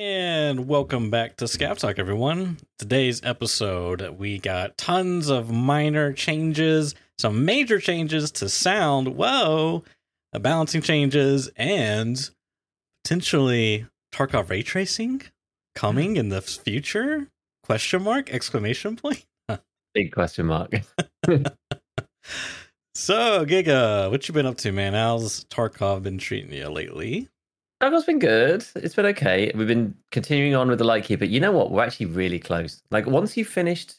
And welcome back to Scav Talk, everyone. Today's episode, we got tons of minor changes, some major changes to sound, whoa, balancing changes, and potentially Tarkov ray tracing coming in the future? Question mark? Exclamation point? Big question mark. so, Giga, what you been up to, man? How's Tarkov been treating you lately? Tarkov's been good. It's been okay. We've been continuing on with the Lightkeeper. You know what? We're actually really close. Like once you've finished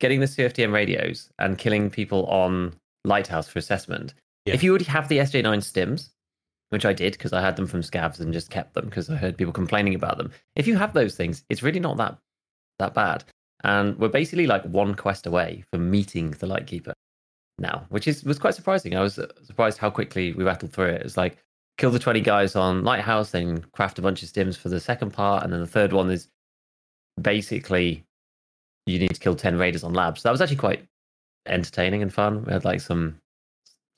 getting the CFDM radios and killing people on Lighthouse for assessment, Yeah. if you already have the SJ9 stims, which I did because I had them from scavs and just kept them because I heard people complaining about them. If you have those things, it's really not that that bad. And we're basically like one quest away from meeting the Lightkeeper now, which is was quite surprising. I was surprised how quickly we rattled through it. It's like kill the 20 guys on Lighthouse, then craft a bunch of stims for the second part, and then the third one is basically you need to kill 10 raiders on labs. So that was actually quite entertaining and fun. We had like some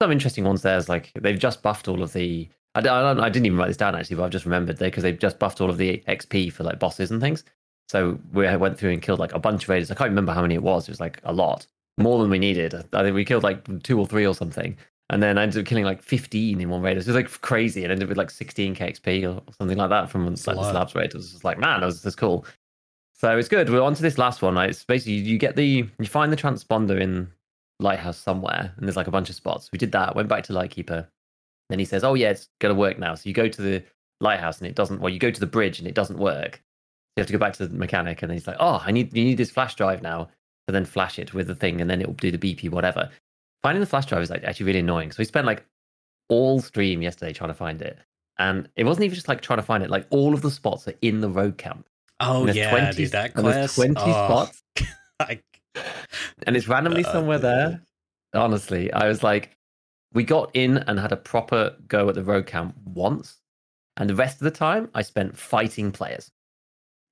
some interesting ones there. Like they've just buffed all of the I, I, I didn't even write this down actually, but I've just remembered there because they've just buffed all of the XP for like bosses and things. So we went through and killed like a bunch of raiders. I can't remember how many it was. It was like a lot, more than we needed. I think we killed like two or three or something. And then I ended up killing like 15 in one raid. It was like crazy. It ended up with like 16 KXP or something like that from like, a the lot. slabs raid. It was just like, man, that was that's cool. So it's good. We're on to this last one. Right? It's basically you get the you find the transponder in Lighthouse somewhere, and there's like a bunch of spots. We did that. Went back to Lightkeeper. Then he says, "Oh yeah, it's gonna work now." So you go to the lighthouse and it doesn't. Well, you go to the bridge and it doesn't work. So you have to go back to the mechanic, and then he's like, "Oh, I need you need this flash drive now." To then flash it with the thing, and then it will do the BP whatever. Finding the flash drive is like actually really annoying. So we spent like all stream yesterday trying to find it, and it wasn't even just like trying to find it. Like all of the spots are in the road camp. Oh, yeah, 20 dude, that there's quest. 20 oh, spots I, and it's randomly Uh, somewhere there. Honestly, I was like, we got in and had a proper go at the road camp once, and the rest of the time I spent fighting players.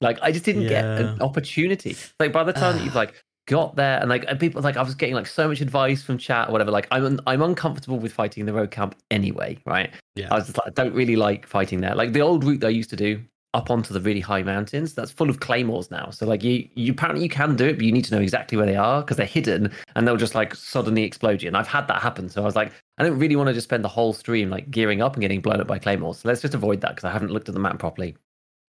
Like I just didn't get an opportunity. Like by the time that you've like got there, and like and people like I was getting like so much advice from chat or whatever. Like I'm I'm uncomfortable with fighting in the road camp anyway, right? Yeah. I was just like I don't really like fighting there. Like the old route that I used to do up onto the really high mountains that's full of claymores now so like you you apparently you can do it but you need to know exactly where they are because they're hidden and they'll just like suddenly explode you and i've had that happen so i was like i don't really want to just spend the whole stream like gearing up and getting blown up by claymores so let's just avoid that because i haven't looked at the map properly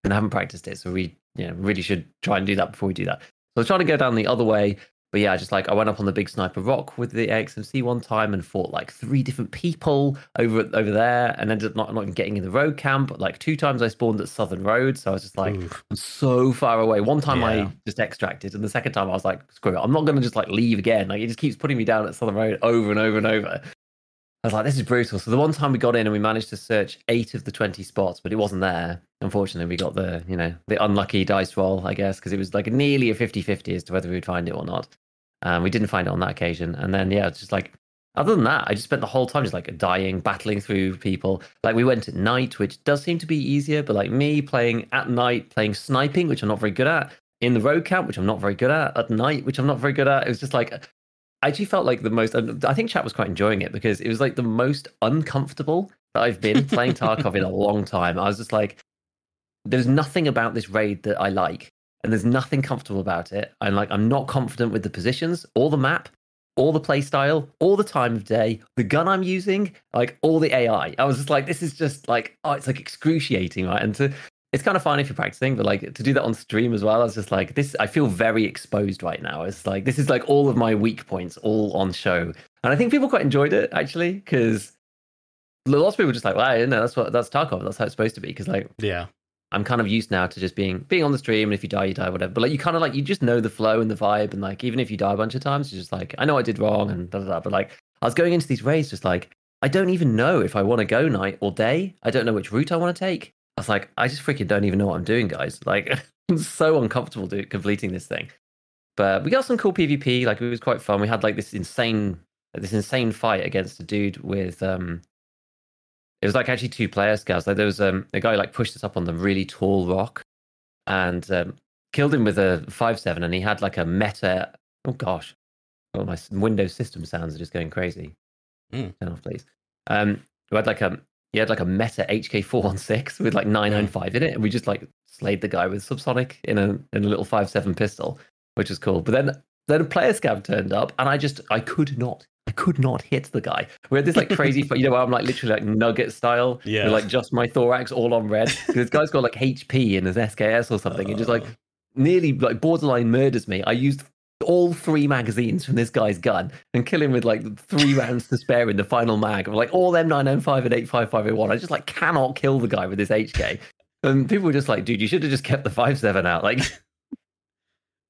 and i haven't practiced it so we you know really should try and do that before we do that so i was trying to go down the other way but yeah, just like I went up on the big sniper rock with the XMC one time and fought like three different people over over there, and ended up not, not even getting in the road camp. Like two times I spawned at Southern Road, so I was just like, oof. I'm so far away. One time Yeah. I just extracted, and the second time I was like, screw it, I'm not gonna just like leave again. Like it just keeps putting me down at Southern Road over and over and over. I was like, this is brutal. So the one time we got in and we managed to search eight of the twenty spots, but it wasn't there. Unfortunately, we got the you know the unlucky dice roll, I guess, because it was like nearly a 50-50 as to whether we'd find it or not. Um, we didn't find it on that occasion, and then yeah, it's just like other than that, I just spent the whole time just like dying, battling through people. Like we went at night, which does seem to be easier, but like me playing at night, playing sniping, which I'm not very good at, in the road camp, which I'm not very good at, at night, which I'm not very good at. It was just like I actually felt like the most. I think chat was quite enjoying it because it was like the most uncomfortable that I've been playing Tarkov in a long time. I was just like, there's nothing about this raid that I like, and there's nothing comfortable about it. I'm like, I'm not confident with the positions or the map all the play style, all the time of day, the gun I'm using, like all the AI. I was just like, this is just like, oh, it's like excruciating, right? And to, it's kind of fun if you're practicing, but like to do that on stream as well, I was just like, this, I feel very exposed right now. It's like, this is like all of my weak points all on show. And I think people quite enjoyed it actually, because lots of people were just like, wow, you know, that's what, that's Tarkov. That's how it's supposed to be. Because like, Yeah. I'm kind of used now to just being being on the stream, and if you die, you die, whatever. But like you kind of like you just know the flow and the vibe, and like even if you die a bunch of times, you're just like, I know I did wrong, and da da da. But like I was going into these raids, just like I don't even know if I want to go night or day. I don't know which route I want to take. I was like, I just freaking don't even know what I'm doing, guys. Like I'm so uncomfortable do, completing this thing. But we got some cool PvP. Like it was quite fun. We had like this insane this insane fight against a dude with um it was like actually two players guys like there was um a guy like pushed us up on the really tall rock and um, killed him with a five seven and he had like a meta oh gosh oh my windows system sounds are just going crazy Mm. turn off please um we had like a he had like a meta hk416 with like 995 in it and we just like slayed the guy with subsonic in a in a little five seven pistol, which was cool. But then then a player scav turned up, and I just I could not I could not hit the guy. We had this like crazy, you know, I'm like literally like nugget style, Yeah. with, like just my thorax all on red. This guy's got like HP in his SKS or something, and just like Uh. nearly like borderline murders me. I used all three magazines from this guy's gun and kill him with like three rounds to spare in the final mag of like all M905 and 855A1. I just like cannot kill the guy with this HK. And people were just like, dude, you should have just kept the 5.7 out. Like,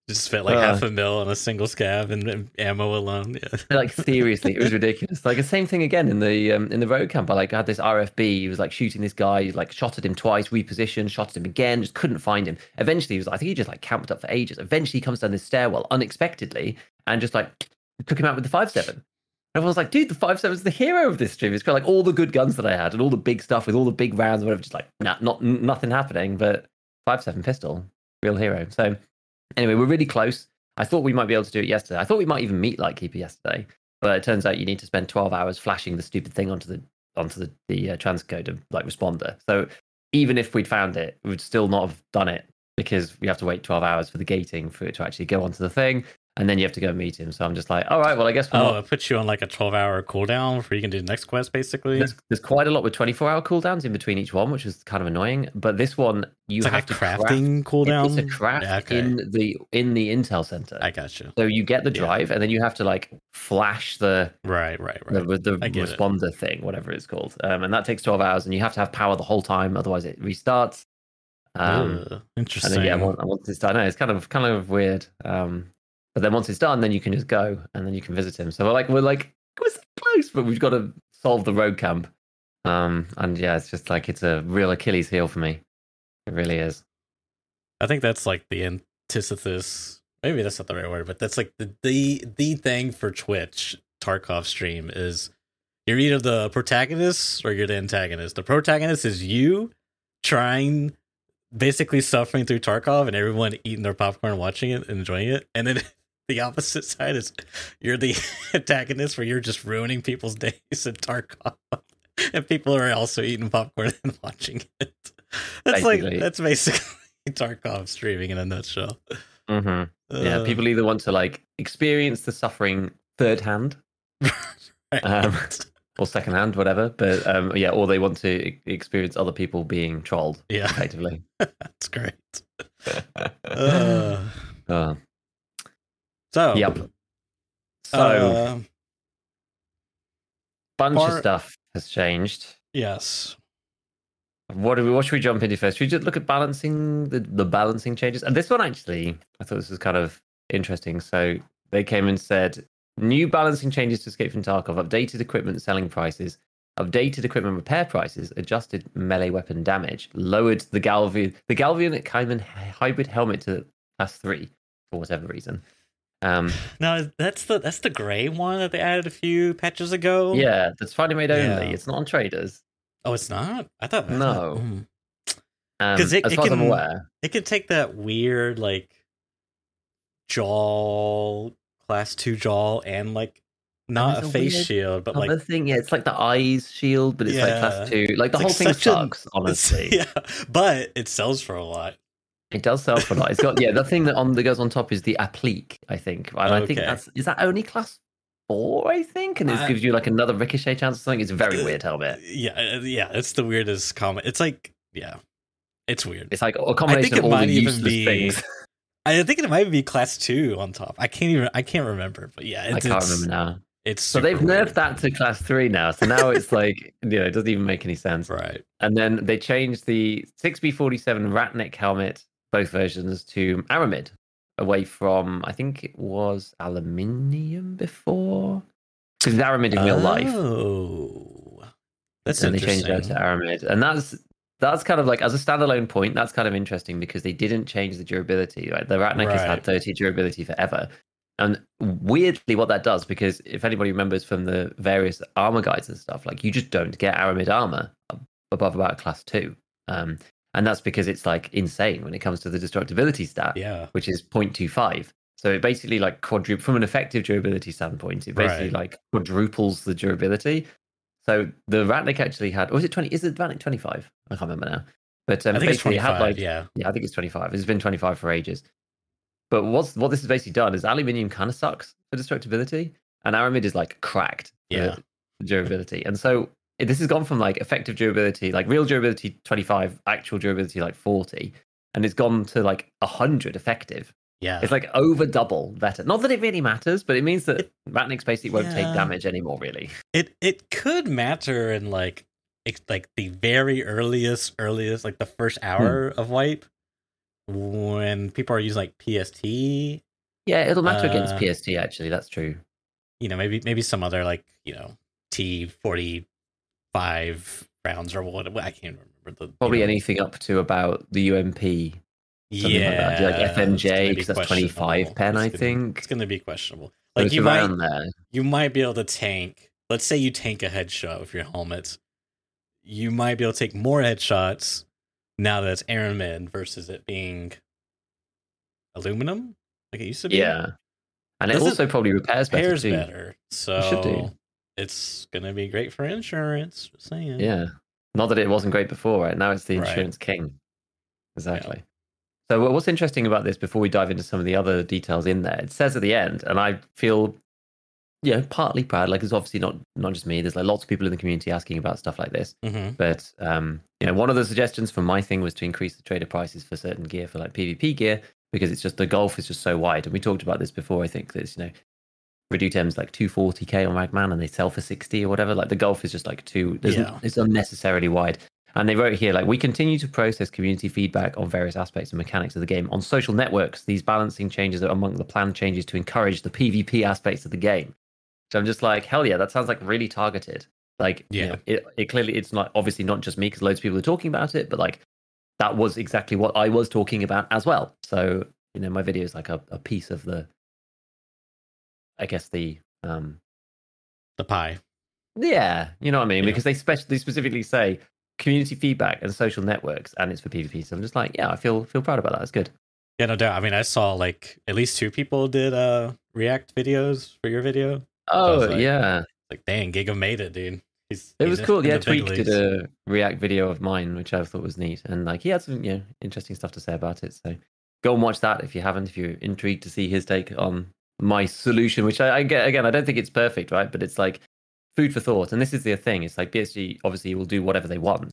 Just spent like Uh. half a mil on a single scav and, ammo alone. Yeah. like seriously, it was ridiculous. Like the same thing again in the um, in the road camp. I like had this RFB. He was like shooting this guy. He like shot at him twice, repositioned, shot at him again. Just couldn't find him. Eventually, he was. Like I think he just like camped up for ages. Eventually, he comes down this stairwell unexpectedly and just like took him out with the five seven. Everyone's like, dude, the five seven's the hero of this stream. It's got like all the good guns that I had and all the big stuff with all the big rounds and whatever. Just like, nah, not nothing happening. But five seven pistol, real hero. So anyway, we're really close. I thought we might be able to do it yesterday. I thought we might even meet Lightkeeper yesterday, but it turns out you need to spend 12 hours flashing the stupid thing onto the onto the, the uh, transcode of like responder. So even if we'd found it, we would still not have done it because we have to wait 12 hours for the gating for it to actually go onto the thing, and then you have to go meet him. So I'm just like, all right, well, I guess we're Oh, not. it puts you on like a 12 hour cooldown before you can do the next quest, basically. There's, there's quite a lot with 24 hour cooldowns in between each one, which is kind of annoying. But this one, you it's have like a to craft- crafting cooldown. It's a craft Yeah, okay. in the in the Intel Center. I got you. So you get the Yeah. drive, and then you have to like flash the Right, right, the, right. the I get it. responder thing, whatever it's called, um, and that takes twelve hours, and you have to have power the whole time, otherwise it restarts. Um, and interesting. then yeah, once, once it's done, no, it's kind of kind of weird. Um, but then once it's done, then you can just go, and then you can visit him. So we're like we're like we're so close, but we've got to solve the road camp. Um, and yeah, it's just like it's a real Achilles heel for me. It really is. I think that's like the antithesis. Maybe that's not the right word, but that's like the the the thing for Twitch Tarkov stream is you're either the protagonist or you're the antagonist. The protagonist is you trying basically suffering through Tarkov and everyone eating their popcorn, watching it, enjoying it. And then the opposite side is you're the antagonist where you're just ruining people's days in Tarkov. And people are also eating popcorn and watching it. That's Basically. like that's basically Tarkov streaming in a nutshell. hmm Yeah, Uh, people either want to like experience the suffering third hand right. um, or second hand, whatever. But um, yeah, or they want to experience other people being trolled yeah, effectively. that's great. Uh, Uh, so, yep. So uh, bunch of stuff has changed. yes, What do we? What should we jump into first? Should we just look at balancing the the balancing changes? And this one actually, I thought this was kind of interesting. So they came and said new balancing changes to Escape from Tarkov, updated equipment selling prices, updated equipment repair prices, adjusted melee weapon damage, lowered the Galvion the Galvion Caiman hybrid helmet to class three for whatever reason. Um, now that's the that's the gray one that they added a few patches ago. yeah, that's Friday made only. Yeah. It's not on traders. Oh, it's not. I thought I No. Because hmm. Um, it- as it far as I'm can- aware, It can take that weird like jaw class two jaw and like not a a face weird shield, but like thing, yeah, it's like the eyes shield, but it's like class two. Like the It's whole like thing such a- sucks, honestly. yeah, but it sells for a lot. It does sell for a lot. It's got yeah, the thing that on that goes on top is the applique, I think. And I think that's is that only class four, I think? And it I- gives you like another ricochet chance or something. It's a very weird helmet. Yeah, uh, yeah, it's the weirdest comment. It's like yeah, it's weird. It's like a combination of all the useless be- things. I think it might be class two on top. I can't even. I can't remember, but yeah, I can't remember now. It's So they've nerfed weird. that to class three now. So now it's like, you know, it doesn't even make any sense. right. And then they changed the 6B47 Ratnik helmet, both versions, to aramid, away from, I think it was aluminium before. Because it's aramid in real life. Oh, that's and they changed that to aramid. And that's that's kind of like, as a standalone point, that's kind of interesting because they didn't change the durability. Right? The Ratnik has had 30 durability forever. And weirdly, what that does, because if anybody remembers from the various armor guides and stuff, like you just don't get aramid armor above about class two. Um, and that's because it's like insane when it comes to the destructibility stat, yeah. which is 0.25. So it basically like quadruple from an effective durability standpoint, it basically Right. like quadruples the durability. So the Ratnik actually had, or is it 20? Is it Ratnik 25? I can't remember now. But um, I think it's basically, it had like yeah. yeah, I think it's 25. It's been 25 for ages. But what's what this has basically done is aluminium kind of sucks for destructibility, and aramid is like cracked for Yeah. durability. And so this has gone from like effective durability, like real durability 25, actual durability like 40, and it's gone to like 100 effective. Yeah. It's like over double better. Not that it really matters, but it means that Ratniks basically won't take damage anymore, really. it it could matter in like like the very earliest earliest like the first hour of wipe when people are using like PST, Yeah, it'll matter against Uh, PST, actually. That's true. you know, maybe maybe some other like, you know, T forty five rounds or what I can't remember the Probably anything up to about the UMP yeah, like that. Like FMJ, because that's 25 pen, I gonna- think. It's gonna be questionable. Like it's you might there. you might be able to tank. Let's say you tank a headshot with your helmet. You might be able to take more headshots now that it's aramid versus it being aluminum, like it used to be. Yeah. And it Does it- also probably repairs better pairs too. better. So should do. It's gonna be great for insurance. Just saying. Yeah. Not that it wasn't great before, right? Now it's the Right. insurance king. Exactly. So what's interesting about this before we dive into some of the other details in there, it says at the end, and I feel you know, partly proud, like it's obviously not not just me. There's like lots of people in the community asking about stuff like this. hmm But um, you know, one of the suggestions for my thing was to increase the trader prices for certain gear for like PvP gear because it's just the gulf is just so wide. And we talked about this before. I think that you know, Redut-M's like 240k on Ragman and they sell for 60 or whatever. Like the gulf is just like too. There's, Yeah. It's unnecessarily wide. And they wrote here like we continue to process community feedback on various aspects and mechanics of the game on social networks. These balancing changes are among the planned changes to encourage the PvP aspects of the game. So I'm just like, hell yeah, that sounds like really targeted. Like, you Yeah. know, it, it clearly it's not obviously not just me because loads of people are talking about it, but like that was exactly what I was talking about as well. So you know, my video is like a, a piece of the, I guess the um The pie. yeah, you know what I mean Yeah. because they spec- they specifically say community feedback and social networks and it's for PvP. So I'm just like, yeah, I feel feel proud about that. It's good. Yeah, no doubt. I mean, I saw like at least two people did uh React videos for your video. Oh like, yeah, Like, dang, Giga made it, dude. He's, it was cool. Yeah, Tweak did a React video of mine, which I thought was neat, and like he had some you know interesting stuff to say about it. So go and watch that if you haven't. If you're intrigued to see his take on my solution, which I, I get again, I don't think it's perfect, right? But it's like food for thought. And this is the thing. It's like BSG obviously will do whatever they want.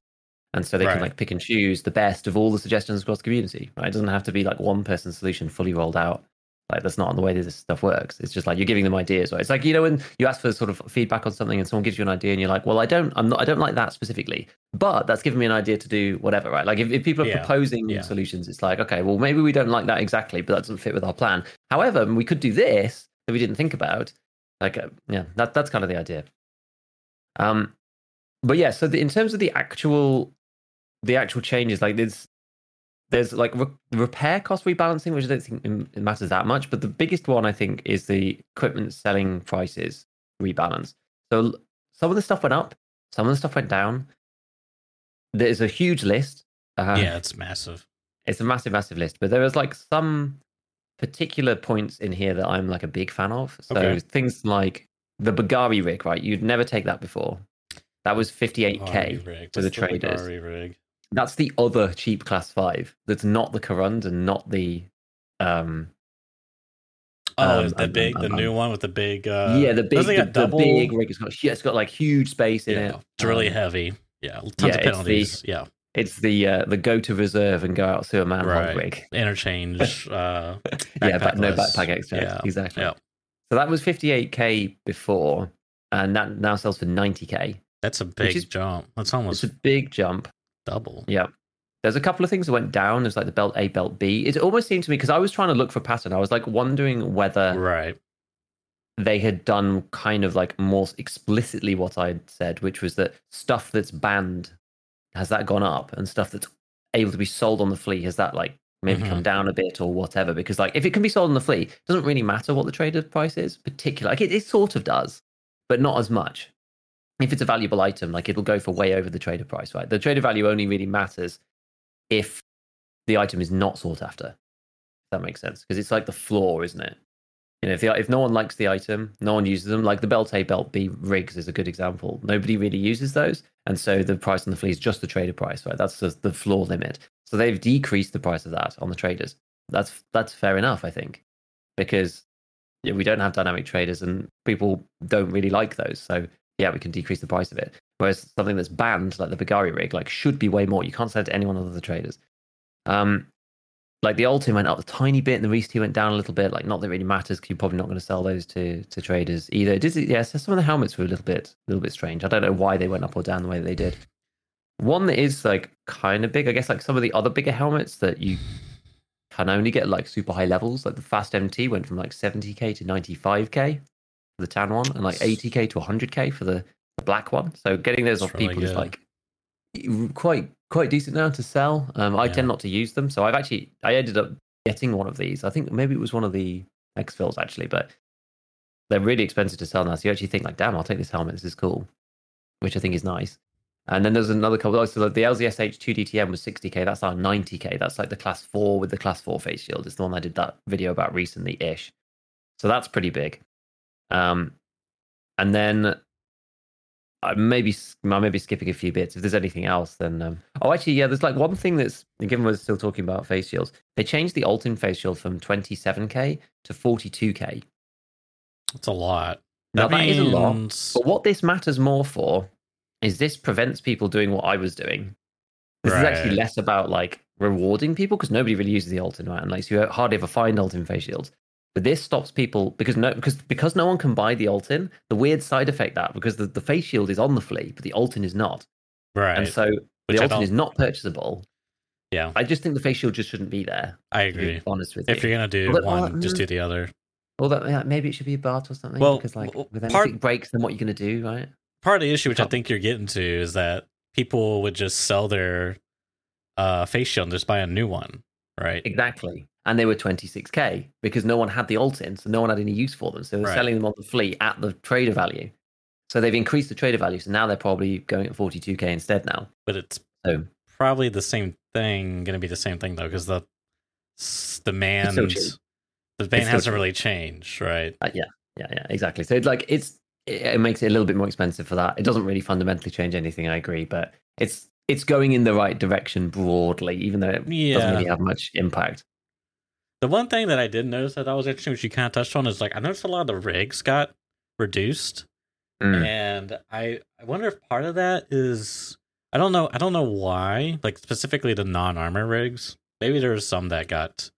And so they Right. can like pick and choose the best of all the suggestions across the community. Right? It doesn't have to be like one person's solution fully rolled out. Like that's not the way this stuff works. It's just like you're giving them ideas, right? It's like you know when you ask for sort of feedback on something and someone gives you an idea and you're like, well, I don't, I'm not, I don't like that specifically, but that's given me an idea to do whatever, right? Like if, if people are Yeah. proposing Yeah. solutions, it's like, okay, well maybe we don't like that exactly, but that doesn't fit with our plan. However, we could do this that we didn't think about. Like, uh, yeah, that that's kind of the idea. Um, but yeah, so the, in terms of the actual, the actual changes, like there's there's like re- repair cost rebalancing, which I don't think it matters that much. But the biggest one I think is the equipment selling prices rebalance. So some of the stuff went up, some of the stuff went down. There's a huge list. Uh, yeah, it's massive. it's a massive, massive list. But there was like some particular points in here that I'm like a big fan of. So Okay. things like the Bagariy rig, right? You'd never take that before. That was 58k. Bagariy rig. to the What's traders. Bagariy rig? That's the other cheap class five. That's not the Korund and not the um Oh, Um, the um, big, um, the um, new one with the big. Uh, yeah, the big the, the double. big rig. It's got yeah, it's got like huge space in yeah, it. it's really Um, heavy. Yeah, tons yeah, of it's the- penalties. yeah, It's the uh, the go to reserve and go out to a manhunt Right. rig. interchange. Uh, yeah, but no backpack extra. Yeah, exactly. yeah. So that was 58k before, and that now sells for 90k. that's a big is- jump. That's almost. It's almost a big jump. Double. Yeah. There's a couple of things that went down. There's like the belt A, belt B. It almost seemed to me because I was trying to look for pattern. I was like wondering whether Right. they had done kind of like more explicitly what I'd said, which was that stuff that's banned has that gone up, and stuff that's able to be sold on the flea has that like maybe Mm-hmm. come down a bit or whatever. Because like if it can be sold on the flea, it doesn't really matter what the trader price is, particularly like it, it sort of does, but not as much. If it's a valuable item, like it'll go for way over the trader price, right? The trader value only really matters if the item is not sought after. That makes sense, because it's like the floor, isn't it? You know, if the, if no one likes the item, no one uses them. Like the Belt A, Belt B rigs is a good example. Nobody really uses those, and so the price on the flea is just the trader price, right? That's the, the floor limit. So they've decreased the price of that on the traders. That's that's fair enough, I think, because yeah, we don't have dynamic traders and people don't really like those. So yeah, we can decrease the price of it. Whereas something that's banned, like the Bagariy rig, like should be way more. You can't sell it to anyone other than the traders. Um, like the Altyn went up a tiny bit and the Reese went down a little bit. Like not that it really matters because you're probably not going to sell those to to traders either. Did it, yeah, so some of the helmets were a little bit a little bit strange. I don't know why they went up or down the way that they did. One that is like kind of big, I guess, like some of the other bigger helmets that you can only get like super high levels. Like the Fast MT went from like 70k to 95k for the tan one, and like 80k to 100k for the, the black one. So getting those That's off really people is like quite quite decent now to sell. Um, I Yeah. tend not to use them, so I've actually I ended up getting one of these. I think maybe it was one of the exfils actually, but they're really expensive to sell now. So you actually think like, damn, I'll take this helmet. This is cool, which I think is nice. And then there's another couple. Oh, so the LShZ-2DTM was 60k. That's our 90k. That's like the class four with the class four face shield. It's the one I did that video about recently ish. So that's pretty big. Um, and then I maybe I may be skipping a few bits. If there's anything else, then um, oh, actually, yeah, there's like one thing that's given we're still talking about face shields. They changed the Altyn face shield from 27k to 42k. That's a lot. Now that is a lot. But what this matters more for is this prevents people doing what I was doing. This is actually less about like rewarding people because nobody really uses the Altyn, right? And like so you hardly ever find Altyn face shields. But this stops people because no because because no one can buy the Altyn. The weird side effect that because the, the face shield is on the flea, but the Altyn is not, Right. and so Which the Altyn is not purchasable. yeah, I just think the face shield just shouldn't be there. I agree. honest with If you. you're gonna do Well, one, well, just mm. do the other. Well, that, yeah, maybe it should be a BART or something. Well, because like with part- anything breaks, then what you're going to do, right? Part of the issue, which I think you're getting to, is that people would just sell their uh, face shield and just buy a new one, right? Exactly. And they were 26k because no one had the Altyn, so no one had any use for them. So they're Right. selling them on the flea at the trader value. So they've increased the trader value. So now they're probably going at 42k instead now. But it's So probably the same thing. Going to be the same thing though, because the demand, the demand hasn't cheap. really changed, right? uh, yeah, yeah, yeah, exactly. So it's like it's it, it makes it a little bit more expensive for that. It doesn't really fundamentally change anything. I agree, but it's it's going in the right direction broadly, even though it doesn't really have much impact. The one thing that I did notice that I was interesting, which you kind of touched on, is like I noticed a lot of the rigs got reduced, Mm. and I I wonder if part of that is I don't know I don't know why like specifically the non armor rigs. Maybe there was some that got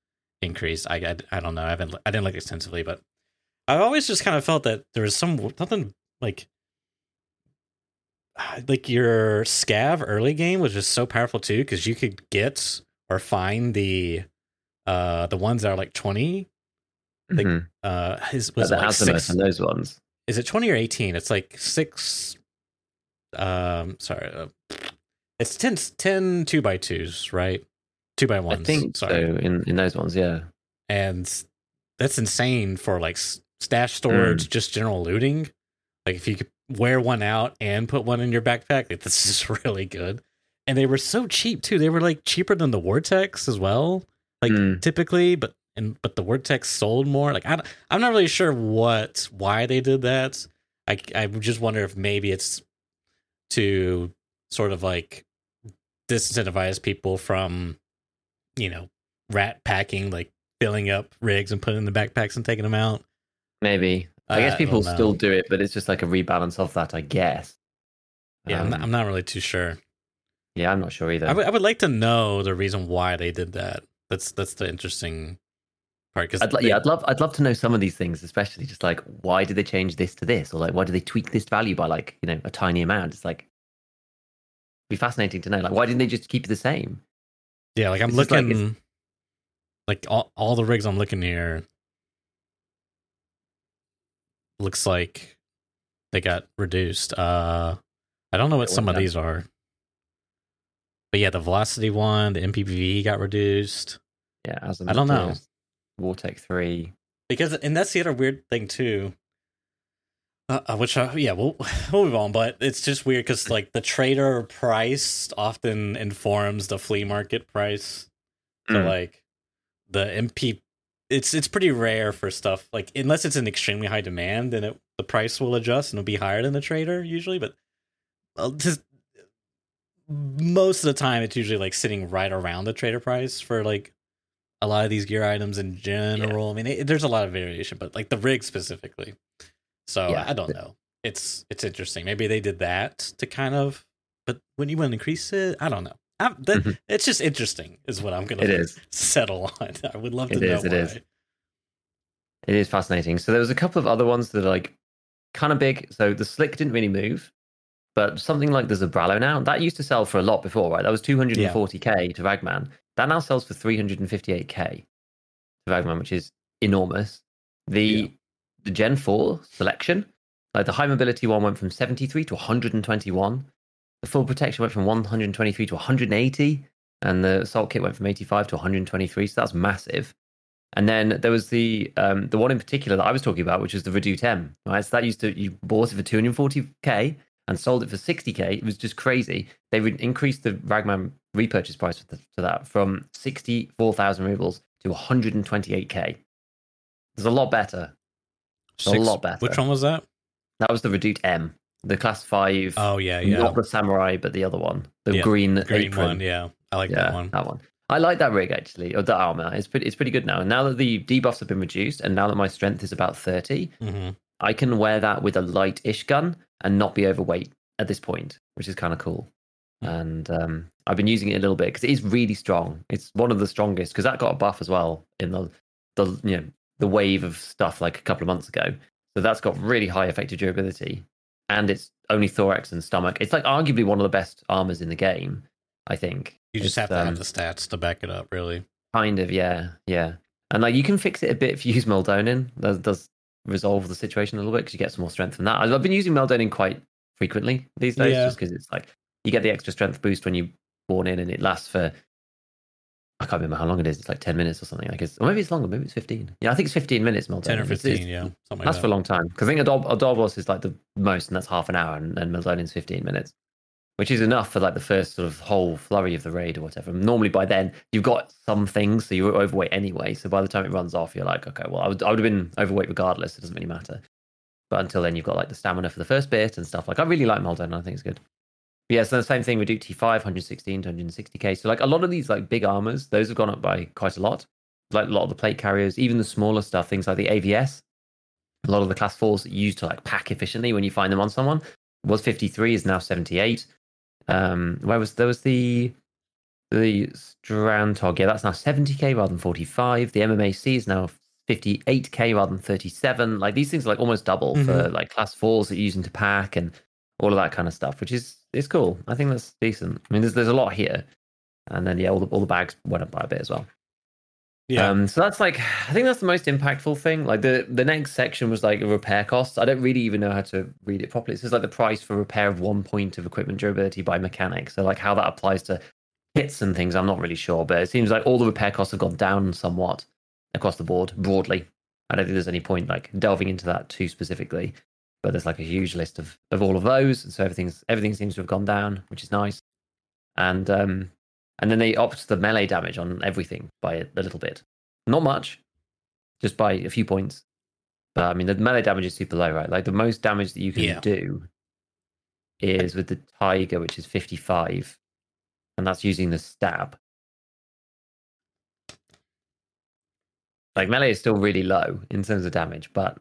increased. I, I I don't know. I haven't I didn't look extensively, but I've always just kind of felt that there was some something like like your scav early game was just so powerful too because you could get or find the uh the ones that are like 20 Like, Mhm. uh his was the like six and those ones. is it 20 or 18 it's like six um sorry uh, it's 10 10 two by twos right two by I think sorry so in, in those ones, yeah. and that's insane for like stash storage Mm. just general looting like if you could wear one out and put one in your backpack like, this is really good and they were so cheap too they were like cheaper than the Wartech as well like Mm. typically but and but the Wartech sold more like I, i'm not really sure what why they did that i i just wonder if maybe it's to sort of like disincentivize people from you know rat packing like filling up rigs and putting in the backpacks and taking them out Maybe. I Uh, guess people don't still do it, but it's just like a rebalance of that, I guess. yeah I'm, not, Um, I'm not really too sure yeah, I'm not sure either. I would- I would like to know the reason why they did that that's that's the interesting part because I'd, yeah, I'd love, I'd love to know some of these things, especially just like why did they change this to this, or like why did they tweak this value by like you know a tiny amount? It's like be fascinating to know. Like why didn't they just keep it the same? Yeah, like I'm It's just like looking, like, all all the rigs I'm looking here, looks like they got reduced. Uh, I don't know what some of these are, but yeah, the velocity one, the MPPV got reduced Yeah, as I don't know. Wartech three. because, and that's the other weird thing too. Uh, uh, which, uh, yeah, we'll we'll move on, but it's just weird because like the trader price often informs the flea market price. So Mm. like the MP it's it's pretty rare for stuff like unless it's in extremely high demand, then it, the price will adjust and it'll be higher than the trader usually. But uh, just most of the time, it's usually like sitting right around the trader price for like a lot of these gear items in general. I mean, it, there's a lot of variation, but like the rig specifically. So Yeah. I don't know. It's it's interesting. Maybe they did that to kind of, but when you want to increase it, I don't know. That, Mhm. It's just interesting, is what I'm gonna It is. settle on. I would love to It know is, it why. is. It is fascinating. So there was a couple of other ones that are like kind of big. So the slick didn't really move, but something like the Zabralo now that used to sell for a lot before, right? That was 240k to Ragman. That now sells for 358k to Ragman, which is enormous. The Yeah. the Gen 4 selection, like the high mobility one went from 73 to 121. The full protection went from 123 to 180, and the assault kit went from 85 to 123. So that's massive. And then there was the um, the one in particular that I was talking about, which was the Redut-M. Right, so that used to you bought it for 240k and sold it for 60k. It was just crazy. They would increase the Ragman repurchase price for, the, for that from 64,000 rubles to 128k. It's a lot better. a lot better. Which one was that? That was the Redut-M, the class five, Oh yeah, yeah, not the samurai, but the other one, the Yeah, green green apron. one. Yeah, I like yeah, that one. That one. I like that rig actually, or the armor. It's pretty. It's pretty good now. And now that the debuffs have been reduced, and now that my strength is about thirty, hmm I can wear that with a light-ish gun and not be overweight at this point, which is kind of cool. Hmm. And um, I've been using it a little bit because it is really strong. It's one of the strongest because that got a buff as well in the the you know the wave of stuff like a couple of months ago. So that's got really high effective durability, and it's only thorax and stomach. It's like arguably one of the best armors in the game. I think You just It's, have to um, have the stats to back it up, really. Kind of, yeah, yeah. And like you can fix it a bit if you use Meldonin. That does resolve the situation a little bit because you get some more strength from that. I've been using Meldonin quite frequently these days, Yeah. just because it's like you get the extra strength boost when you born in, and it lasts for I can't remember how long it is. It's like ten minutes or something. Like it's, or maybe it's longer. Maybe it's fifteen. Yeah, I think it's fifteen minutes. Meldonin. Ten or fifteen, it's- yeah, something like That's that. for a long time. Because I think Adob- Adobos is like the most, and that's half an hour, and, and Meldonin's 15 minutes, which is enough for like the first sort of whole flurry of the raid or whatever. Normally by then, you've got some things, so you're overweight anyway. So by the time it runs off, you're like, okay, well, I would, I would have been overweight regardless. It doesn't really matter. But until then, you've got like the stamina for the first bit and stuff. Like, I really like Meldonin. I think it's good. But yeah, so the same thing with Duke T5, 116 to 160k. So like a lot of these like big armors, those have gone up by quite a lot. Like a lot of the plate carriers, even the smaller stuff, things like the AVS, a lot of the class fours that you to like pack efficiently when you find them on someone was 53 is now 78 um where was there was the the Strandhogg yeah that's now 70k rather than 45 the mmac is now 58k rather than 37 like these things are like almost double for Mhm. like class fours that you're using to pack and all of that kind of stuff which is it's cool. I think that's decent. I mean there's, there's a lot here. And then yeah all the, all the bags went up by a bit as well Yeah, um, so that's like, I think that's the most impactful thing. Like the the next section was like repair costs. I don't really even know how to read it properly. It says like the price for repair of one point of equipment durability by mechanic. So like how that applies to hits and things, I'm not really sure. But it seems like all the repair costs have gone down somewhat across the board broadly. I don't think there's any point like delving into that too specifically. But there's like a huge list of, of all of those, and so everything's everything seems to have gone down, which is nice. And um, and then they upped the melee damage on everything by a, a little bit. Not much, just by a few points. But I mean, the melee damage is super low, right? Like the most damage that you can Yeah. do is with the tiger, which is 55, and that's using the stab. Like melee is still really low in terms of damage, but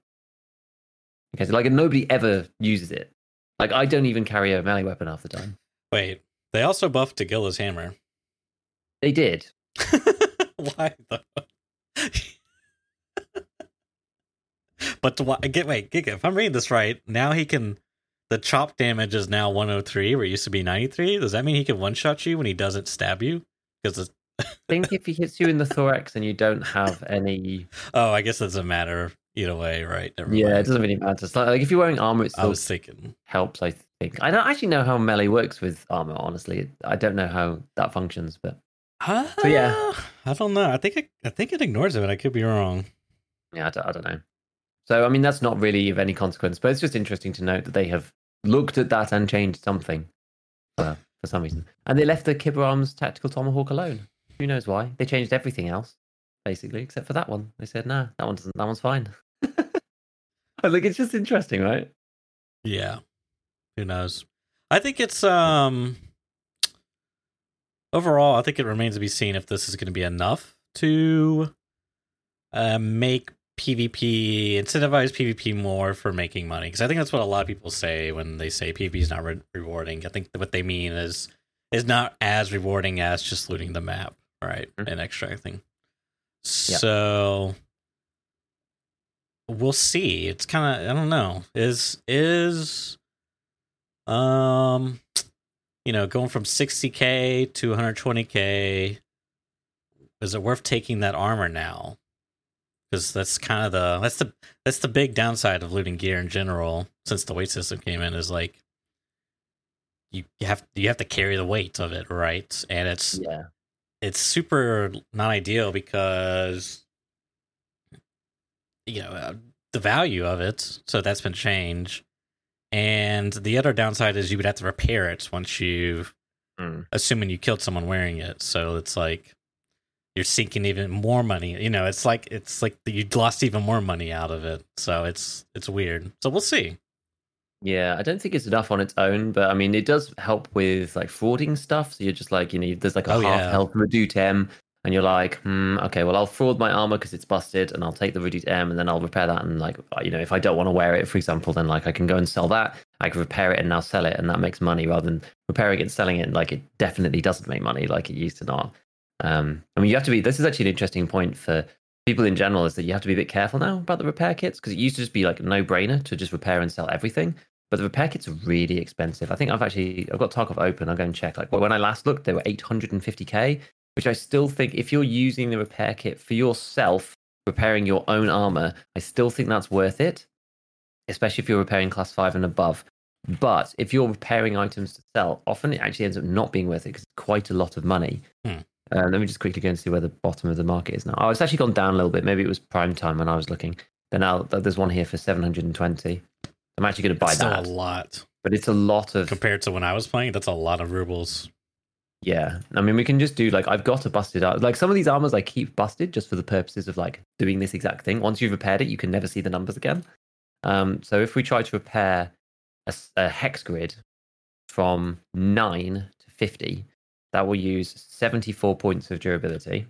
okay, so like nobody ever uses it. Like I don't even carry a melee weapon half the time. wait. They also buffed Tagilla's hammer. They did. Why though? but to, why- get wait, Giga, if I'm reading this right, now he can. The chop damage is now 103, where it used to be 93. Does that mean he can one shot you when he doesn't stab you? Because I think if he hits you in the thorax and you don't have any oh, I guess it doesn't matter either way, right? Never Yeah, it doesn't really matter. It's like, like if you're wearing armor, it I was thinking. helps. I think. I don't actually know how melee works with armor. Honestly, I don't know how that functions. But So yeah. I don't know. I think it, I think it ignores it, but I could be wrong. yeah, I don't, I don't know. So I mean, that's not really of any consequence. But it's just interesting to note that they have looked at that and changed something for, for some reason, and they left the Kiba Arms Tactical Tomahawk alone. Who knows why? They changed everything else. basically, except for that one. They said, "No, that one doesn't. That one's fine." I think it's just interesting, right? Yeah. Who knows? I think it's um overall, I think it remains to be seen if this is going to be enough to uh, make PvP incentivize PvP more for making money because I think that's what a lot of people say when they say PvP is not re- rewarding. I think what they mean is is not as rewarding as just looting the map, right, Mhm. and extracting. So we'll see. It's kind of I don't know. Is is um you know going from 60k to 120k is it worth taking that armor now? Because that's kind of the that's the that's the big downside of looting gear in general since the weight system came in is like you you have you have to carry the weight of it right and it's Yeah. it's super not ideal because you know uh, the value of it so that's been changed and the other downside is you would have to repair it once you Mm. assuming you killed someone wearing it so it's like you're sinking even more money you know it's like it's like you lost even more money out of it so it's it's weird so we'll see Yeah, I don't think it's enough on its own, but I mean, it does help with like frauding stuff. So you're just like, you know, there's like a Oh, half yeah. health Redut-M, and you're like, hmm, okay, well, I'll fraud my armor because it's busted, and I'll take the Redut-M, and then I'll repair that. And like, uh, you know, if I don't want to wear it, for example, then like I can go and sell that. I can repair it and now sell it, and that makes money rather than repairing it and selling it. Like, it definitely doesn't make money like it used to not. Um, I mean, you have to be. This is actually an interesting point for people in general is that you have to be a bit careful now about the repair kits because it used to just be like no brainer to just repair and sell everything. But the repair kits are really expensive. I think I've actually I've got Tarkov open. I'll go and check. Like when I last looked, they were 850k, which I still think if you're using the repair kit for yourself, repairing your own armor, I still think that's worth it, especially if you're repairing class five and above. But if you're repairing items to sell, often it actually ends up not being worth it because it's quite a lot of money. Hmm. Uh, let me just quickly go and see where the bottom of the market is now. Oh, it's actually gone down a little bit. Maybe it was prime time when I was looking. But now there's one here for 720. I'm actually going to buy That's still that. a lot But it's a lot of compared to when i was playing that's a lot of rubles yeah. I mean, we can just do like I've got a busted out. Like some of these armors I keep busted just for the purposes of like doing this exact thing. Once you've repaired it, you can never see the numbers again. Um, so if we try to repair a hex grid from nine to fifty, that will use seventy-four points of durability,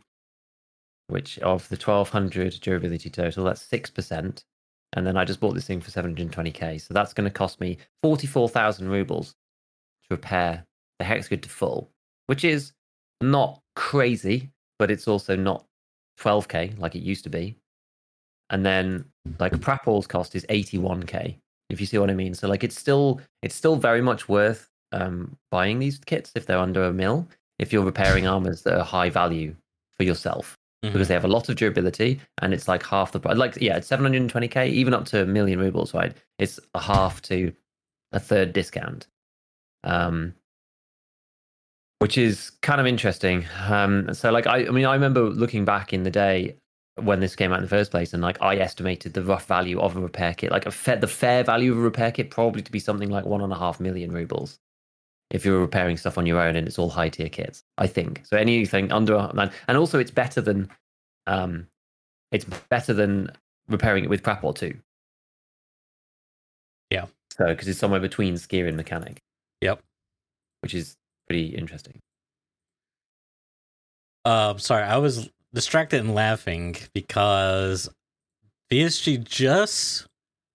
which of the twelve hundred durability total, that's six percent. And then I just bought this thing for seven hundred twenty k. So that's going to cost me forty-four thousand rubles to repair the hex grid to full which is not crazy, but it's also not 12k like it used to be. And then like Prapor's cost is 81k, if you see what I mean. So like it's still it's still very much worth um, buying these kits if they're under a mil. If you're repairing armors that are high value for yourself Mhm. because they have a lot of durability and it's like half the price. Like yeah, it's 720k, even up to a million rubles, right? It's a half to a third discount. Um, which is kind of interesting. Um, so like I, I mean, I remember looking back in the day when this came out in the first place, and like I estimated the rough value of a repair kit, like a fa- the fair value of a repair kit, probably to be something like one and a half million rubles. If you're repairing stuff on your own and it's all high tier kits, I think so. Anything under and also it's better than, um, it's better than repairing it with Prapor two. Yeah. So because it's somewhere between skier and mechanic, yep which is pretty interesting. Um, sorry, I was distracted and laughing because BSG just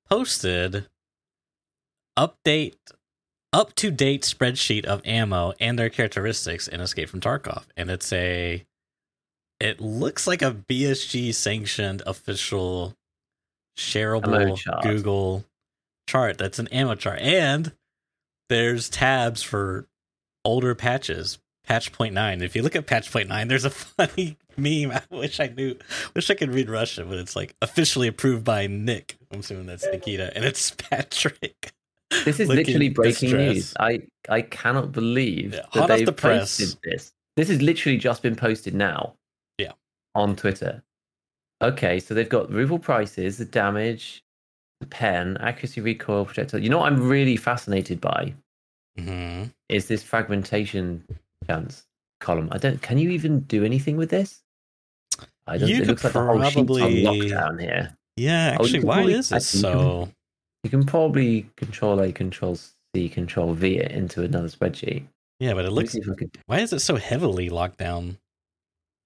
posted update up to date spreadsheet of ammo and their characteristics in Escape from Tarkov, and it's a it looks like a BSG sanctioned official shareable chart. Google chart. That's an ammo chart, and there's tabs for older patches patch point nine. If you look at patch point nine, there's a funny meme. I wish I knew, wish I could read Russian, but it's like officially approved by Nick. I'm assuming that's Nikita, and it's Patrick. This is literally breaking distressed. news. I I cannot believe Yeah, that they've the press. posted this. This has literally just been posted now. Yeah. On Twitter. Okay, so they've got ruble prices, the damage, the pen, accuracy, recoil, projectile. You know what I'm really fascinated by hmm is this fragmentation chance column. I don't. Can you even do anything with this? I don't, You it could looks like the whole sheet's on lockdown here. Yeah, Oh, actually, can why probably- is it think you can- so? You can probably control A, control C, control V it into another spreadsheet. Yeah, but it looks. see if I could. Why is it so heavily locked down?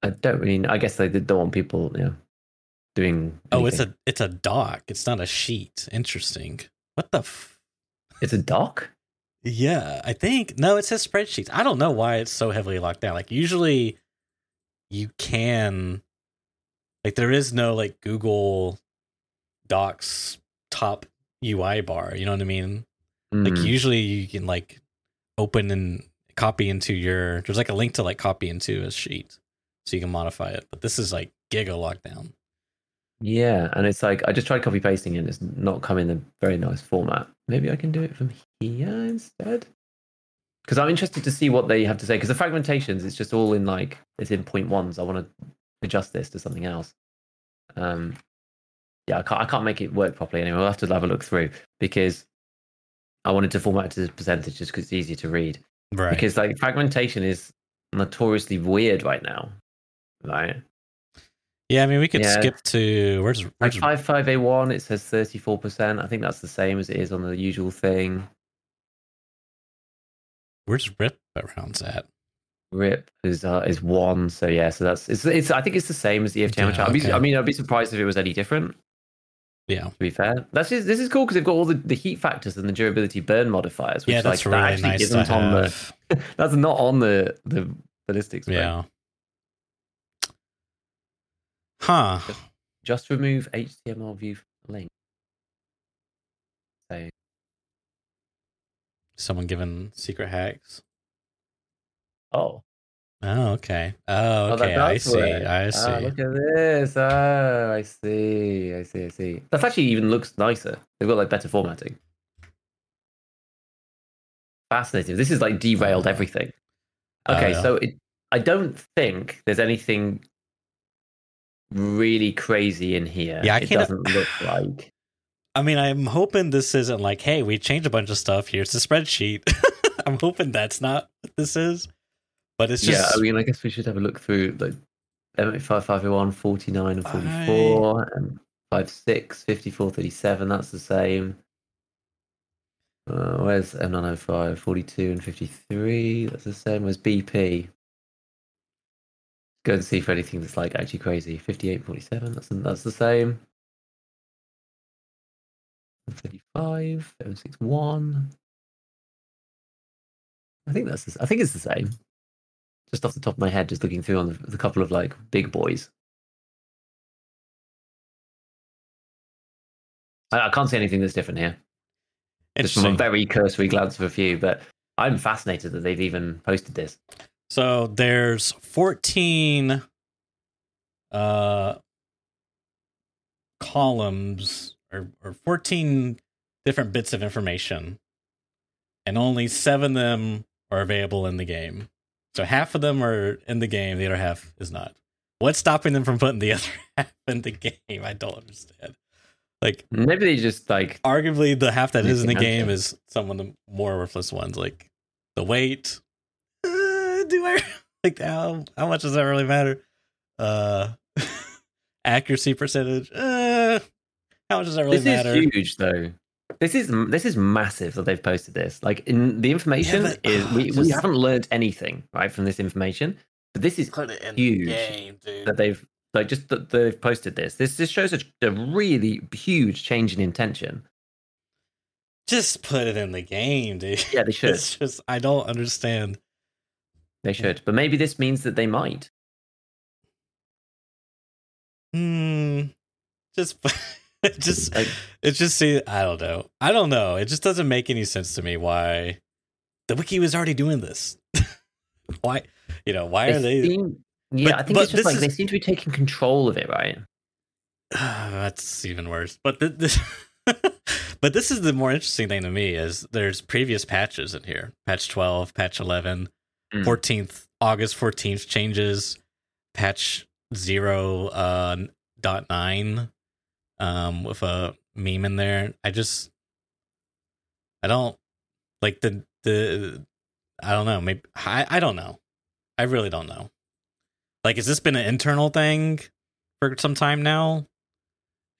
I don't mean. I guess they don't want people, you know, doing. Oh, it's a it's a doc. It's not a sheet. Interesting. What the? F- it's a doc. Yeah, I think no. It says spreadsheets. I don't know why it's so heavily locked down. Like usually, you can. Like there is no like Google Docs top UI bar. You know what I mean? Like Hmm. usually you can like open and copy into your there's like a link to like copy into a sheet so you can modify it. But this is like giga lockdown. Yeah, and it's like I just tried copy pasting and it's not come in a very nice format. Maybe I can do it from here instead. Because I'm interested to see what they have to say. Because the fragmentations, it's just all in like it's in point ones. I want to adjust this to something else. Um, yeah, I can't I can't make it work properly anyway. We'll have to have a look through because I wanted to format it to percentages because it's easier to read. Right. Because like fragmentation is notoriously weird right now, right? Yeah, I mean we could Yeah. skip to where's Like where's five five A one, it says thirty four percent. I think that's the same as it is on the usual thing. where's Rip rounds at? RIP is uh, is one, so yeah, so that's it's it's. I think it's the same as the EFT Yeah. Okay. I mean, I'd be surprised if it was any different. Yeah. To be fair, that's just, this is cool because they've got all the, the heat factors and the durability burn modifiers, which Yeah, like that's that really actually nice isn't on the that's not on the the ballistics. Yeah. Huh. Just remove HTML view from link. So Someone given secret hacks. oh, Oh, okay. Oh, Oh, okay. I see. I Ah, see. look at this. Oh, I see. I see. I see. That actually even looks nicer. They've got like better formatting. Fascinating. This is like derailed everything. Oh, Okay, yeah. so it, I don't think there's anything really crazy in here. Yeah, I it doesn't look like. I mean, I'm hoping this isn't like, hey, we changed a bunch of stuff. Here's the spreadsheet. I'm hoping that's not what this is. But it's yeah, just I mean, I guess we should have a look through like M85, 501, 49, and 44, and 56, 54, 37. That's the same. Uh, where's M905, 42, and 53? That's the same as BP. Go and see for anything that's like actually crazy. 58, 47. That's that's the same. 35, 761. I think that's the, I think it's the same. Just off the top of my head, just looking through on the, the couple of like big boys. I, I can't see anything that's different here. Just from a very cursory glance of a few, but I'm fascinated that they've even posted this. So there's 14 uh columns or, or 14 different bits of information and only seven of them are available in the game. So half of them are in the game, the other half is not. What's stopping them from putting the other half in the game? I don't understand. Like Maybe they just like arguably the half that is in the game is some of the more worthless ones like the weight do i like how how much does that really matter uh accuracy percentage uh how much does that really this matter is huge though. This is this is massive that they've posted this. Like in the information but- is we, we just- haven't learned anything right from this information, but this is put it in huge game dude that they've like just that they've posted this. This this shows a, a really huge change in intention. just put it in the game dude Yeah, they should. it's just i don't understand They should, but maybe this means that they might. hmm. Just just Like, it just see i don't know. I don't know. It just doesn't make any sense to me why the wiki was already doing this. Why you know why are they seem- yeah, But- I think it's just like is- they seem to be taking control of it, right? that's even worse. But th- this but this is the more interesting thing to me is there's previous patches in here. Patch 12 patch 11 Mm. 14th august 14th changes patch 0 uh dot 9 um with a meme in there i just i don't like the the i don't know maybe i i don't know i really don't know like has this been an internal thing for some time now,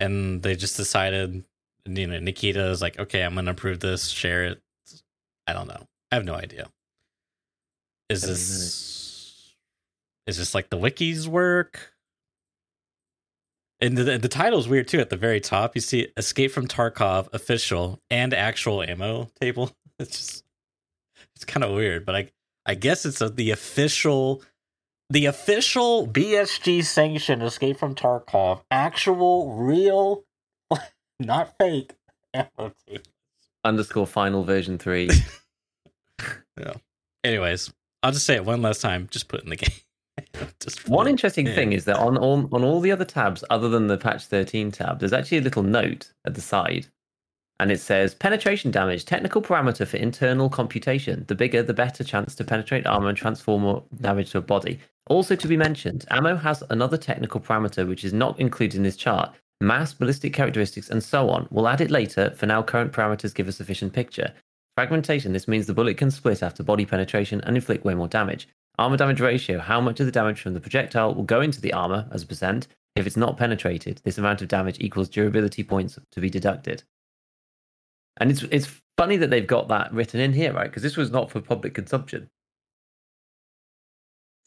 and they just decided, you know, Nikita is like, okay, I'm gonna approve this, share it. I don't know. I have no idea. Is this is this like the wikis work? And the the title's weird too. At the very top, you see "Escape from Tarkov" official and actual ammo table. It's just it's kind of weird, but I I guess it's a, the official the official BSG sanctioned Escape from Tarkov actual real not fake ammo table. Underscore final version three. yeah. Anyways, I'll just say it one last time. Just put it in the game. just One interesting Yeah. thing is that on all on all the other tabs, other than the patch 13 tab, there's actually a little note at the side. And it says penetration damage, technical parameter for internal computation. The bigger, the better chance to penetrate armor and transform damage to a body. Also to be mentioned, ammo has another technical parameter which is not included in this chart. Mass, ballistic characteristics, and so on. We'll add it later. For now, current parameters give a sufficient picture. Fragmentation, this means the bullet can split after body penetration and inflict way more damage. Armor damage ratio, how much of the damage from the projectile will go into the armor as a percent. If it's not penetrated, this amount of damage equals durability points to be deducted. And it's it's funny that they've got that written in here, right? Because this was not for public consumption.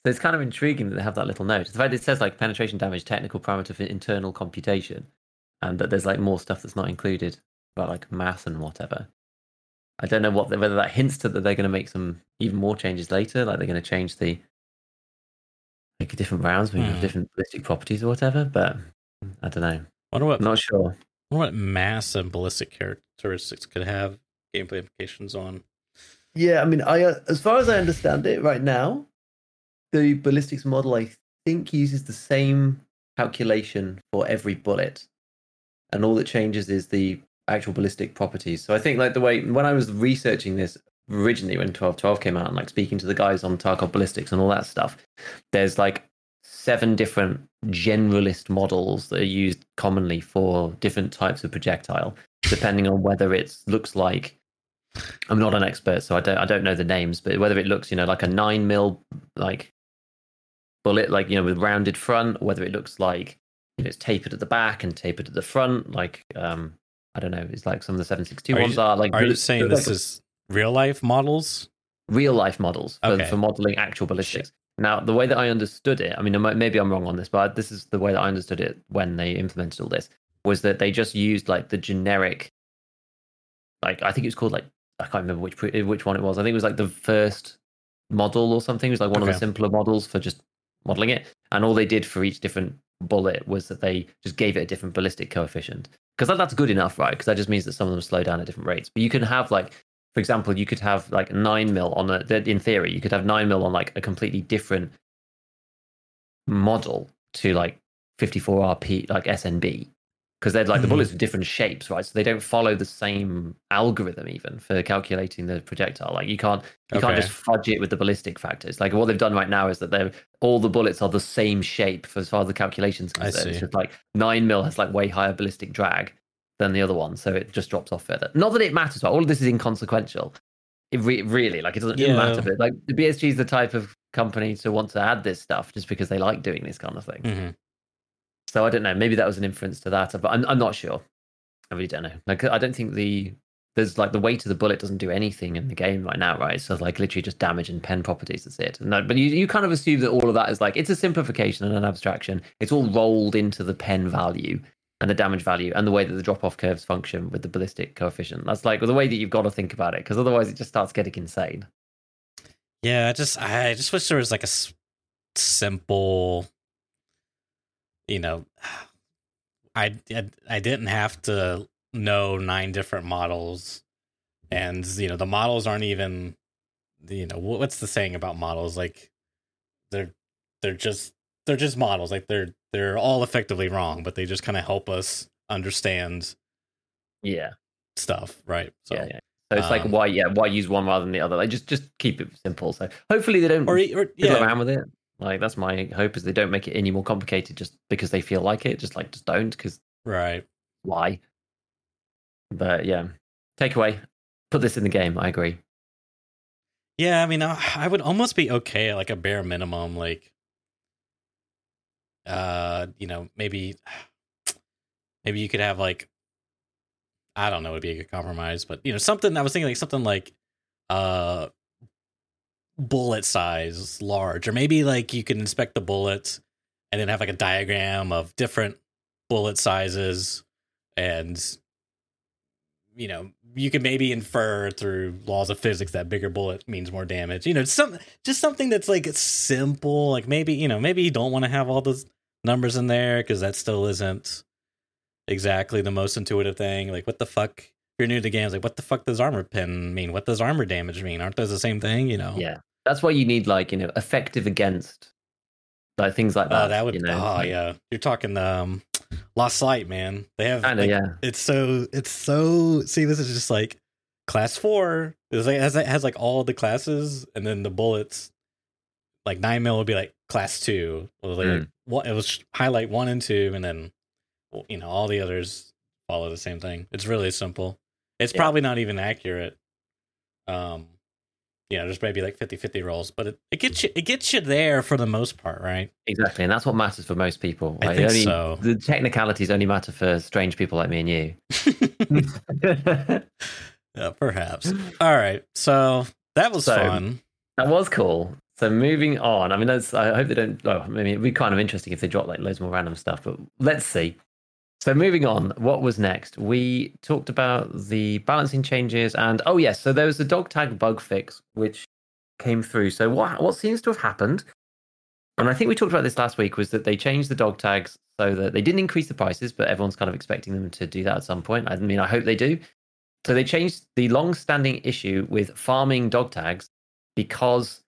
So it's kind of intriguing that they have that little note. The fact it says like penetration damage, technical parameter for internal computation, and that there's like more stuff that's not included about like math and whatever. I don't know what whether that hints to that they're going to make some even more changes later, like they're going to change the like different rounds, maybe have Hmm. different ballistic properties or whatever. But I don't know. Wonder what I'm not sure. wonder what mass and ballistic characteristics could have gameplay implications on. Yeah, I mean, I uh, as far as I understand it right now, the ballistics model I think uses the same calculation for every bullet, and all that changes is the actual ballistic properties. So I think like the way when I was researching this originally when 1212 came out and like speaking to the guys on Tarkov ballistics and all that stuff, there's like seven different generalist models that are used commonly for different types of projectile, depending on whether it looks like I'm not an expert, so I don't I don't know the names, but whether it looks, you know, like a nine mil like bullet, like you know, with rounded front, whether it looks like you know it's tapered at the back and tapered at the front, like um I don't know, it's like some of the seven six two Are you- ones are like Are you saying like this is real life models? real life models for, Okay. for modeling actual ballistics. Now, the way that I understood it, I mean, maybe I'm wrong on this, but this is the way that I understood it when they implemented all this, was that they just used like the generic, like I think it was called like I can't remember which which one it was. I think it was like the first model or something. It was like one of the simpler models for just modeling it, and all they did for each different bullet was that they just gave it a different ballistic coefficient. Because that, that's good enough, right? Because that just means that some of them slow down at different rates. But you can have like for example, you could have like nine mil on a. In theory, you could have nine mil on like a completely different model to like 54 RP, like SNB, because they're like the Mhm. bullets are different shapes, right? So they don't follow the same algorithm even for calculating the projectile. Like you can't you can't just fudge it with the ballistic factors. Like what they've done right now is that they're all the bullets are the same shape for as far as the calculations concerned. It's just like nine mil has like way higher ballistic drag than the other one, so it just drops off further. Not that it matters? All of this is inconsequential. It re- really like it doesn't, Yeah. matter. But like the BSG is the type of company to want to add this stuff just because they like doing this kind of thing. hmm So I don't know. Maybe that was an inference to that, but I'm I'm not sure. I really don't know. Like I don't think the there's like the weight of the bullet doesn't do anything in the game right now, right? So like literally just damage and pen properties. That's it. But you you kind of assume that all of that is like it's a simplification and an abstraction. It's all rolled into the pen value and the damage value and the way that the drop off curves function with the ballistic coefficient. That's like the way that you've got to think about it because otherwise it just starts getting insane. Yeah, I just I just wish there was like a s- simple, you know, I, I I didn't have to know nine different models, and you know the models aren't even, you know, what's the saying about models? Like they're they're just they're just models. Like they're they're all effectively wrong, but they just kind of help us understand Yeah. stuff, right? So yeah, yeah. So it's like um, why yeah why use one rather than the other? Like just just keep it simple. So hopefully they don't or, or yeah, around with it. Like that's my hope is they don't make it any more complicated just because they feel like it. Just like just don't because right. why? But yeah, takeaway: put this in the game. I agree. Yeah, I mean, I would almost be okay at like a bare minimum, like uh, you know, maybe maybe you could have like I don't know, it would be a good compromise, but you know, something I was thinking like something like uh bullet size large, or maybe like you can inspect the bullets and then have like a diagram of different bullet sizes and you know you can maybe infer through laws of physics that bigger bullet means more damage. You know some just something that's like simple like maybe you know maybe you don't want to have all those numbers in there because that still isn't exactly the most intuitive thing. Like what the fuck if you're new to games like what the fuck does armor pin mean? What does armor damage mean? Aren't those the same thing you know? Yeah, that's why you need like you know effective against, like things like that. oh that would you know? oh yeah you're talking um lost light man they have I know, like, yeah. it's so it's so see this is just like class four it's like it has, it has like all the classes and then the bullets like nine mil would be like class two it was like Mm. it was highlight one and two and then you know all the others follow the same thing it's really simple it's Yeah. probably not even accurate um you know there's maybe like 50 50 rolls but it, it gets you it gets you there for the most part right Exactly, and that's what matters for most people. I think only, so. The technicalities only matter for strange people like me and you. yeah, perhaps all right so that was So- fun That was cool. So moving on. I mean, that's. I hope they don't. Oh, I mean, it'd be kind of interesting if they drop like loads more random stuff. But let's see. So moving on, what was next? We talked about the balancing changes, and oh yes, so there was a dog tag bug fix which came through. So what what seems to have happened, and I think we talked about this last week, was that they changed the dog tags so that they didn't increase the prices, but everyone's kind of expecting them to do that at some point. I mean, I hope they do. So they changed the long-standing issue with farming dog tags because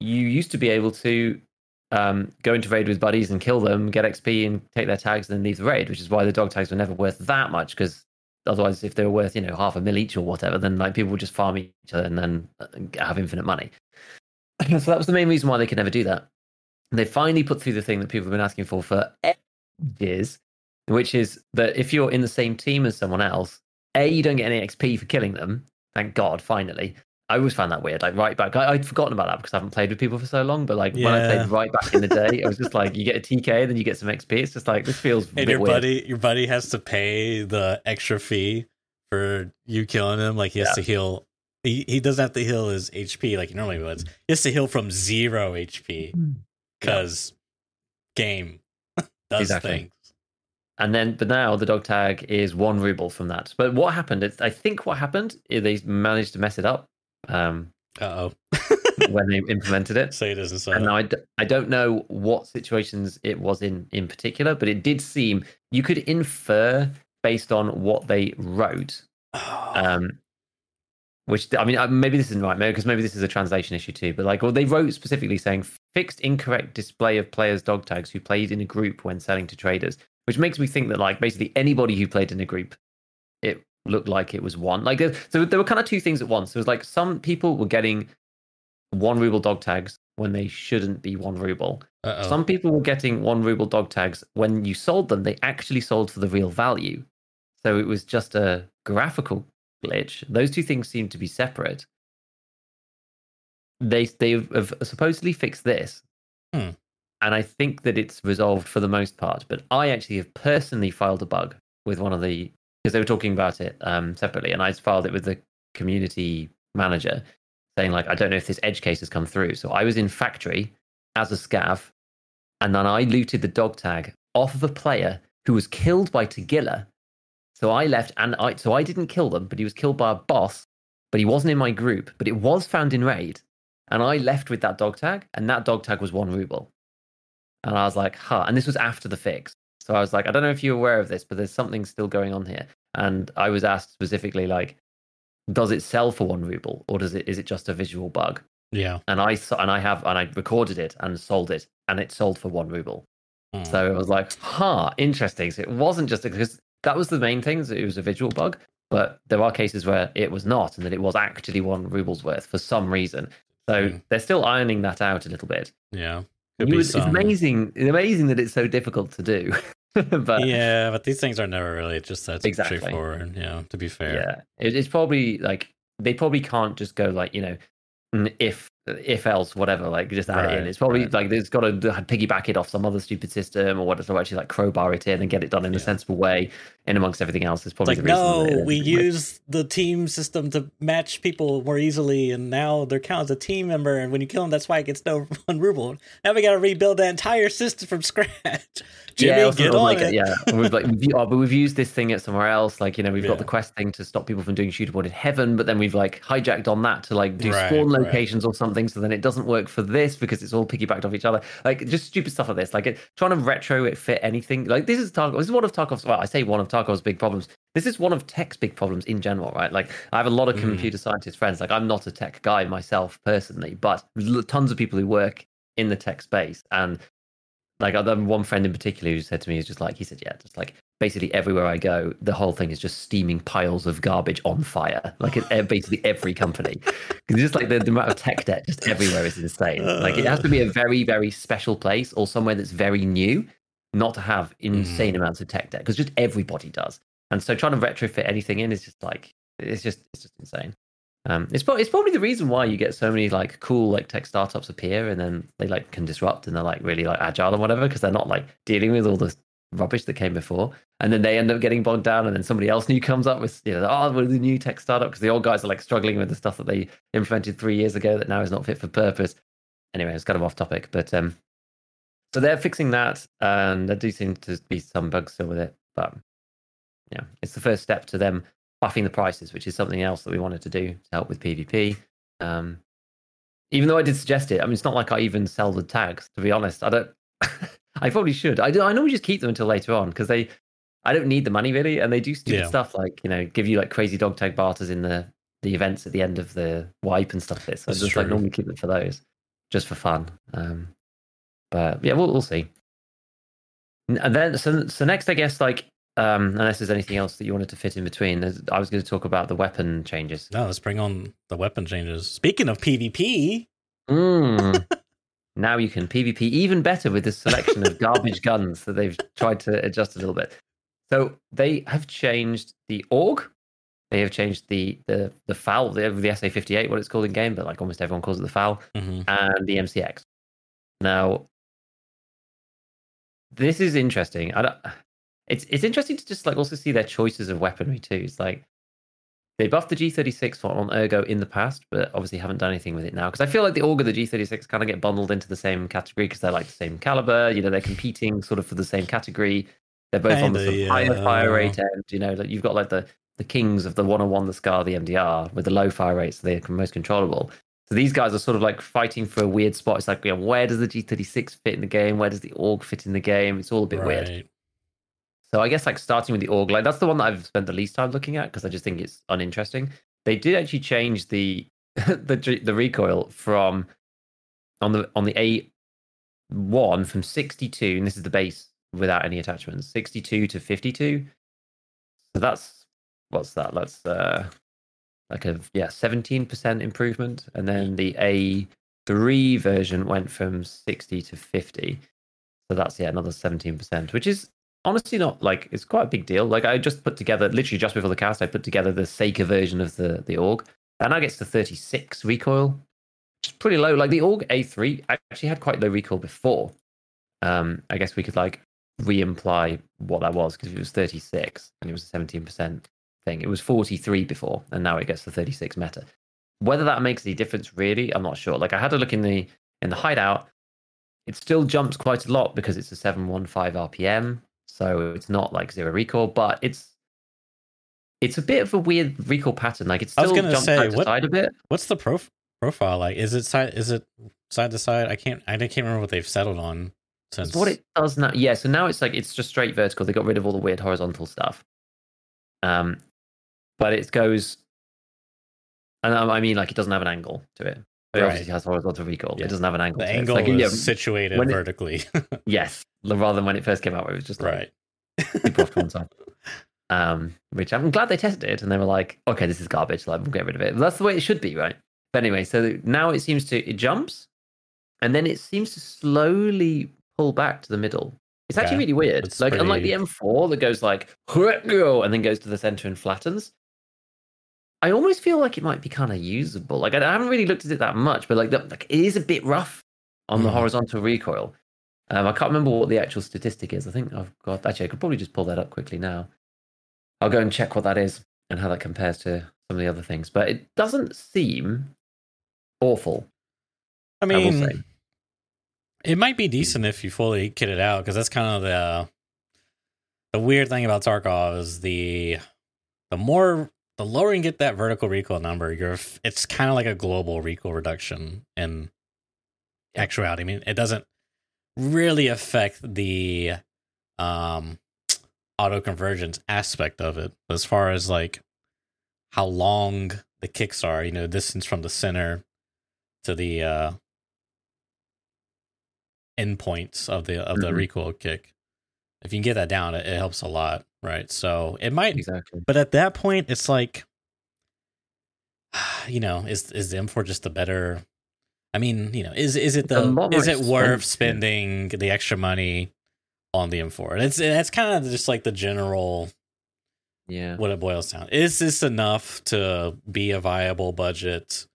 you used to be able to um, go into raid with buddies and kill them, get XP and take their tags, and then leave the raid, which is why the dog tags were never worth that much. Because otherwise, if they were worth you know half a mil each or whatever, then like people would just farm each other and then uh, have infinite money. so that was the main reason why they could never do that. And they finally put through the thing that people have been asking for for ages, which is that if you're in the same team as someone else, a you don't get any XP for killing them. Thank God, finally. I always found that weird. Like right back, I, I'd forgotten about that because I haven't played with people for so long. But like when I played right back in the day, it was just like you get a TK, then you get some XP. It's just like this feels and your weird. buddy your buddy has to pay the extra fee for you killing him like he has Yeah. to heal he, he doesn't have to heal his hp like he normally would he has to heal from zero hp because hmm. game does Exactly. things And then, but now the dog tag is one ruble from that. But what happened? It's, I think what happened is they managed to mess it up um, uh-oh when they implemented it. say it isn't so And I, d- I don't know what situations it was in in particular, but it did seem you could infer based on what they wrote. Oh, Um, which I mean, uh, maybe this isn't right, maybe because maybe this is a translation issue too. But like, well, they wrote specifically saying fixed incorrect display of players' dog tags who played in a group when selling to traders, which makes me think that like basically anybody who played in a group, it looked like it was one. Like, so there were kind of two things at once. There was like some people were getting one ruble dog tags when they shouldn't be one ruble. uh-oh. Some people were getting one ruble dog tags when you sold them, they actually sold for the real value. So it was just a graphical glitch. Those two things seem to be separate. They they have supposedly fixed this, Hmm. and I think that it's resolved for the most part. But I actually have personally filed a bug with one of the because they were talking about it um, separately, and I filed it with the community manager, saying like I don't know if this edge case has come through. So I was in factory as a scav, and then I looted the dog tag off of a player who was killed by Tagilla. So I left, and I so I didn't kill them, but he was killed by a boss. But he wasn't in my group, but it was found in raid, and I left with that dog tag, and that dog tag was one ruble. And I was like, huh. And this was after the fix. So I was like, I don't know if you're aware of this, but there's something still going on here. And I was asked specifically, like, does it sell for one ruble, or does it is it just a visual bug? yeah and I saw, and I have and I recorded it and sold it, and it sold for one ruble. Hmm. So it was like, huh, interesting. So it wasn't just because that was the main thing. That it was a visual bug, but there are cases where it was not, and that it was actually one ruble's worth for some reason. So Hmm. they're still ironing that out a little bit. yeah Could You be would- it's amazing. It's amazing that it's so difficult to do. but yeah but these things are never really just that Exactly. straightforward yeah to be fair Yeah, it, it's probably like they probably can't just go like you know, "Mm, if if else, whatever, like just add it in. It's probably right. like there's got to piggyback it off some other stupid system or whatever, actually like crowbar it in and get it done in a sensible way in amongst everything else. It's probably like, the no, that we use the team system to match people more easily, and now they're counted as a team member. And when you kill them, that's why it gets no one ruble. Now we got to rebuild the entire system from scratch. Jimmy, yeah, get on like it. Yeah, we've like, we've, oh, but we've used this thing at somewhere else. Like, you know, we've Yeah. got the quest thing to stop people from doing Shooter Born in Heaven, but then we've like hijacked on that to like do Right, spawn right. locations or something. So then it doesn't work for this because it's all piggybacked off each other. Like, just stupid stuff like this. Like, it, trying to retro it fit anything. Like, this is Tarkov. This is one of Tarkov's. Well, I say one of Tarkov's big problems. This is one of tech's big problems in general, right? Like, I have a lot of Mhm. computer scientist friends. Like, I'm not a tech guy myself personally, but tons of people who work in the tech space and like one friend in particular who said to me, he's just like, he said, yeah, just like basically everywhere I go, the whole thing is just steaming piles of garbage on fire. Like at at basically every company. Because just like the, the amount of tech debt just everywhere is insane. Like it has to be a very, very special place or somewhere that's very new not to have insane amounts of tech debt because just everybody does. And so trying to retrofit anything in is just like, it's just, it's just insane. Um, it's, pro- it's probably the reason why you get so many like cool like tech startups appear and then they like can disrupt and they're like really like agile and whatever because they're not like dealing with all the rubbish that came before and then they end up getting bogged down and then somebody else new comes up with you know oh we're the new tech startup because the old guys are like struggling with the stuff that they implemented three years ago that now is not fit for purpose. Anyway, it's kind of off topic, but um, so they're fixing that and there do seem to be some bugs still with it, but yeah, it's the first step to them buffing the prices, which is something else that we wanted to do to help with PvP. Um, even though I did suggest it, I mean, it's not like I even sell the tags. To be honest, I don't. I probably should. I do. I normally just keep them until later on because they. I don't need the money really, and they do stupid Yeah. stuff like you know give you like crazy dog tag barters in the the events at the end of the wipe and stuff like. So I That's just like normally keep them for those, just for fun. Um, but yeah, we'll we'll see. And then so so next, I guess like um, unless there's anything else that you wanted to fit in between, I was going to talk about the weapon changes. No, let's bring on the weapon changes. Speaking of PvP, Mm. now you can PvP even better with this selection of garbage guns that they've tried to adjust a little bit. So they have changed the AUG. They have changed the the the FAL, the, the SA58, what it's called in game, but like almost everyone calls it the FAL, Mhm. and the MCX. Now, this is interesting. I don't, it's it's interesting to just like also see their choices of weaponry too. It's like they buffed the G36 one on Ergo in the past, but obviously haven't done anything with it now. Because I feel like the AUG and the G36 kind of get bundled into the same category because they're like the same caliber. You know, they're competing sort of for the same category. They're both on the sort of Kinda, higher fire rate end. You know, like you've got like the the kings of the 101, the Scar, the MDR with the low fire rates, so they're most controllable. So these guys are sort of like fighting for a weird spot. It's like, you know, where does the G36 fit in the game? Where does the AUG fit in the game? It's all a bit weird. So I guess like starting with the AUG, like that's the one that I've spent the least time looking at because I just think it's uninteresting. They did actually change the the the recoil from on the on the A one from sixty two, and this is the base without any attachments, sixty two to fifty two. So that's what's that? That's uh like a yeah seventeen percent improvement, and then the A three version went from sixty to fifty. So that's yeah another seventeen percent, which is honestly not like it's quite a big deal. Like I just put together literally just before the cast, I put together the Seika version of the the AUG. That now gets to 36 recoil, which is pretty low. Like the AUG A3 actually had quite low recoil before. Um, I guess we could like re-imply what that was because it was 36 and it was a 17% thing. It was 43 before, and now it gets to 36 meta. Whether that makes any difference, really, I'm not sure. Like I had a look in the in the hideout. It still jumps quite a lot because it's a 715 RPM, so it's not like zero recoil, but it's it's a bit of a weird recoil pattern. Like it's I was still gonna say, what- side a bit. What's the prof- profile like? Is it side? Is it side to side? I can't. I can't remember what they've settled on since. What it does now, yeah. So now it's like it's just straight vertical. They got rid of all the weird horizontal stuff. Um, but it goes, and I mean, like it doesn't have an angle to it. It Right. obviously has horizontal recoil. Yeah. It doesn't have an angle. the to it. It's angle like, is yeah, situated it- vertically. yes, rather than when it first came out, where it was just like right. off to one side. Um, which I'm glad they tested it and they were like, okay, this is garbage. Like, we'll get rid of it. But that's the way it should be, right? But anyway, so now it seems to it jumps, and then it seems to slowly pull back to the middle. It's actually Okay. really weird. It's like, unlike the M4 that goes like and then goes to the center and flattens. I almost feel like it might be kind of usable. Like I, I haven't really looked at it that much, but like, the, like it is a bit rough on the Mhm. horizontal recoil. Um, I can't remember what the actual statistic is. I think I've got actually I could probably just pull that up quickly now. I'll go and check what that is and how that compares to some of the other things. But it doesn't seem awful. I I mean, say. it might be decent if you fully kit it out because that's kind of the the weird thing about Tarkov is the the more the lower you get that vertical recoil number, you're it's kind of like a global recoil reduction in actuality. I mean, it doesn't really affect the um auto convergence aspect of it as far as like how long the kicks are, you know, distance from the center to the uh endpoints of the of the Mhm. recoil kick. If you can get that down, it, it helps a lot, right? So it might Exactly. but at that point, it's like, you know, is is the M4 just a better? I mean, you know, is is it It's the is it worth spending the extra money on the M4? And it's that's kind of just like the general Yeah. what it boils down. Is this enough to be a viable budget,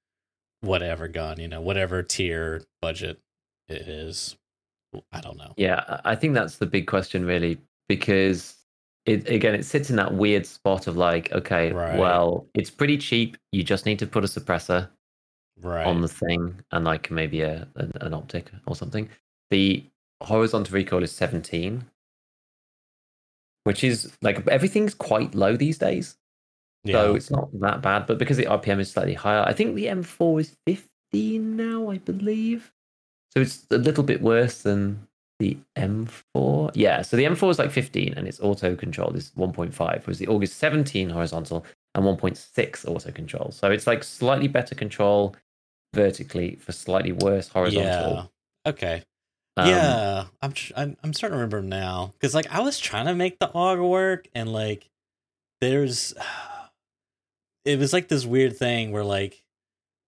whatever gun, you know, whatever tier budget it is? I don't know. Yeah, I think that's the big question, really, because it again it sits in that weird spot of like, okay, Right. well, it's pretty cheap. You just need to put a suppressor Right. on the thing and like maybe a an, an optic or something. The horizontal recoil is 17, which is like everything's quite low these days, yeah. so it's not that bad. But because the RPM is slightly higher, I think the M4 is 15 now, I believe. So it's a little bit worse than the M4. Yeah, so the M4 is like 15 and it's auto controlled is 1.5, whereas the AUG is 17 horizontal and 1.6 auto control. So it's like slightly better control vertically for slightly worse horizontal. yeah. Okay. Um, yeah, I'm, tr- I'm I'm starting to remember now because like I was trying to make the AUG work and like there's it was like this weird thing where like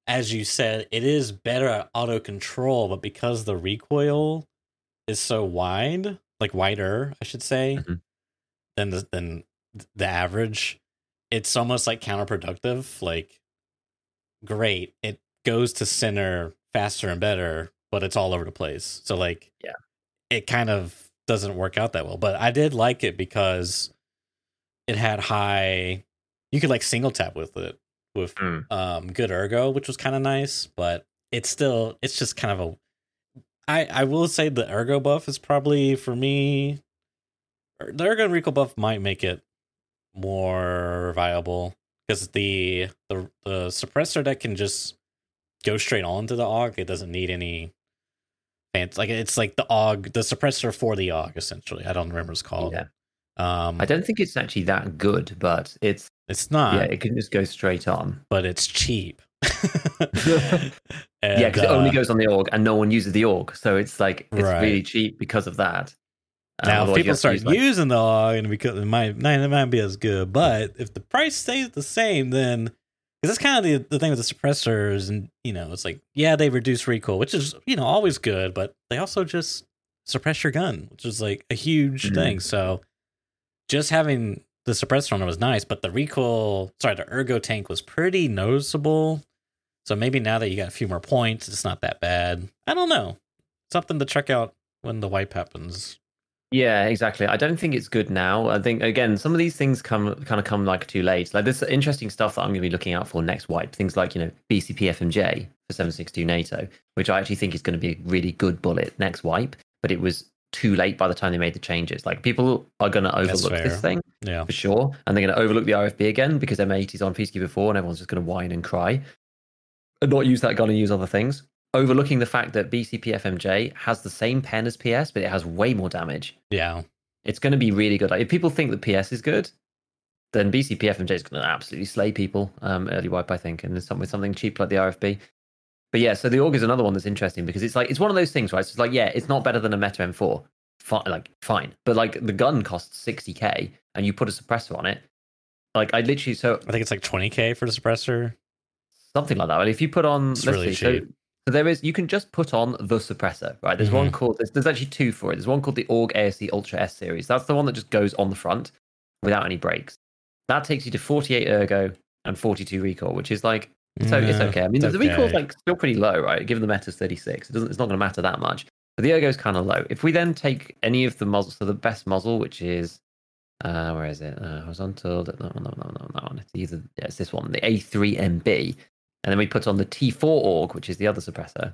as you said it is better at auto control but because the recoil is so wide like wider I should say Mhm. than the than the average it's almost like counterproductive like great it goes to center faster and better but it's all over the place so like Yeah. it kind of doesn't work out that well but i did like it because it had high you could like single tap with it with Mm. um good ergo which was kind of nice but it's still it's just kind of a i i will say the ergo buff is probably for me er, the ergo and recoil buff might make it more viable because the the the suppressor that can just go straight onto the AUG. It doesn't need any fancy like it's like the AUG, the suppressor for the AUG essentially. I don't remember what it's called. Yeah. Um, I don't think it's actually that good, but it's it's not, yeah, it can just go straight on. but it's cheap. yeah, because it only uh, goes on the AUG, and no one uses the AUG, so it's like it's Right. really cheap because of that. Um, now, if people start use, like- using the AUG, and because it might, it might be as good. But if the price stays the same, then because that's kind of the, the thing with the suppressors, and you know, it's like yeah, they reduce recoil, which is you know always good, but they also just suppress your gun, which is like a huge Mhm. thing. So just having the suppressor was nice, but the recoil, sorry, the ergo tank was pretty noticeable. So maybe now that you got a few more points, it's not that bad. I don't know. Something to check out when the wipe happens. Yeah, exactly. I don't think it's good now. I think again, some of these things come kind of come like too late. Like this interesting stuff that I'm going to be looking out for next wipe. Things like you know BCP FMJ for 762 NATO, which I actually think is going to be a really good bullet next wipe. But it was too late by the time they made the changes. Like people are going to overlook this thing Yeah. for sure, and they're going to overlook the RFB again because M80 is on Peacekeeper 4, and everyone's just going to whine and cry and not use that gun and use other things. Overlooking the fact that BCP FMJ has the same pen as PS, but it has way more damage Yeah. it's going to be really good. Like, if people think that PS is good, then BCP FMJ is going to absolutely slay people um, early wipe, I think, and there's some, with something cheap like the RFB. But yeah, so the AUG is another one that's interesting because it's like it's one of those things, right? So it's like yeah, it's not better than a Meta M4, fine, like fine, but like the gun costs 60k and you put a suppressor on it, like I literally so I think it's like 20k for the suppressor. something like that. And if you put on, It's let's really see, cheap. so there is, you can just put on the suppressor, right? There's Mm-hmm. one called, there's, there's actually two for it. There's one called the AUG ASC Ultra S series. That's the one that just goes on the front without any brakes. That takes you to 48 ergo and 42 recoil, which is like so it's Yeah, okay. I mean, the, the recoil's okay. like still pretty low, right? Given the meta's 36, it doesn't. It's not going to matter that much. But the ergo's kind of low. If we then take any of the muzzles, so the best muzzle, which is uh, where is it? Uh, horizontal. No, no, no, no, no, that one. It's either yeah, it's this one, the A3MB, and then we put on the T4 AUG, which is the other suppressor.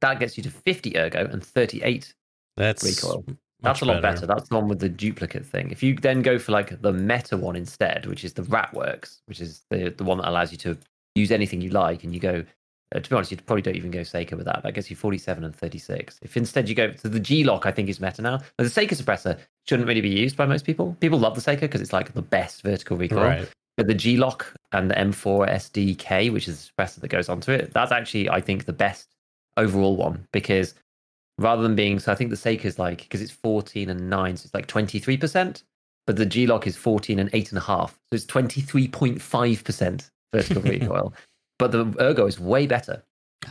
That gets you to 50 ergo and 38 That's recoil. That's a lot better. That's the one with the duplicate thing. If you then go for like the meta one instead, which is the Ratworks, which is the the one that allows you to use anything you like, and you go. Uh, to be honest, you probably don't even go Seika with that. That gets you 47 and 36. If instead you go to the G Lock, I think is meta now. But the Seika suppressor shouldn't really be used by most people. People love the Seika because it's like the best vertical recoil. Right. But the G Lock and the M4 SDK, which is the suppressor that goes onto it, that's actually, I think, the best overall one because rather than being, so I think the Seika is like, because it's 14 and 9, so it's like 23%, but the G Lock is 14 and 8.5, so it's 23.5% vertical recoil. But the Ergo is way better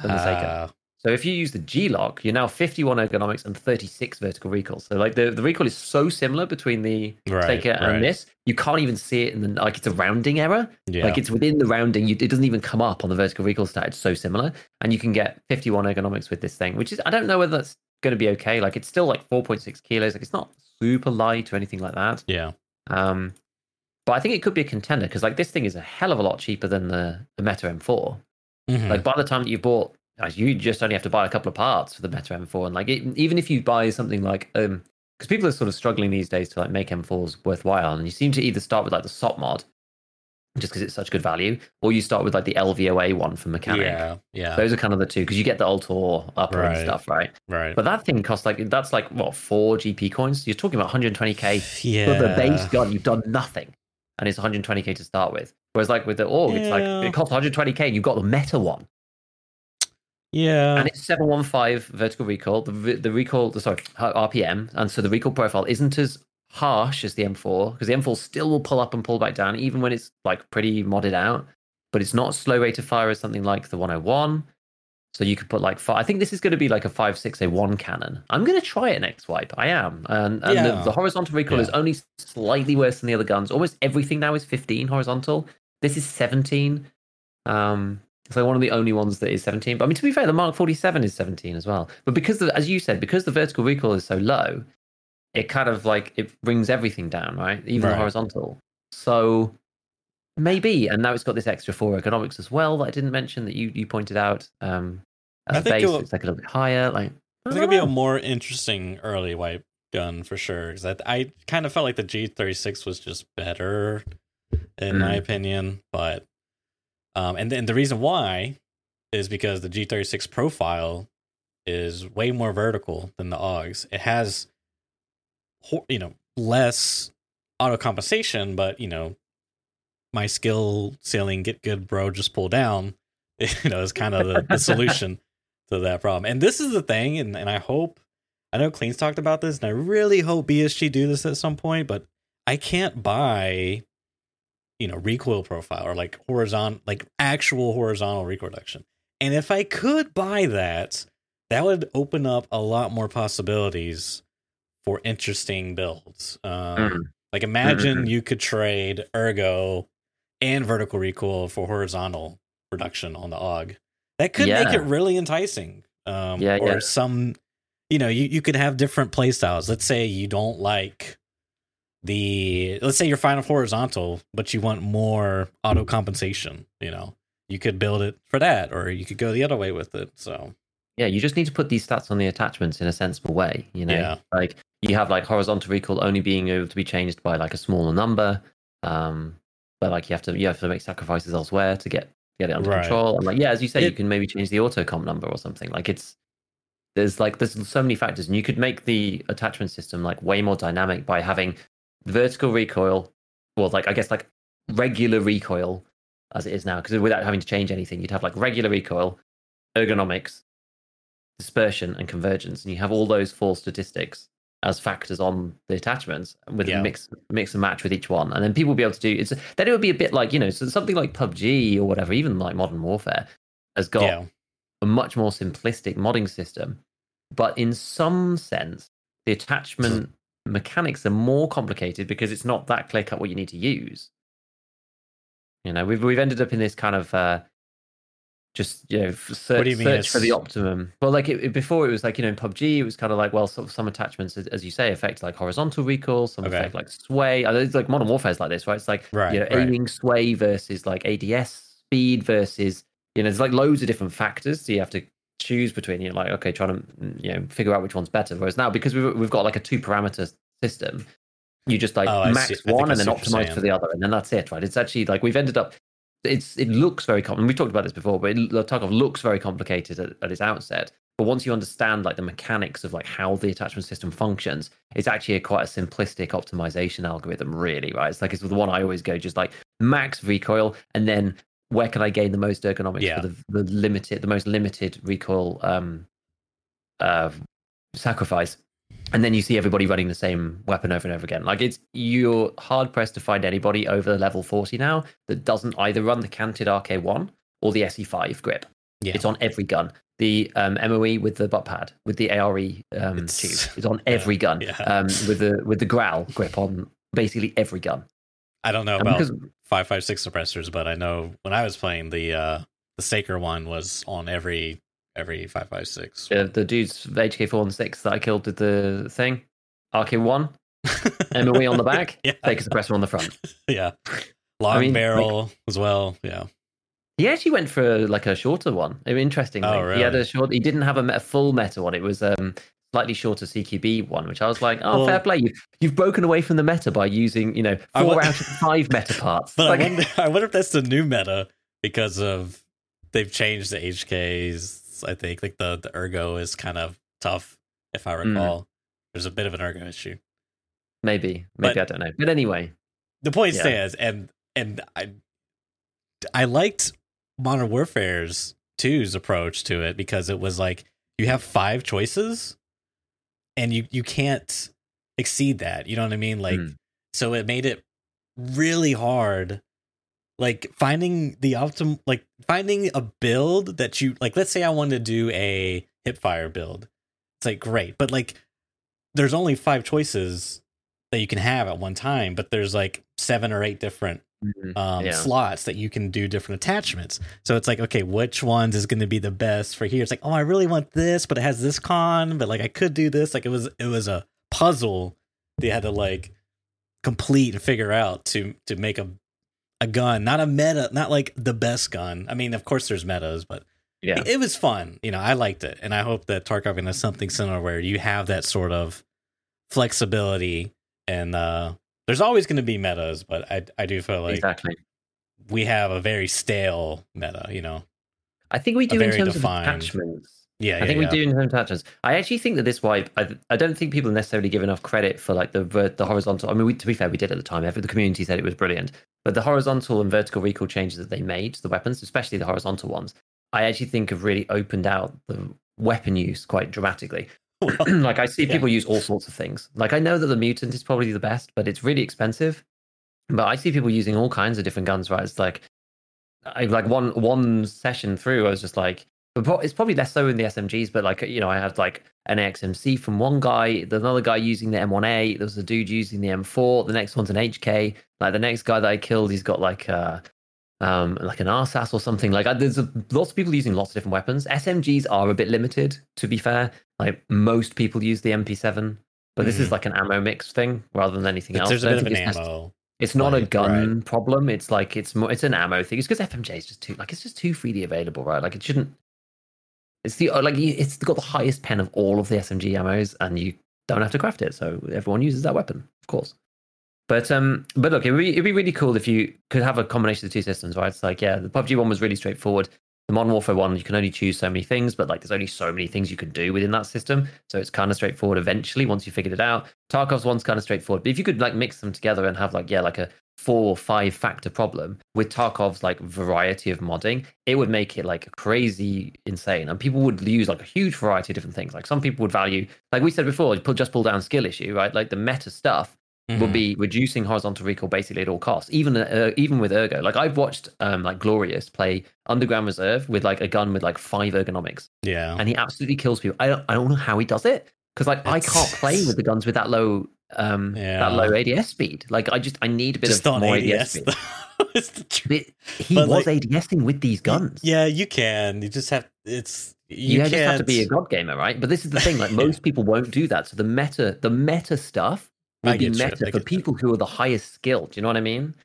than the Seika. Ah, So if you use the G Lock, you're now 51 ergonomics and 36 vertical recoil. So like the, the recoil is so similar between the Right, right. and this, you can't even see it in the like it's a rounding error. yeah. Like it's within the rounding, you, it doesn't even come up on the vertical recoil stat. It's so similar, and you can get 51 ergonomics with this thing, which is I don't know whether that's going to be okay. Like it's still like 4.6 kilos. Like it's not super light or anything like that. yeah. Um, but I think it could be a contender because like this thing is a hell of a lot cheaper than the the Meta M4. Mhm. Like by the time that you've bought, like, you just only have to buy a couple of parts for the Meta M4, and like it, even if you buy something like um, because people are sort of struggling these days to like make M4s worthwhile, and you seem to either start with like the SOP mod, just because it's such good value, or you start with like the LVOA one from Mechanic. yeah. Yeah. Those are kind of the two because you get the Ultor upper Right. and stuff, right? right. But that thing costs like that's like what four GP coins. You're talking about 120k yeah. for the base gun. You've done nothing, and it's 120k to start with. Whereas like with the AUG, it's like it costs 120k. and You've got the Meta one, Yeah. and it's 715 vertical recoil. The the recoil, the sorry RPM, and so the recoil profile isn't as harsh as the M4 because the M4 still will pull up and pull back down even when it's like pretty modded out. But it's not slow rate of fire as something like the 101. So you could put like five. I think this is going to be like a five six a one cannon. I'm going to try it next wipe. I am, and, and the, Yeah. the horizontal recoil is only slightly worse than the other guns. Almost everything now is 15 horizontal. This is 17. Um, so one of the only ones that is 17. But I mean, to be fair, the Mark 47 is 17 as well. But because, the, as you said, because the vertical recoil is so low, it kind of like it brings everything down, right? Even Right. the horizontal. So maybe, and now it's got this extra four ergonomics as well that I didn't mention that you you pointed out. Um, I think base, it'll- it's like a little bit higher. Like I think it'd be a more interesting early wipe gun for sure. Because I, I kind of felt like the G36 was just better, in my Mm. opinion. But um, and then the reason why is because the G36 profile is way more vertical than the AUGs. It has, you know, less auto compensation, but you know, my skill ceiling get good, bro, just pull down. You know, is kind of the, the solution to that problem. And this is the thing, and, and I hope I know Klean's talked about this, and I really hope BSG do this at some point, but I can't buy you know recoil profile or like horizontal like actual horizontal recoil reduction. And if I could buy that, that would open up a lot more possibilities for interesting builds. Um, Mm. Like imagine Mhm. you could trade ergo and vertical recoil for horizontal reduction on the AUG. That could make it really enticing. Um, Yeah, or yeah. some, you know, you, you could have different play styles. Let's say you don't like the, let's say you're fine with horizontal, but you want more auto compensation. You know, you could build it for that, or you could go the other way with it. So yeah, you just need to put these stats on the attachments in a sensible way. You know, Yeah. like you have like horizontal recoil only being able to be changed by like a smaller number. Um, but like you have to you have to make sacrifices elsewhere to get get it under Right. control. And like yeah, as you say, you can maybe change the auto comp number or something. Like it's there's like there's so many factors, and you could make the attachment system like way more dynamic by having vertical recoil, well, like I guess like regular recoil as it is now, because without having to change anything, you'd have like regular recoil, ergonomics, dispersion, and convergence, and you have all those four statistics as factors on the attachments with Yeah. a mix mix and match with each one, and then people will be able to do it's then it would be a bit like you know so something like PUBG or whatever, even like Modern Warfare has got yeah, a much more simplistic modding system. But in some sense, the attachment mechanics are more complicated because it's not that clear cut what you need to use. You know, we've we've ended up in this kind of uh, just you know search, do you mean search for the optimum. Well, like it, it- before, it was like you know in PUBG, it was kind of like well, sort of some attachments, as, you say, affect like horizontal recoil, some Okay. affect like sway. It's like Modern Warfare is like this, right? It's like Right, you know, right. aiming sway versus like ADS speed versus you know, there's like loads of different factors. So you have to choose between. You know, like okay, trying to mm, you know figure out which one's better. Whereas now, because we've we've got like a two parameter system, you just like Oh, max see. I think one and then what optimize for the other, and then that's it, right? It's actually like we've ended up. It's it looks very common. We've talked about this before, but it, Tarkov looks very complicated at, at its outset. But once you understand like the mechanics of like how the attachment system functions, it's actually a quite a simplistic optimization algorithm, really, right? It's like it's the one I always go just like max recoil, and then where can I gain the most ergonomics Yeah. for the, the limited, the most limited recoil um, uh, sacrifice? And then you see everybody running the same weapon over and over again. Like it's you're hard pressed to find anybody over the level forty now that doesn't either run the canted RK1 or the SE5 grip. Yeah. It's on every gun. The um, MOE with the butt pad, with the ARE um, It's- tube, is on every gun. yeah. Um, with the with the growl grip on basically every gun. I don't know And about because five five six suppressors, but I know when I was playing the uh the Saker one was on every every five five six. uh, the dudes HK four and six that I killed did the thing, RK1, MOE on the back, yeah, take a suppressor on the front. yeah. Long mean, barrel as well. Yeah. He actually went for like a shorter one. I mean, Interestingly, Oh, he had a short. He didn't have a, a full meta one. It was um slightly shorter CQB one, which I was like, oh, Well- fair play. You've you've broken away from the meta by using you know four out of five meta parts. But Like- I wonder I wonder if that's the new meta because of they've changed the HKs. I think like the the ergo is kind of tough. If I Mm. recall, there's a bit of an ergo issue. maybe, maybe But- I don't know. But anyway, the point Yeah. stands and and i i liked modern warfare's 2's approach to it because it was like you have five choices and you you can't exceed that you know what i mean like Mm. so it made it really hard like finding the optim like finding a build that you like let's say i wanted to do a hipfire build it's like great but like there's only five choices that you can have at one time but there's like seven or eight different Mhm. um, Yeah. slots that you can do different attachments. So it's like, okay, which ones is going to be the best for here? It's like, oh, I really want this, but it has this con, but like I could do this. Like it was, it was a puzzle they had to like complete and figure out to to make a a gun, not a meta, not like the best gun. I mean, of course, there's metas, but yeah, it, it was fun. You know, I liked it, and I hope that Tarkov has something similar where you have that sort of flexibility. And uh there's always going to be metas, but I I do feel like exactly. we have a very stale meta. You know, I think we do in terms defined- of attachments. Yeah, I yeah, think yeah. we do in terms of attachments. I actually think that this wipe. I, I don't think people necessarily give enough credit for like the the horizontal. I mean, we, to be fair, we did at the time. Every the community said it was brilliant, but the horizontal and vertical recoil changes that they made to the weapons, especially the horizontal ones, I actually think have really opened out the weapon use quite dramatically. Like I see Yeah. people use all sorts of things. Like I know that the mutant is probably the best, but it's really expensive. But I see people using all kinds of different guns. Right? It's like, I like one one session through, I was just like, but it's probably less so in the SMGs. But like you know, I had like an XMC from one guy, there's another guy using the M1A. There was a dude using the M4. The next one's an HK. Like the next guy that I killed, he's got like uh um like an RSASS or something. Like I, there's a, lots of people using lots of different weapons. SMGs are a bit limited, to be fair. Like most people use the MP7, but this is Mhm. like an ammo mix thing rather than anything else. there's a bit of an it's ammo. It's not a play, gun problem. It's like it's more. It's an ammo thing. It's because FMJ is just too like it's just too freely available, right? Like it shouldn't. It's the like it's got the highest pen of all of the SMG ammos, and you don't have to craft it, so everyone uses that weapon, of course. But um, but look, it'd be, it'd be really cool if you could have a combination of the two systems, right? It's like yeah, the PUBG one was really straightforward. The Modern Warfare one, you can only choose so many things, but like there's only so many things you can do within that system, so it's kind of straightforward. Eventually, once you figured it out, Tarkov's one's kind of straightforward. But if you could like mix them together and have like yeah, like a four or five factor problem with Tarkov's like variety of modding, it would make it like crazy insane. And people would use like a huge variety of different things. Like some people would value, like we said before, pull just pull down skill issue, right? Like the meta stuff would Mhm. be reducing horizontal recoil basically at all costs. Even uh, even with ergo, like I've watched um like Glorious play Underground Reserve with like a gun with like five ergonomics, yeah. and he absolutely kills people. I don't I don't know how he does it because like I can't play with the guns with that low um Yeah. that low ADS speed. Like I just I need a bit Just of more ADS. ADS speed. it's the tr- But he But, was like, ADSing with these guns. Yeah, you can. You just have it's you, you just have to be a god gamer, right? But this is the thing: like most people won't do that. So the meta, the meta stuff will I be you, meta for you. people who are the highest skilled. Do you know what I mean?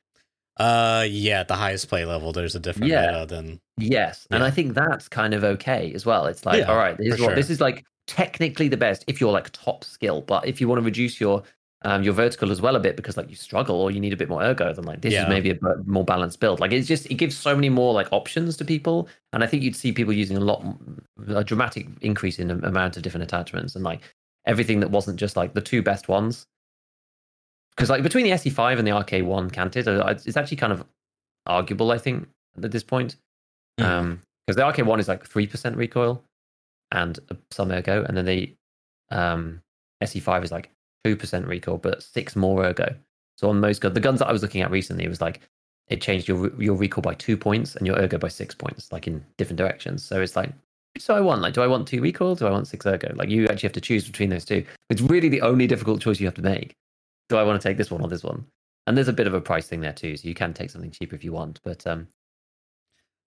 Uh, yeah, at the highest play level, there's a different Yeah. meta than Yes, and I think that's kind of okay as well. It's like, Yeah, all right, this is what this is like technically the best if you're like top skill, but if you want to reduce your um, your vertical as well a bit because like you struggle or you need a bit more ergo, then like this Yeah. is maybe a more balanced build. Like it's just it gives so many more like options to people, and I think you'd see people using a lot a dramatic increase in the amount of different attachments and like everything that wasn't just like the two best ones. Because like between the SE5 and the RK1 canted, it's actually kind of arguable, I think, at this point. Mhm. Um, because the RK1 is like three percent recoil and some ergo, and then the um SE5 is like two percent recoil but six more ergo. So on most guns, the guns that I was looking at recently, it was like it changed your your recoil by two points and your ergo by six points, like in different directions. So it's like, so I want? Like, do I want two recoil? Do I want six ergo? Like, you actually have to choose between those two. It's really the only difficult choice you have to make. Do I want to take this one or this one? And there's a bit of a price thing there too, so you can take something cheaper if you want. But um,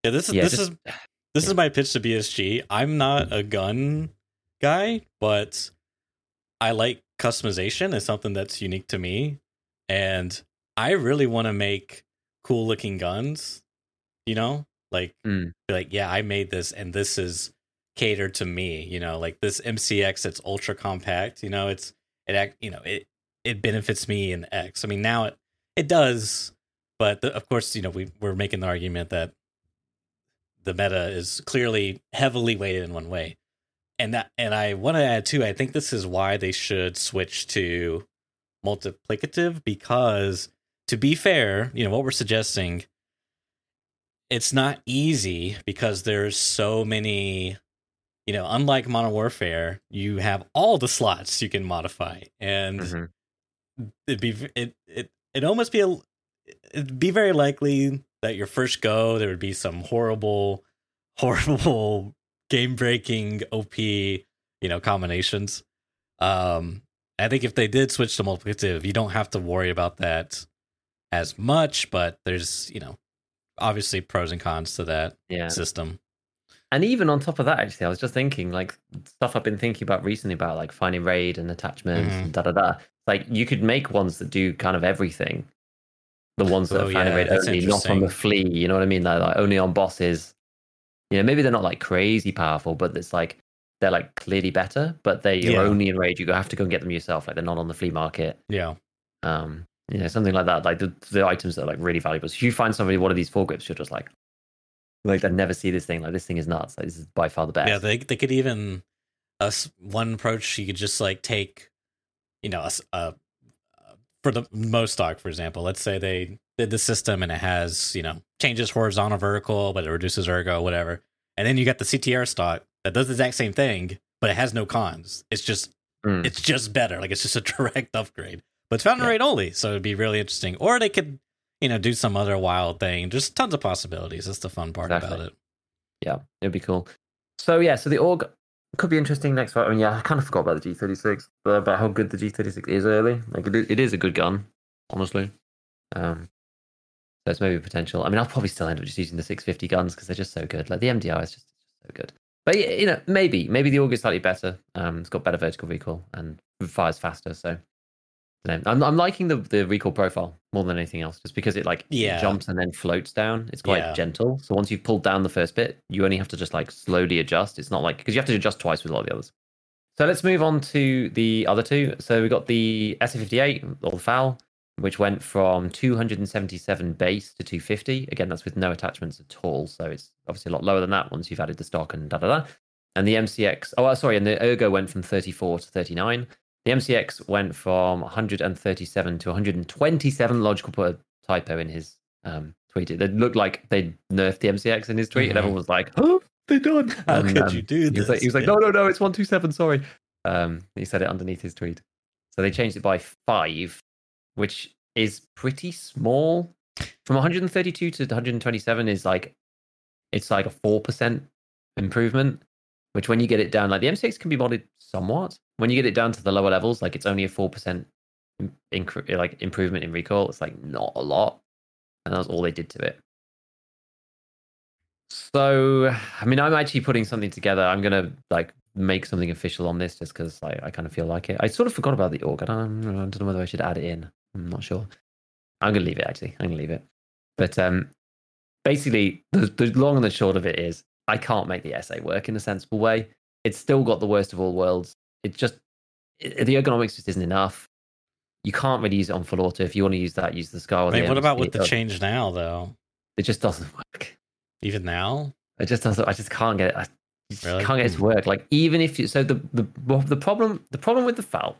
yeah. This is yeah, this just- is this yeah. is my pitch to BSG. I'm not a gun guy, but I like customization. It's something that's unique to me, and I really want to make cool looking guns. You know, like Mm. be like yeah, I made this, and this is catered to me. You know, like this MCX, it's ultra compact. You know, it's it act. You know, it it benefits me in X. I mean, now it it does, but the, of course, you know, we we're making the argument that the meta is clearly heavily weighted in one way. And that and I want to add too, I think this is why they should switch to multiplicative because to be fair, you know, what we're suggesting it's not easy because there's so many you know, unlike Modern Warfare, you have all the slots you can modify and mhm. It'd be it it it almost be a it'd be very likely that your first go there would be some horrible horrible game breaking op you know combinations um i think if they did switch to multiplicative you don't have to worry about that as much but there's you know obviously pros and cons to that yeah. system And even on top of that, actually, I was just thinking like stuff I've been thinking about recently about like finding raid and attachments Mhm. and da da da. Like you could make ones that do kind of everything. The ones that Oh, are finding yeah, raid only, not on the flea. You know what I mean? Like, like only on bosses. You know, maybe they're not like crazy powerful, but it's like they're like clearly better. But they Yeah. are only in raid. You have to go and get them yourself. Like they're not on the flea market. yeah Um, you know, something like that. Like the, the items that are like really valuable. So if you find somebody one of these foregrips, you're just like, like I never see this thing. Like this thing is nuts. Like this is by far the best. Yeah, they they could even us one approach. You could just like take, you know, a, s- a- for the most stock, for example. Let's say they did the system and it has you know changes horizontal, vertical, but it reduces ergo, whatever. And then you got the CTR stock that does the exact same thing, but it has no cons. It's just Mm. it's just better. Like it's just a direct upgrade. But it's found in Yeah. raid only, so it'd be really interesting. Or they could, you know, do some other wild thing. Just tons of possibilities. That's the fun part about it. Yeah, it'd be cool. So yeah, so the AUG could be interesting next fight. I mean, yeah, I kind of forgot about the G36, but about how good the G36 is early. Like it is, it is a good gun, honestly. Um, so it's maybe a potential. I mean, I'll probably still end up just using the 650 guns because they're just so good. Like the MDR is just, just so good. But you know, maybe maybe the AUG is slightly better. Um, it's got better vertical recoil and fires faster. So. I don't know. I'm, I'm liking the, the recoil profile more than anything else, just because it like Yeah. jumps and then floats down. It's quite Yeah. gentle. So once you've pulled down the first bit, you only have to just like slowly adjust. It's not like because you have to adjust twice with a lot of the others. So let's move on to the other two. So we got the SA58 or the FAL, which went from 277 base to 250. Again, that's with no attachments at all. So it's obviously a lot lower than that once you've added the stock and da da da. And the MCX, oh, uh, sorry, and the Ergo went from 34 to 39. The MCX went from 137 to 127. Logical put a typo in his um, tweet. It looked like they nerfed the MCX in his tweet, Mhm. and everyone was like, "Oh, they're done." How And, could um, you do he this? was like, he was like, Yeah. no, no, no, it's one two seven. Sorry. Um, he said it underneath his tweet. So they changed it by five, which is pretty small. From 132 to 127 is like, it's like a four percent improvement. Which when you get it down, like the MCX can be modded somewhat. When you get it down to the lower levels, like it's only a four percent like improvement in recoil. It's like not a lot. and that was all they did to it. So, I mean, I'm actually putting something together. I'm gonna like make something official on this just because I, I kind of feel like it. I sort of forgot about the AUG. I don't, I don't know whether I should add it in. I'm not sure. I'm gonna leave it actually. I'm gonna leave it. But um, basically, the, the long and the short of it is, I can't make the SA work in a sensible way. It's still got the worst of all worlds. It just it, the ergonomics just isn't enough. You can't really use it on full auto. If you want to use that, use the Scar. I mean, what about with the change now though? It just doesn't work. Even now, it just doesn't. I just can't get it. I just Really? can't get it to hmm. work. Like even if you, so the the the problem the problem with the FAL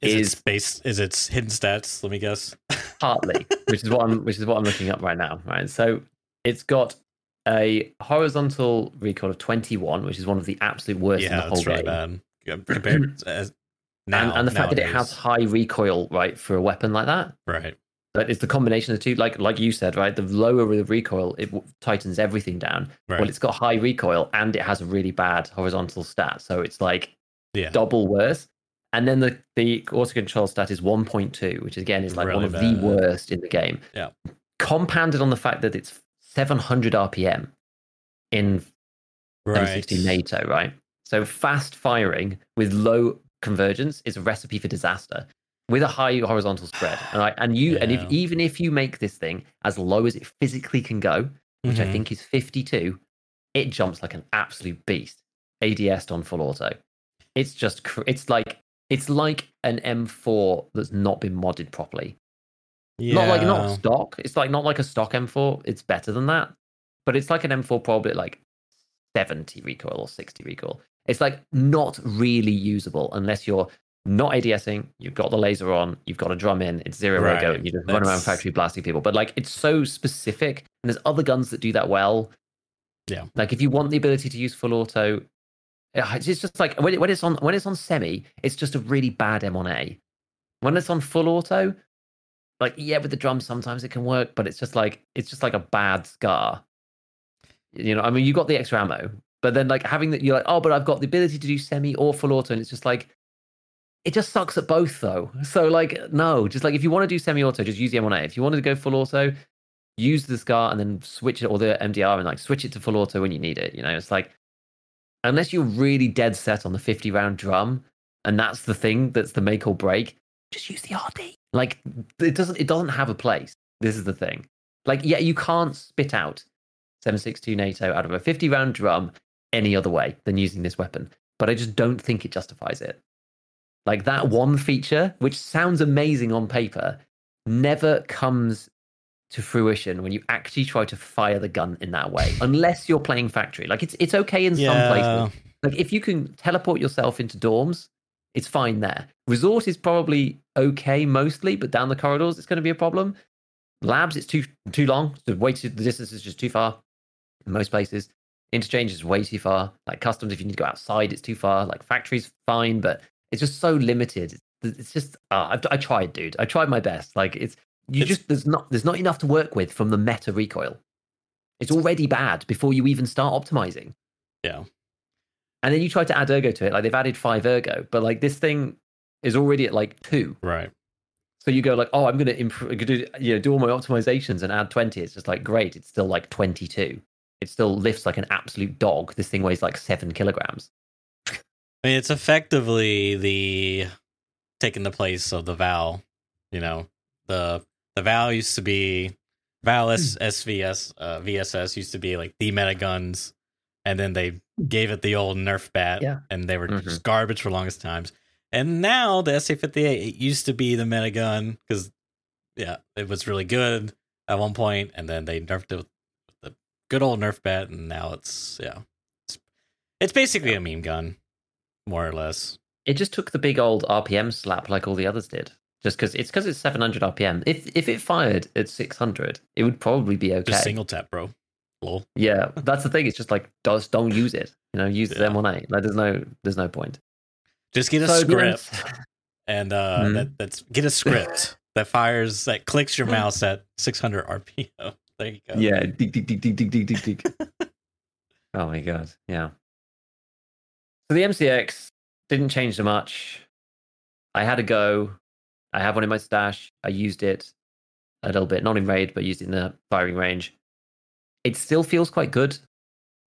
is, Is- it space? Is its hidden stats? Let me guess. partly, which is what I'm which is what I'm looking up right now. Right, so it's got a horizontal recoil of 21, which is one of the absolute worst in the whole really game. bad Yeah, compared as now. and, and the fact that it has high recoil, right, for a weapon like that, right. But it's the combination of the two. Like like you said, right? The lower the recoil, it tightens everything down. Right. Well, it's got high recoil and it has a really bad horizontal stat, so it's like yeah. double worse. And then the the auto control stat is 1.2, which again is like one Really of the worst in the game. Yeah. Compounded on the fact that it's 700 RPM in Right. M60 NATO, right? So fast firing with low convergence is a recipe for disaster with a high horizontal spread. And I, and you and if even if you make this thing as low as it physically can go, which I Mhm. think is 52, it jumps like an absolute beast. ADS on full auto. It's just cr- it's like it's like an M4 that's not been modded properly. Yeah. Not like not stock. It's like not like a stock M4. It's better than that, but it's like an M4 probably like 70 recoil or 60 recoil. It's like not really usable unless you're not ADSing. You've got the laser on. You've got a drum in. It's zero Right. and You just run around factory blasting people. But like it's so specific, and there's other guns that do that well. Yeah. Like if you want the ability to use full auto, uh, it's just like when, when it's on when it's on semi, it's just a really bad M1A. When it's on full auto, like yeah, with the drums sometimes it can work, but it's just like it's just like a bad scar. You know, I mean, you got the extra ammo, but then like having that, you're like, oh, but I've got the ability to do semi or full auto, and it's just like it just sucks at both though. So like, no, just like if you want to do semi auto, just use the M1A. If you wanted to go full auto, use the scar and then switch it or the MDR and like switch it to full auto when you need it. You know, it's like unless you're really dead set on the 50 round drum and that's the thing that's the make or break, just use the RD. Like it doesn't it doesn't have a place. This is the thing. Like yeah, you can't spit out 762 NATO out of a 50 round drum any other way than using this weapon. But I just don't think it justifies it. Like that one feature, which sounds amazing on paper, never comes to fruition when you actually try to fire the gun in that way. Unless you're playing factory. Like it's it's okay in some Yeah. places. Like if you can teleport yourself into dorms, it's fine there. Resort is probably okay mostly, but down the corridors it's going to be a problem. Labs, it's too too long. The way to the distance is just too far. In most places, interchange is way too far. Like customs, if you need to go outside, it's too far. Like factories, fine, but it's just so limited. It's, it's just uh, I, I tried, dude. I tried my best. Like it's you It's- just there's not there's not enough to work with from the meta recoil. It's already bad before you even start optimizing. Yeah. And then you try to add ergo to it. Like they've added five ergo, but like this thing is already at like two. Right. So you go like, oh, I'm going to improve, do, you know, do all my optimizations and add 20. It's just like, great. It's still like 22. It still lifts like an absolute dog. This thing weighs like seven kilograms. I mean, it's effectively the taking the place of the Val. You know, the the Val used to be Val S, SVS uh, VSS used to be like the meta guns, and then they gave it the old Nerf bat, Yeah. and they were Mhm. just garbage for longest times. And now the SA58 it used to be the meta gun because yeah, it was really good at one point, and then they nerfed it with the good old Nerf bat, and now it's yeah, it's, it's basically a meme gun, more or less. It just took the big old RPM slap like all the others did. Just because it's because it's 700 RPM. If if it fired at 600, it would probably be okay. Just single tap, bro. Lol. Yeah, that's the thing. It's just like just don't use it. You know, use the Yeah. M1A. Like there's no there's no point. Just get a So, script and uh Mhm. that, that's get a script that fires that clicks your mouse at 600 RPM. There you go. Yeah, dig, dig, dig, dig, dig, dig, dig, dig. oh my god, yeah. So the MCX didn't change so much. I had a go. I have one in my stash. I used it. a little bit, not in raid, but used it in the firing range. It still feels quite good.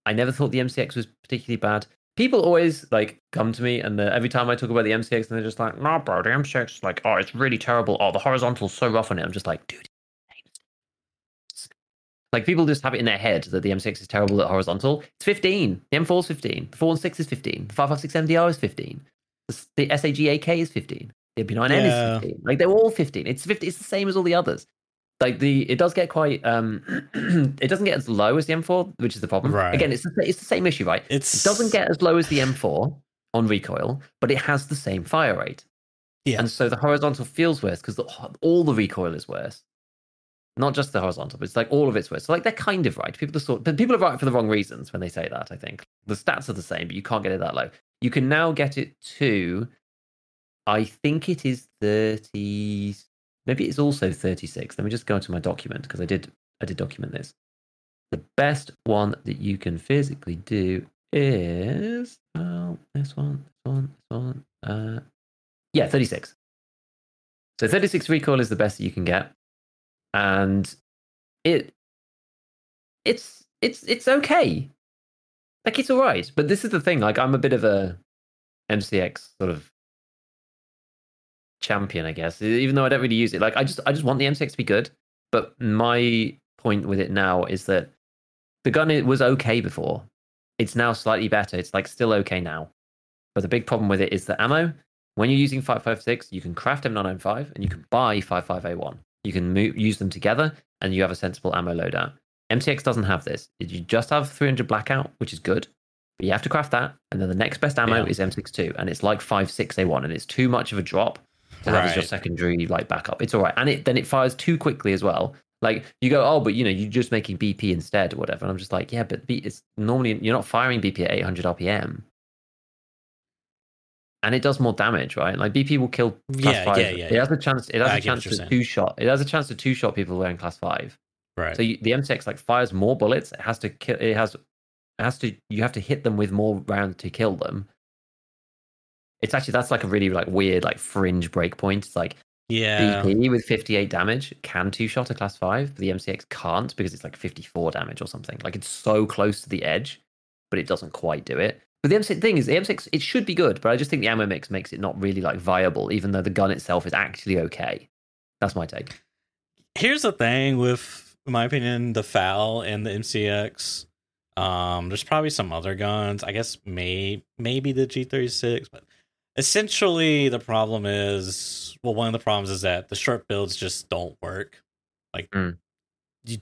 I never thought the MCX was particularly bad. People always like come to me, and every time I talk about the MCX, and they're just like, "No, bro, the MCX is like, oh, it's really terrible. Oh, the horizontal's so rough on it." I'm just like, dude. Like people just have it in their head that the MCX is terrible at horizontal. It's 15. The M4 is 15. The 416 is 15. The 556 MDR is 15. The, the SAG AK is 15. The MP9N Yeah. is 15. Like they're all 15. It's 50. It's the same as all the others. Like the it does get quite um it doesn't get as low as the M4, which is the problem. Right. Again, it's the, it's the same issue, right? It's It doesn't get as low as the M4 on recoil, but it has the same fire rate. Yeah. And so the horizontal feels worse because all the recoil is worse. Not just the horizontal, but it's like all of it's worse. So like they're kind of right. People are sort, but people are right for the wrong reasons when they say that. I think the stats are the same, but you can't get it that low. You can now get it to, I think it is thirty. Maybe it's also thirty-six. Let me just go into my document because I did I did document this. The best one that you can physically do is well, this one, this one, this one. Uh, yeah, 36. So 36 recoil is the best that you can get. And it it's it's it's okay. Like it's alright. But this is the thing, like I'm a bit of a MCX sort of champion, I guess. Even though I don't really use it. Like I just I just want the MCX to be good. But my point with it now is that the gun it was okay before. It's now slightly better. It's like still okay now. But the big problem with it is the ammo. When you're using 556, you can craft M995 and you can buy 55A1. You can move, use them together and you have a sensible ammo loadout. MCX doesn't have this. You just have 300 blackout, which is good, but you have to craft that. And then the next best ammo Yeah. is M62, and it's like 56A1, and it's too much of a drop to have as your secondary like backup. It's all right, and it then it fires too quickly as well. Like you go, oh, but you know, you're just making BP instead or whatever. And I'm just like, yeah, but B, it's normally you're not firing BP at 800 RPM, and it does more damage, right? Like BP will kill class Yeah, five. yeah, yeah, It has a chance. It has I a chance to two shot. It has a chance to two shot people wearing class five. right. So you, the MCX like fires more bullets. It has to kill. It has. It has to. You have to hit them with more rounds to kill them. It's actually that's like a really like weird like fringe breakpoint. It's like yeah. BP with 58 damage can two shot a class five, but the MCX can't because it's like 54 damage or something. Like it's so close to the edge, but it doesn't quite do it. But the MCX thing is, the MCX it should be good, but I just think the ammo mix makes it not really like viable, even though the gun itself is actually okay. That's my take. Here's the thing with, in my opinion, the FAL and the MCX. Um, there's probably some other guns. I guess may maybe the G36, but essentially the problem is well, one of the problems is that the short builds just don't work. Like, Mm. you,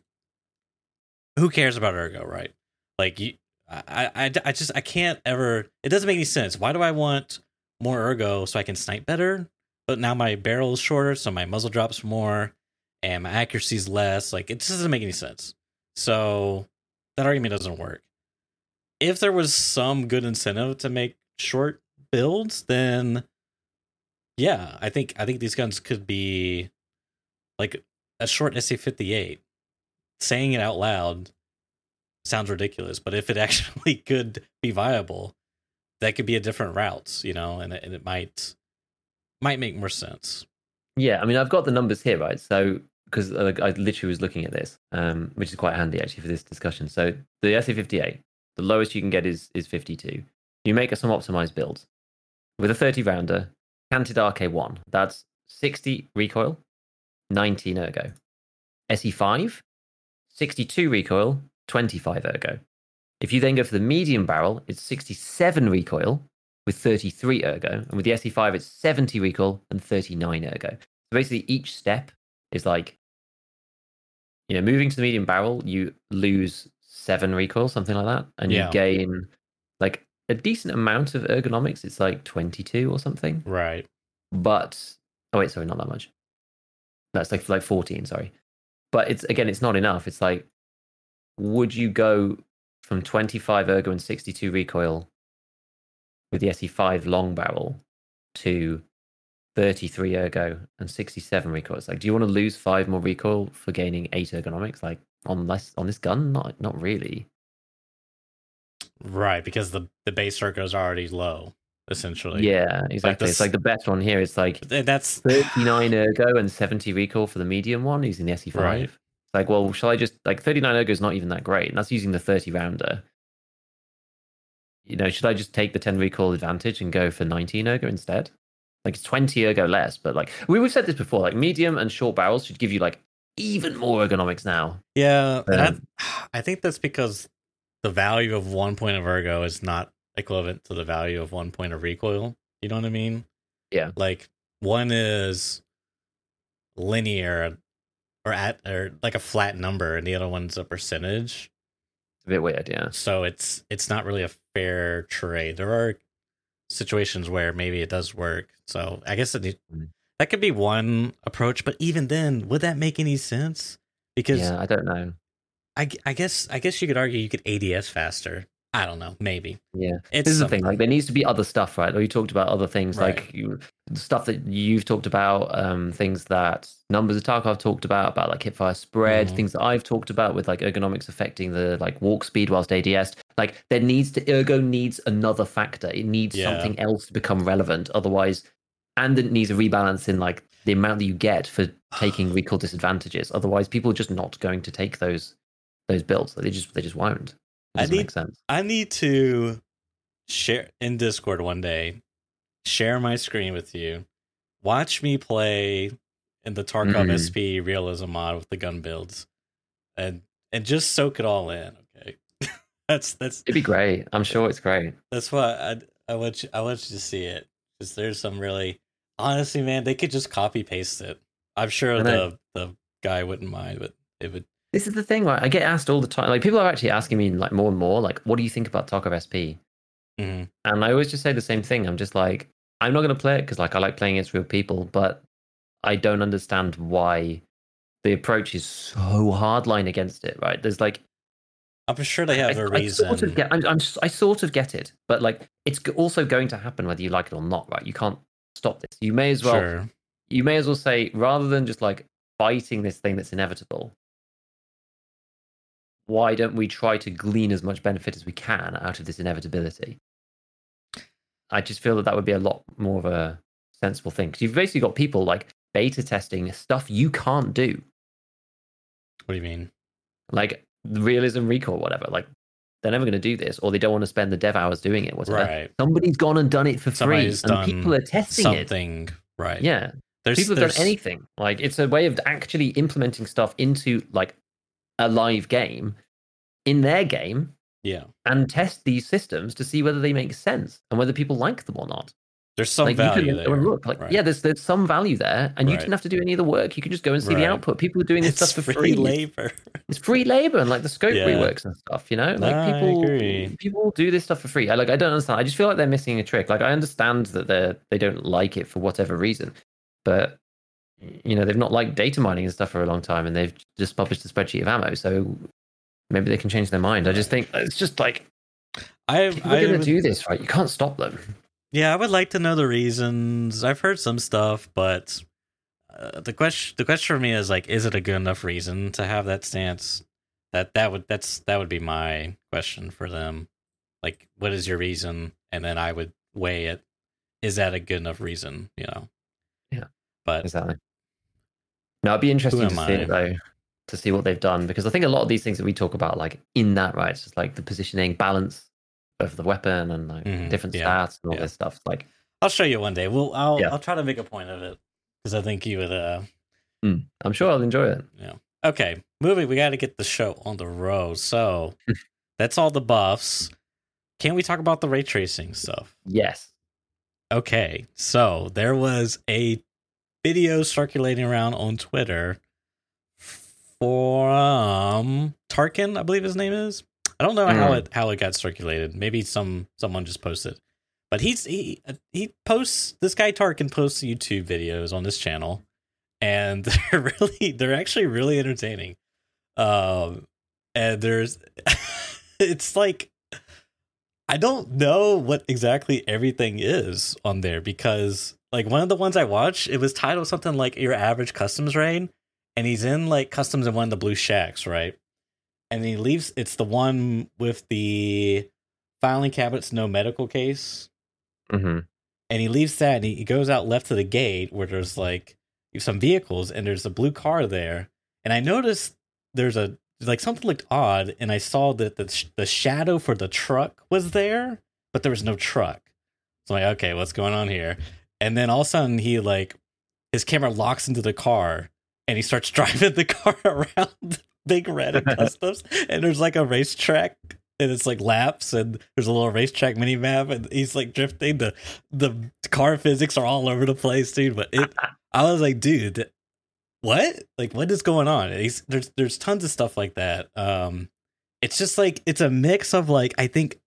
who cares about ergo, right? Like you, I, I, I just I can't ever. It doesn't make any sense. Why do I want more ergo so I can snipe better? But now my barrel is shorter, so my muzzle drops more, and my accuracy is less. Like it just doesn't make any sense. So that argument doesn't work. If there was some good incentive to make short builds, then yeah, I think I think these guns could be like a short SA58. Saying it out loud sounds ridiculous, but if it actually could be viable, that could be a different routes, you know, and it, and it might might make more sense. Yeah, I mean, I've got the numbers here, right? So, because uh, I literally was looking at this, um, which is quite handy actually for this discussion. So, the SA58, the lowest you can get is is 52. You make some optimized builds with a 30 rounder, canted RK1. That's 60 recoil, 19 ergo. SE5, 62 recoil, 25 ergo. If you then go for the medium barrel, it's 67 recoil with 33 ergo. And with the SE5, it's 70 recoil and 39 ergo. So basically, each step is like, you know, moving to the medium barrel, you lose seven recoil, something like that. And Yeah. you gain a decent amount of ergonomics. It's like 22 or something. Right. But, oh, wait, sorry, not that much. That's like, like 14, sorry. But it's, again, it's not enough. It's like, would you go from 25 ergo and 62 recoil with the SE5 long barrel to 33 ergo and 67 recoil. It's like, do you want to lose five more recoil for gaining eight ergonomics? Like on this on this gun, not not really. Right, because the the base circle is already low. essentially. Yeah, exactly. the it's like the best one here. It's like That's 39 ergo and 70 recoil for the medium one using the SE5. Right. It's like, well, shall I just like 39 ergo is not even that great, and that's using the 30 rounder. You know, should I just take the 10 recoil advantage and go for 19 ergo instead? Like it's 20 ergo less, but like we, we've said this before, like medium and short barrels should give you like even more ergonomics now. yeah. I- Um, I think that's because the value of one point of ergo is not equivalent to the value of one point of recoil. You know what I mean? Yeah. Like one is linear or at or like a flat number, and the other one's a percentage. It's a bit weird, yeah. So it's it's not really a fair trade. There are situations where maybe it does work. So I guess it, Mm. that could be one approach. But even then, would that make any sense? Because Yeah, I don't know. I, I guess I guess you could argue you could ADS faster. I don't know, maybe. Yeah. It's this is the thing. Like, there needs to be other stuff, right? Or you talked about other things, Right. like you, stuff that you've talked about, um, things that numbers of Tarkov talked about, about like hipfire spread, Mhm. things that I've talked about with like ergonomics affecting the like walk speed whilst ADS. Like, there needs to ergo needs another factor. It needs Yeah. something else to become relevant. Otherwise, and it needs a rebalance in like the amount that you get for taking recoil disadvantages. Otherwise, people are just not going to take those those builds. They just they just won't. I need- make sense. I need to share in Discord one day, share my screen with you, watch me play in the Tarkov Mhm. SP realism mod with the gun builds, and and just soak it all in. Okay, that's that's It'd be great. I'm sure it's great. that's why I I want you I want you to see it because there's some really honestly, man, they could just copy paste it. I'm sure the the guy wouldn't mind, but it would. This is the thing, right? I get asked all the time. Like people are actually asking me like more and more, like, what do you think about Tarkov SP? Mhm. And I always just say the same thing. I'm just like, I'm not going to play it because like I like playing against real people, but I don't understand why the approach is so hardline against it. Right? There's like I'm sure they have I, a reason. I sort of get, I'm, I'm, I sort of get it, but like it's also going to happen whether you like it or not. Right? You can't stop this. You may as well sure. you may as well say rather than just like fighting this thing that's inevitable why don't we try to glean as much benefit as we can out of this inevitability i just feel that that would be a lot more of a sensible thing because you've basically got people like beta testing stuff you can't do What do you mean? like realism recall whatever like they're never going to do this or they don't want to spend the dev hours doing it whatever Right. somebody's gone and done it for free Somebody's and people are testing it Something. Right. yeah There's, people have there's, done anything like it's a way of actually implementing stuff into like a live game in their game Yeah. and test these systems to see whether they make sense and whether people like them or not There's some like value you can there. look like right. yeah there's there's some value there and you Right. didn't have to do any of the work you can just go and see Right. the output people are doing this It's stuff for free free labor. it's free labor and like the scope Yeah. reworks and stuff you know like No, people people do this stuff for free i like i don't understand i just feel like they're missing a trick like i understand that they're they don't like it for whatever reason but you know they've not liked data mining and stuff for a long time and they've just published a spreadsheet of ammo so maybe they can change their mind i just think it's just like I, people are going to do this right you can't stop them Yeah, I would like to know the reasons. I've heard some stuff, but uh, the question the question for me is like, is it a good enough reason to have that stance? That that would that's that would be my question for them. Like, what is your reason? And then I would weigh it. Is that a good enough reason? You know. Yeah. But exactly no it'd be interesting to see it though to see what they've done because i think a lot of these things that we talk about like in that right it's just like the positioning balance of the weapon and like Mhm, different yeah, stats and all yeah. this stuff like I'll show you one day. Well, I'll Yeah. I'll try to make a point of it because I think you would. uh mm, i'm sure i'll enjoy it Yeah. Okay, moving. We got to get the show on the road. So that's all the buffs. Can we talk about the ray tracing stuff? yes Okay, so there was a video circulating around on Twitter from Tarkin, I believe his name is. I don't know how Mm. it how it got circulated. Maybe some someone just posted, but he's he he posts this guy Tarkin posts YouTube videos on this channel, and they're really they're actually really entertaining. Um, and there's it's like I don't know what exactly everything is on there because like one of the ones I watched, it was titled something like your average customs raid, and he's in like customs in one of the blue shacks, right? And he leaves it's the one with the filing cabinets, no medical case. hmm and he leaves that and he, he goes out left to the gate where there's like some vehicles and there's a blue car there and i noticed there's a like something looked odd and i saw that the, sh- the shadow for the truck was there but there was no truck so i'm like okay what's going on here and then all of a sudden he like his camera locks into the car and he starts driving the car around big red and customs and there's like a racetrack and it's like laps and there's a little racetrack mini map and he's like drifting the the car physics are all over the place dude but it i was like dude what? Like what is going on? He's, there's there's tons of stuff like that um it's just like it's a mix of like i think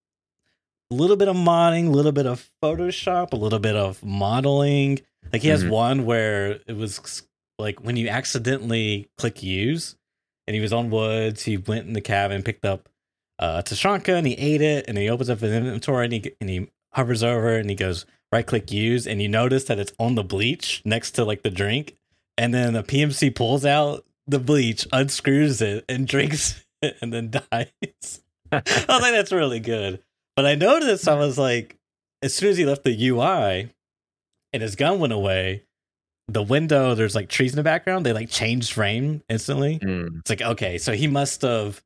a little bit of modding a little bit of photoshop a little bit of modeling like he has Mhm. one where it was like when you accidentally click use and he was on woods he went in the cabin picked up uh tushonka and he ate it and he opens up his inventory and he and he hovers over and he goes right click use and you notice that it's on the bleach next to like the drink and then the PMC pulls out the bleach, unscrews it, and drinks it, and then dies. I like, that's really good. But I noticed I was like, as soon as he left the UI and his gun went away, the window, there's like trees in the background, they like changed frame instantly. Mm. It's like, okay, so he must have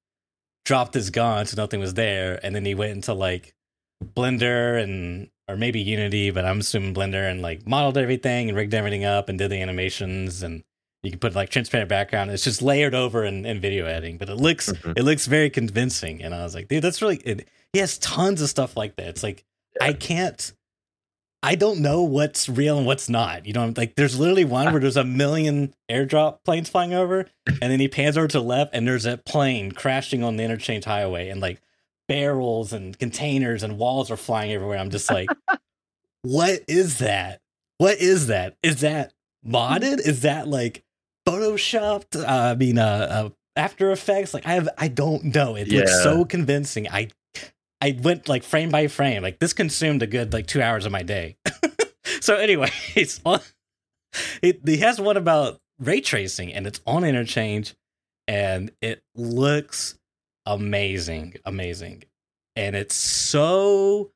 dropped his gun so nothing was there, and then he went into like Blender and or maybe Unity, but I'm assuming Blender and like modeled everything and rigged everything up and did the animations and you can put like transparent background. It's just layered over in, in video editing, but it looks Mhm. it looks very convincing. And I was like, dude, that's really it, he has tons of stuff like that. It's like I can't I don't know what's real and what's not. You know, like there's literally one where there's a million airdrop planes flying over, and then he pans over to the left, and there's a plane crashing on the interchange highway, and like barrels and containers and walls are flying everywhere. I'm just like, what is that? What is that? Is that modded? Is that like photoshopped? Uh, I mean, uh, uh, After Effects? Like I have, I don't know. It looks so convincing. I, I went like frame by frame. Like this consumed a good like two hours of my day. so, anyways, on, it, he has one about ray tracing, and it's on interchange, and it looks amazing, amazing, and it's so.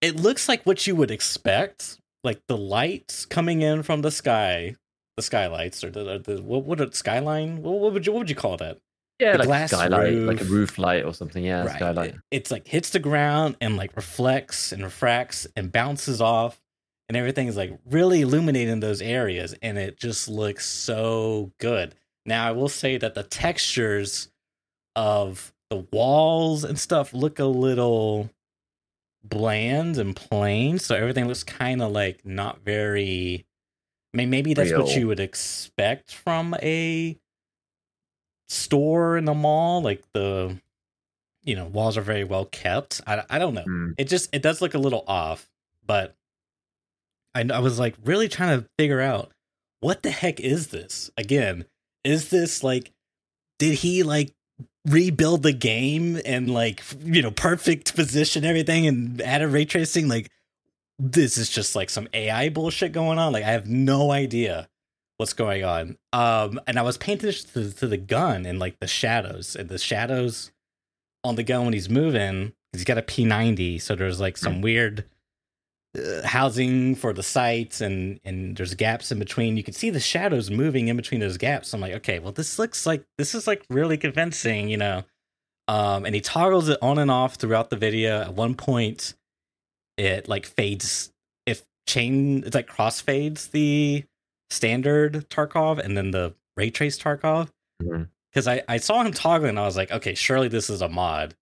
It looks like what you would expect, like the lights coming in from the sky, the skylights, or the, the what would it skyline? What, what would you what would you call that? Yeah, The like glass a skylight, like a roof. roof light or something. Yeah, Right. skylight. It- it's like hits the ground and like reflects and refracts and bounces off and everything is like really illuminating those areas and it just looks so good. Now I will say that the textures of the walls and stuff look a little bland and plain, so everything looks kind of like not very I mean maybe that's what you would expect from a store in the mall like the you know walls are very well kept. I, I don't know. Mm. it just it does look a little off but I, I was like really trying to figure out what the heck is this? Again is this like did he like rebuild the game and like you know perfect position everything and added ray tracing like this is just like some ai bullshit going on. Like i have no idea what's going on. Um and i was paying attention to, to the gun and like the shadows and the shadows on the gun when he's moving he's got a p90 so there's like some weird uh, housing for the sites and and there's gaps in between. You can see the shadows moving in between those gaps. I'm like okay well this looks like this is like really convincing you know? Um and he toggles it on and off throughout the video. At one point it like fades if chain it's like crossfades the standard tarkov and then the ray trace tarkov. Because I, I saw him toggling and I was like, okay, surely this is a mod.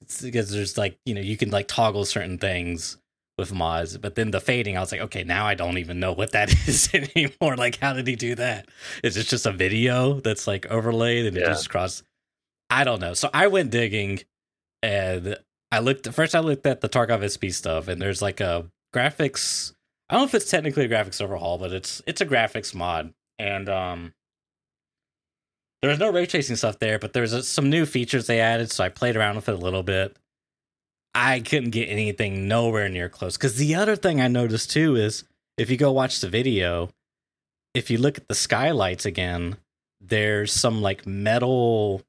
It's because there's like, you know, you can like toggle certain things with mods. But then the fading, I was like, okay, now I don't even know what that is anymore. Like, how did he do that? Is it just a video that's like overlaid and it just cross? I don't know. So I went digging and I looked first I looked at the Tarkov SP stuff and there's like a graphics I don't know if it's technically a graphics overhaul, but it's it's a graphics mod. And um there's no ray tracing stuff there, but there's some new features they added, so I played around with it a little bit. I couldn't get anything nowhere near close. Because the other thing I noticed too is if you go watch the video, if you look at the skylights again, there's some like metal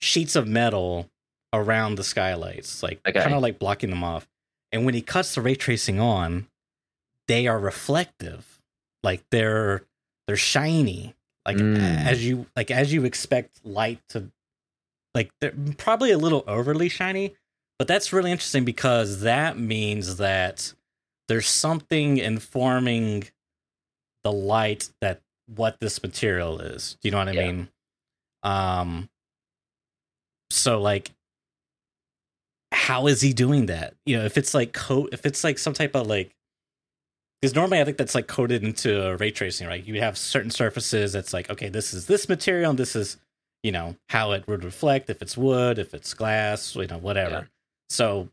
sheets of metal around the skylights, like Okay. kind of like blocking them off. And when he cuts the ray tracing on, they are reflective. Like they're they're shiny. Like Mm. as you like as you expect light to like they're probably a little overly shiny, but that's really interesting because that means that there's something informing the light that what this material is. Do you know what I Yeah. mean? Um so like how is he doing that? You know, if it's like coat if it's like some type of like because normally I think that's like coded into ray tracing, right? You have certain surfaces that's like, okay, this is this material and this is, you know, how it would reflect if it's wood, if it's glass, you know, whatever. So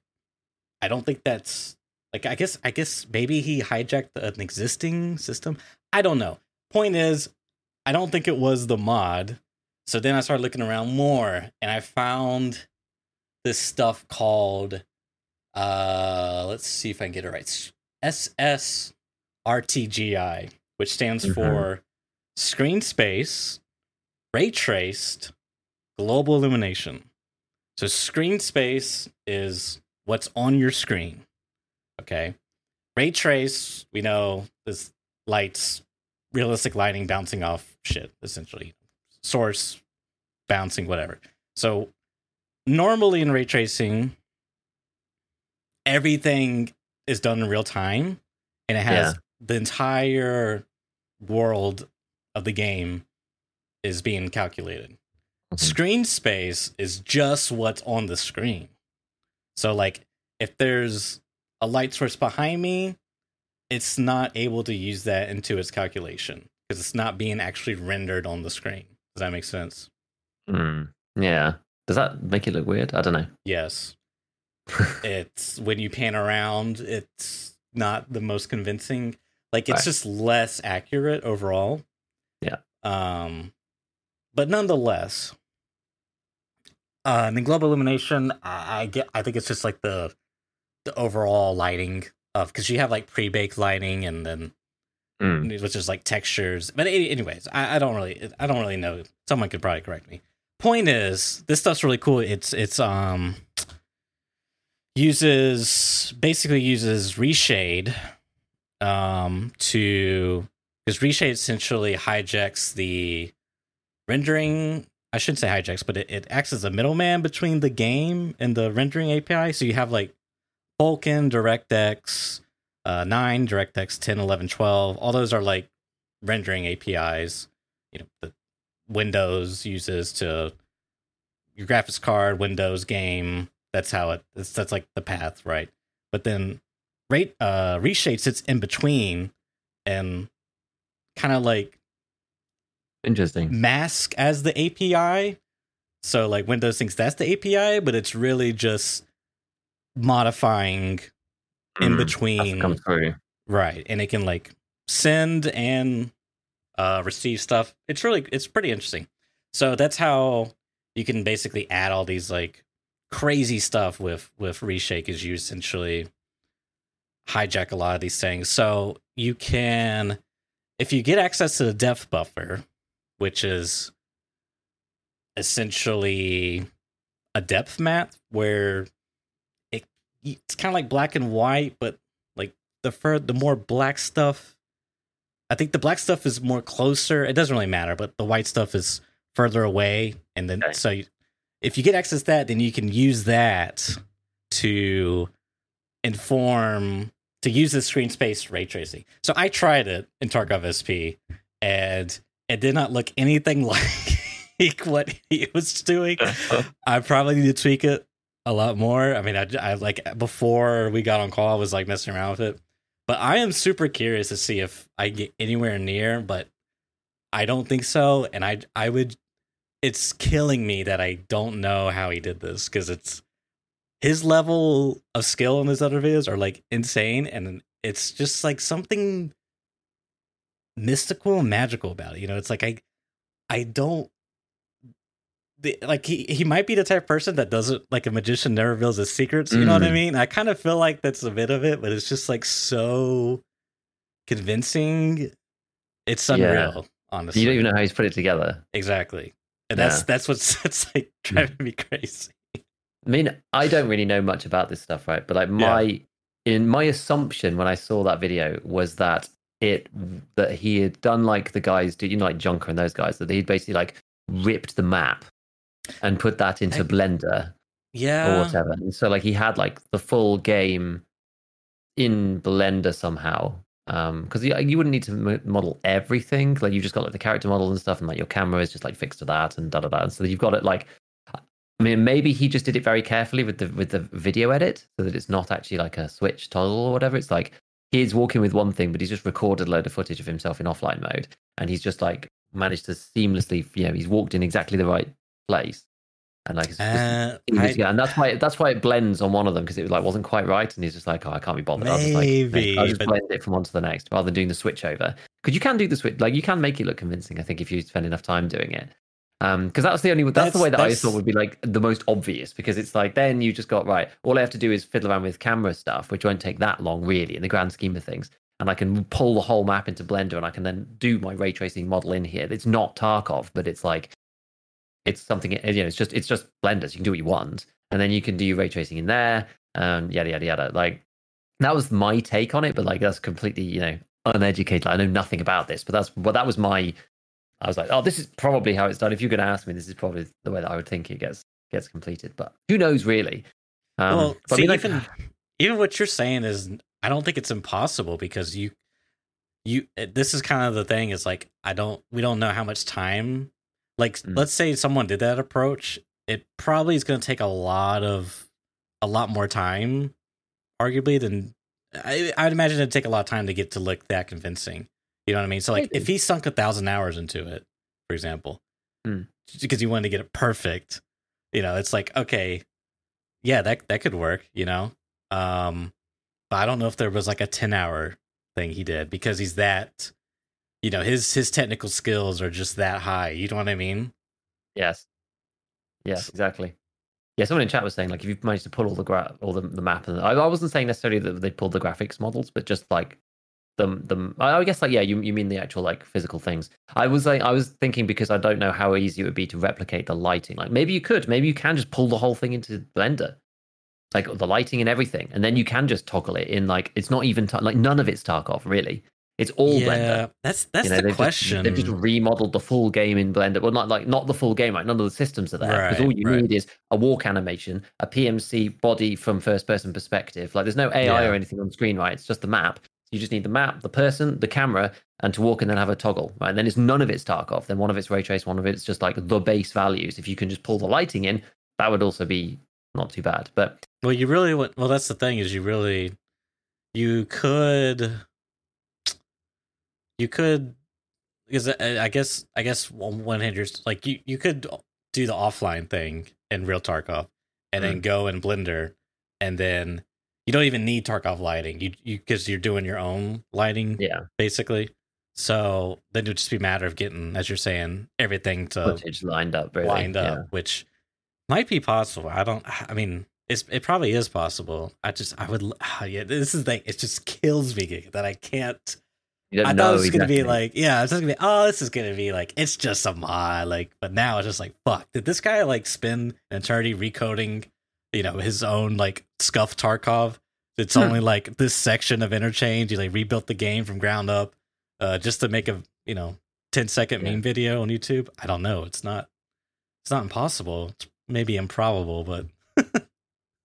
I don't think that's like I guess I guess maybe he hijacked an existing system. I don't know. Point is, I don't think it was the mod. So then I started looking around more and I found this stuff called uh let's see if I can get it right. SSRTGI, which stands Mhm. for Screen Space Ray Traced Global Illumination. So screen space is what's on your screen. Okay. Ray trace, we know this lights, realistic lighting bouncing off shit, essentially. Source bouncing, whatever. So normally in ray tracing, everything is done in real time and it has Yeah. the entire world of the game is being calculated. Mhm. Screen space is just what's on the screen. So like if there's a light source behind me, it's not able to use that into its calculation because it's not being actually rendered on the screen. Does that make sense? Mm. Yeah. Does that make it look weird? I don't know. Yes. it's when you pan around, it's not the most convincing. Like it's Right. just less accurate overall. Yeah. Um, but nonetheless, uh, and the global illumination, I, I get. I think it's just like the the overall lighting of because you have like pre baked lighting and then Mm. which is like textures. But anyways, I, I don't really, I don't really know. Someone could probably correct me. Point is, this stuff's really cool. It's it's um uses basically uses reshade um to because reshade essentially hijacks the rendering. I shouldn't say hijacks, but it, it acts as a middleman between the game and the rendering API. So you have like Vulkan, DirectX, uh, 9, DirectX 10, 11, 12. All those are like rendering APIs, you know, the Windows uses to your graphics card, Windows game. That's how it, that's, that's like the path, right? But then rate, uh, Reshade sits in between and kind of like Interesting. mask as the API. So like Windows thinks that's the API, but it's really just modifying in Mm. between That's come through. Right. And it can like send and uh receive stuff. It's really it's pretty interesting. So that's how you can basically add all these like crazy stuff with with reshade is you essentially hijack a lot of these things. So you can if you get access to the depth buffer, which is essentially a depth map where it it's kind of like black and white, but like the fur the more black stuff I think the black stuff is more closer. It doesn't really matter, but the white stuff is further away. And then, Okay. so you, if you get access to that, then you can use that to inform, to use the screen space ray tracing. So I tried it in Tarkov SP and it did not look anything like what he was doing. Uh-huh. I probably need to tweak it a lot more. I mean, I, I like before we got on call, I was like messing around with it. But I am super curious to see if I get anywhere near, but I don't think so. And I I would it's killing me that I don't know how he did this because it's his level of skill in his other videos are like insane and it's just like something mystical and magical about it. You know, it's like I I don't the, like he, he might be the type of person that doesn't like a magician never reveals his secrets. You know what I Mm. mean? I kind of feel like that's a bit of it, but it's just like so convincing. It's Yeah. unreal, honestly. You don't even know how he's put it together. exactly, and that's Yeah. that's what's it's like driving me crazy. I mean, I don't really know much about this stuff, right? But like Yeah. my in my assumption when I saw that video was that it that he had done like the guys do you know like Junker and those guys that he'd basically like ripped the map and put that into I- Blender Yeah. or whatever. And so like he had like the full game in Blender somehow. Um, because you, you wouldn't need to model everything. Like you've just got like the character model and stuff, and like your camera is just like fixed to that and da da da. And so you've got it like, I mean, maybe he just did it very carefully with the with the video edit, so that it's not actually like a switch toggle or whatever. It's like he's walking with one thing, but he's just recorded a load of footage of himself in offline mode, and he's just like managed to seamlessly, you know, he's walked in exactly the right place, and like it's just Uh, I- and that's why that's why it blends on one of them because it was like wasn't quite right, and he's just like, oh, I can't be bothered. I'll just like Maybe, I'll just blend it from one to the next rather than doing the switch over. Because you can do the switch, like you can make it look convincing. I think if you spend enough time doing it. Um, because that's the only that's, That's- the way that I thought would be like the most obvious because it's like then you just got right. All I have to do is fiddle around with camera stuff, which won't take that long really in the grand scheme of things. And I can pull the whole map into Blender and I can then do my ray tracing model in here. It's not Tarkov, but it's like it's something you know, it's just it's just blenders. You can do what you want. And then you can do your ray tracing in there, um, yada yada yada. Like that was my take on it, but like that's completely, you know, uneducated. I know nothing about this, but that's but that was my I was like, oh, this is probably how it's done. If you're going to ask me, this is probably the way that I would think it gets gets completed. But who knows, really? Um, well, but I see, mean, like- even even what you're saying is, I don't think it's impossible because you you eh, this is kind of the thing. Is like I don't we don't know how much time. Like, Mm. let's say someone did that approach, it probably is going to take a lot of a lot more time, arguably than I, I'd imagine it'd take a lot of time to get to look that convincing. You know what I mean? So, like, if he sunk a thousand hours into it, for example, Mm. because he wanted to get it perfect, you know, it's like okay, yeah, that that could work, you know. Um, but I don't know if there was like a ten hour thing he did because he's that, you know, his his technical skills are just that high. You know what I mean? yes, yes, exactly. Yeah, someone in chat was saying like if you've managed to pull all the gra- all the, the map, and I, I wasn't saying necessarily that they pulled the graphics models, but just like the the I guess like yeah, you you mean the actual like physical things. I was like I was thinking because I don't know how easy it would be to replicate the lighting. Like maybe you could, maybe you can just pull the whole thing into Blender, like the lighting and everything, and then you can just toggle it in. Like it's not even like none of it's Tarkov really. It's all Blender. that's that's You know, the they've question. Just, they've just remodeled the full game in Blender. Well, not like not the full game, right? None of the systems are there because Right, all you right. need is a walk animation, a PMC body from first person perspective. Like there's no AI Yeah. or anything on screen, right? It's just the map. You just need the map, the person, the camera, and to walk and then have a toggle, right? And then it's none of it's Tarkov. Then one of it's ray trace, one of it's just like the base values. If you can just pull the lighting in, that would also be not too bad. But Well, you really would. Well, that's the thing is you really, you could, you could, because I, I guess I guess on one hand you're like you you could do the offline thing in real Tarkov, and then mm. go in Blender, and then you don't even need Tarkov lighting. You you because you're doing your own lighting yeah, basically. So then it would just be a matter of getting, as you're saying, everything to footage lined up, really. lined up, Yeah. which might be possible. I don't. I mean, it's it probably is possible. I just I would. l- ah, Yeah, this is the thing. It just kills me that I can't. I know thought it was gonna be like, yeah, it's just gonna be. Oh, this is gonna be like, it's just a mod. Like, but now it's just like, fuck. Did this guy like spend an eternity recoding, you know, his own like scuff Tarkov? It's Hmm. only like this section of interchange. He like rebuilt the game from ground up, uh, just to make a you know 10 second Yeah. meme video on YouTube. I don't know. It's not. It's not impossible. It's maybe improbable, but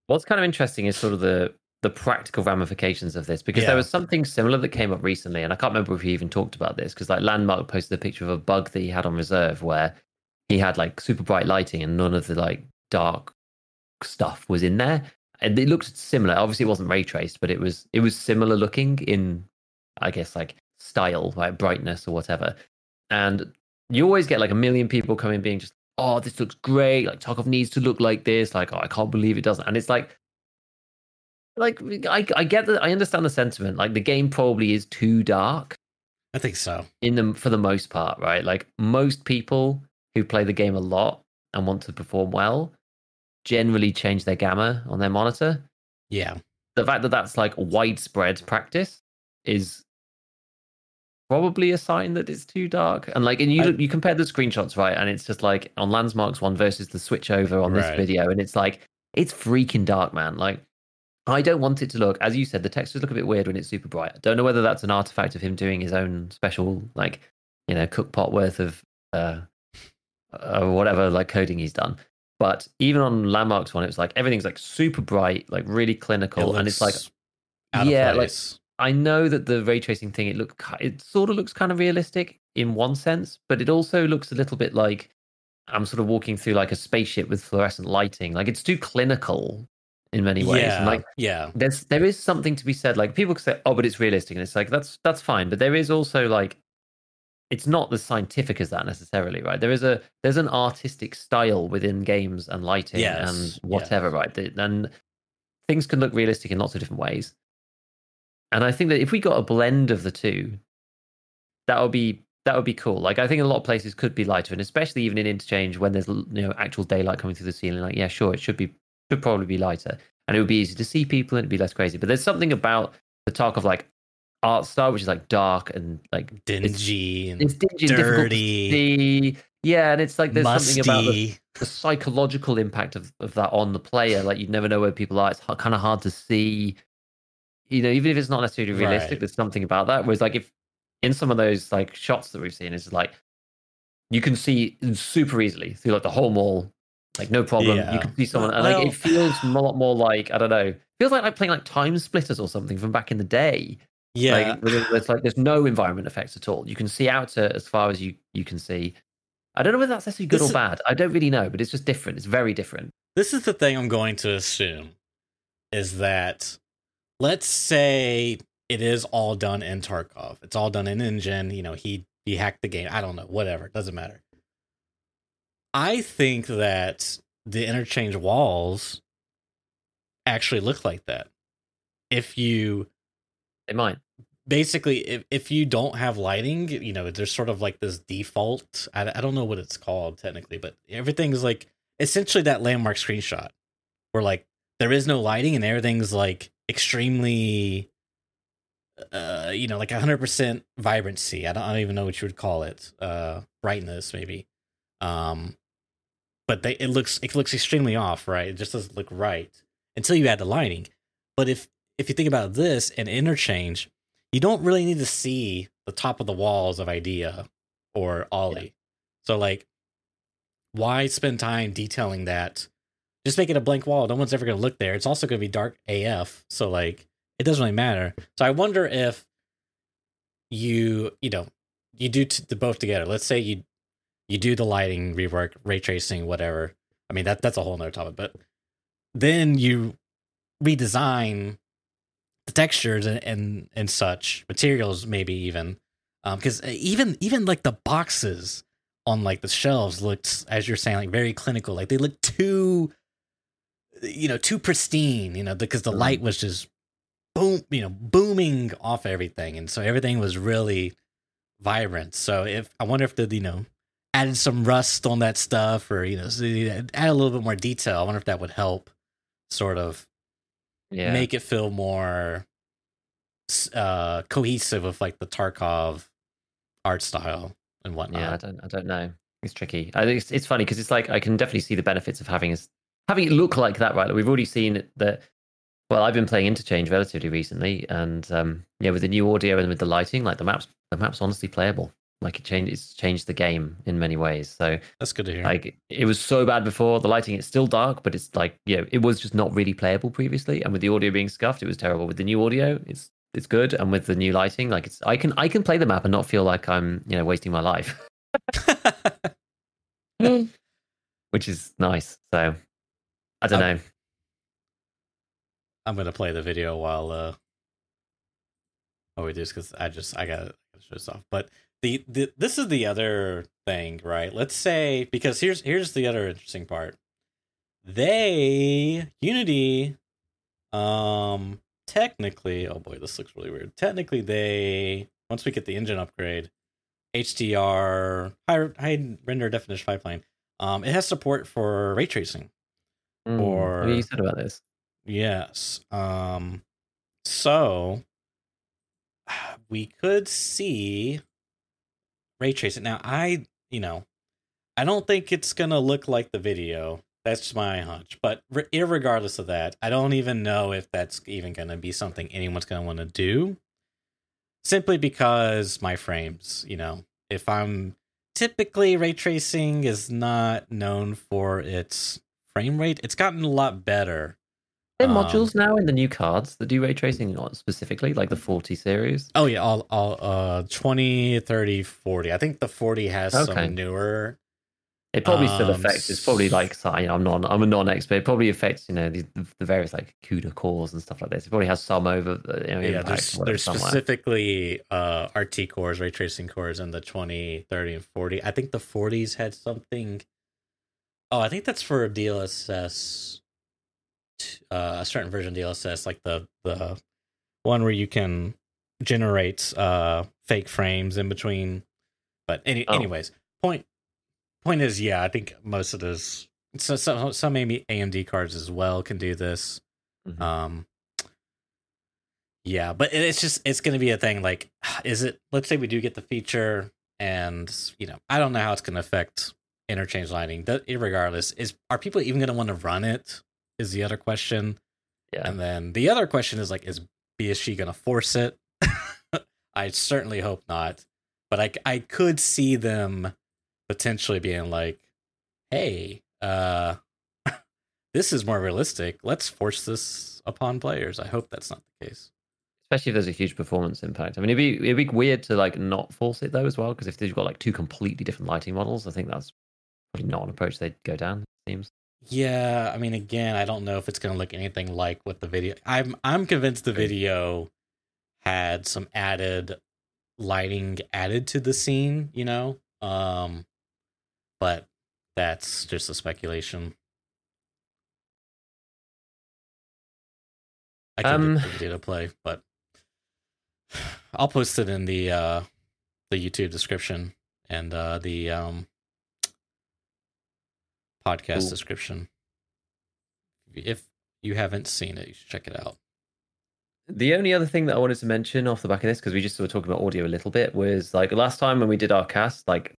What's kind of interesting is sort of the the practical ramifications of this because Yeah. there was something similar that came up recently, and I can't remember if he even talked about this because like Landmark posted a picture of a bug that he had on reserve where he had like super bright lighting and none of the like dark stuff was in there, and it looked similar. Obviously, it wasn't ray traced, but it was it was similar looking in, I guess like style, like brightness or whatever. And you always get like a million people coming being just, oh, this looks great. Like Tarkov needs to look like this. Like, oh, I can't believe it doesn't. And it's like, like I, I get that. I understand the sentiment. Like the game probably is too dark I think so. in them for the most part, right? Like most people who play the game a lot and want to perform well generally change their gamma on their monitor. Yeah. The fact that that's like widespread practice is probably a sign that it's too dark. And like, and you I- you compare the screenshots, right? And it's just like on Landsmarks one versus the switch over on this Right. video, and it's like it's freaking dark, man. Like I don't want it to look, as you said, the textures look a bit weird when it's super bright. I don't know whether that's an artifact of him doing his own special, like, you know, cook pot worth of uh, uh whatever like coding he's done. But even on Landmarks one, it was like everything's like super bright, like really clinical, It and it's like looks out of yeah, like. I know that the ray tracing thing it look it sort of looks kind of realistic in one sense, but it also looks a little bit like I'm sort of walking through like a spaceship with fluorescent lighting. Like it's too clinical in many ways. yeah, And like yeah, there's there is something to be said. Like people say, oh, but it's realistic, and it's like that's that's fine. But there is also like it's not as scientific as that necessarily, right? There is a there's an artistic style within games and lighting Yes, and whatever, right? And things can look realistic in lots of different ways. And I think that if we got a blend of the two, that would be that would be cool. Like I think a lot of places could be lighter, and especially even in interchange when there's you know actual daylight coming through the ceiling. Like yeah, sure, it should be should probably be lighter, and it would be easy to see people, and it'd be less crazy. But there's something about the talk of like art style, which is like dark and like it's, dingy and it's dingy and difficult to dirty, see. Yeah, and it's like there's musty. something about the, the psychological impact of, of that on the player. Like you never know where people are. It's kind of hard to see. You know, even if it's not necessarily realistic, Right. there's something about that. Whereas, like if in some of those like shots that we've seen, it's like you can see super easily through like the whole mall, like no problem. Yeah. You can see someone, and Well- like it feels a lot more like I don't know, feels like like playing like TimeSplitters or something from back in the day. Yeah, Like, there's like there's no environment effects at all. You can see out to as far as you you can see. I don't know whether that's necessarily good This or bad. I don't really know, but it's just different. It's very different. this is the thing I'm going to assume is that let's say it is all done in Tarkov. It's all done in engine. You know, he he hacked the game. I don't know, whatever. It doesn't matter. I think that the interchange walls actually look like that. If you It might. basically if, if you don't have lighting you know there's sort of like this default I, I don't know what it's called technically but everything's like essentially that landmark screenshot where like there is no lighting and everything's like extremely uh you know like 100% vibrancy. I don't, I don't even know what you would call it uh brightness maybe. Um but they it looks it looks extremely off right? It just doesn't look right until you add the lighting. But if if you think about this and interchange you don't really need to see the top of the walls of idea or OLI. So like why spend time detailing that? Just make it a blank wall. No one's ever going to look there. It's also going to be dark af so like it doesn't really matter. So i wonder if you you know you do t- the both together. Let's say you you do the lighting rework ray tracing whatever. I mean that that's a whole nother topic but then you redesign the textures and and, and such materials maybe even because even even like the boxes on like the shelves looked as you're saying like very clinical like they look too you know too pristine you know because the Mhm. light was just boom you know booming off everything and so everything was really vibrant so if i wonder if the you know added some rust on that stuff or you know add a little bit more detail i wonder if that would help sort of Yeah. make it feel more uh cohesive with like the tarkov art style and whatnot Yeah, I don't, I don't know. It's tricky. I think it's, it's funny because it's like I can definitely see the benefits of having having it look like that, right? Like we've already seen that. Well, I've been playing Interchange relatively recently, and um, yeah, with the new audio and with the lighting, like the maps, the maps honestly playable. Like it changed, it's changed the game in many ways. So that's good to hear like it was so bad before the lighting, it's still dark, but it's like you know, it was just not really playable previously. And with the audio being scuffed, it was terrible. With the new audio, it's it's good, and with the new lighting, like it's I can I can play the map and not feel like I'm you know wasting my life. which is nice. So I don't Um, know. i'm gonna play the video while uh oh we do because i just i gotta show this off but the, the this is the other thing right let's say because here's here's the other interesting part they unity um technically oh boy this looks really weird technically they once we get the engine upgrade hdr high, high render definition pipeline um it has support for ray tracing Mm, or- what you said about this? Yes. Um so we could see ray tracing. Now I, you know, I don't think it's to look like the video That's just my hunch. But re- irregardless of that, I don't even know if that's even to be something anyone's to want to do. Simply because my frames, you know, if I'm typically ray tracing is not known for its frame rate. It's gotten a lot better. Are there Um, modules now in the new cards that do ray tracing specifically, like the 40 series? Oh yeah, all all uh 20, 30, 40. I think the 40 has Okay. some newer It probably still Um, affects. It's probably like you know, I'm not. I'm a non-expert. It probably affects you know the, the various like CUDA cores and stuff like this. It probably has some over. the, You know, yeah, there's there's specifically uh RT cores, ray tracing cores in the 20, 30 and 40. I think the 40s had something Oh, I think that's for DLSS t- uh, a certain version of DLSS like the the one where you can generate uh fake frames in between. But any Oh. anyways, point point is yeah, I think most of those so some some maybe AMD cards as well can do this. Mhm. Um yeah, but it's just it's going to be a thing like is it let's say we do get the feature and you know, I don't know how it's going to affect interchange lighting. That regardless is are people even going to want to run it is the other question. yeah. And then the other question is like is BSG going to force it? I certainly hope not. But I I could see them potentially being like, "Hey, uh this is more realistic. Let's force this upon players." I hope that's not the case. Especially if there's a huge performance impact. I mean, it'd be it'd be weird to like not force it though as well, because if they've got like two completely different lighting models, I think that's probably not an approach they'd go down. It seems. Yeah, I mean again, I don't know if it's going to look anything like what the video I'm I'm convinced the video had some added lighting added to the scene, you know? Um but that's just a speculation. I could Um, get the video to play, but I'll post it in the uh the YouTube description and uh the um podcast Cool. description. If you haven't seen it, you should check it out. The only other thing that I wanted to mention off the back of this, because we just were talking about audio a little bit, was like last time when we did our cast, like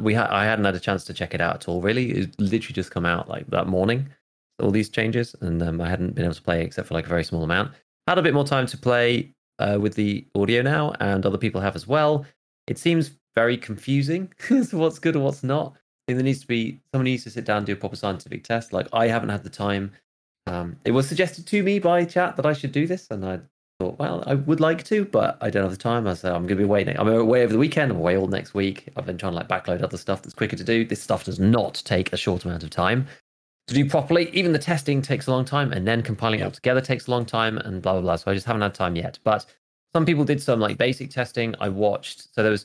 we had I hadn't had a chance to check it out at all. Really, it literally just come out like that morning. All these changes, and um, I hadn't been able to play except for like a very small amount. Had a bit more time to play uh, with the audio now, and other people have as well. It seems very confusing as what's good and what's not. Think there needs to be someone needs to sit down and do a proper scientific test. Like I haven't had the time. Um, it was suggested to me by chat that I should do this, and I thought, well, I would like to, but I don't have the time. I said I'm going to be away. ne- I'm away over the weekend. I'm away all next week. I've been trying to like backload other stuff that's quicker to do. This stuff does not take a short amount of time to do properly. Even the testing takes a long time, and then compiling it all together takes a long time, and blah blah blah. So I just haven't had time yet. But some people did some like basic testing. I watched. So there was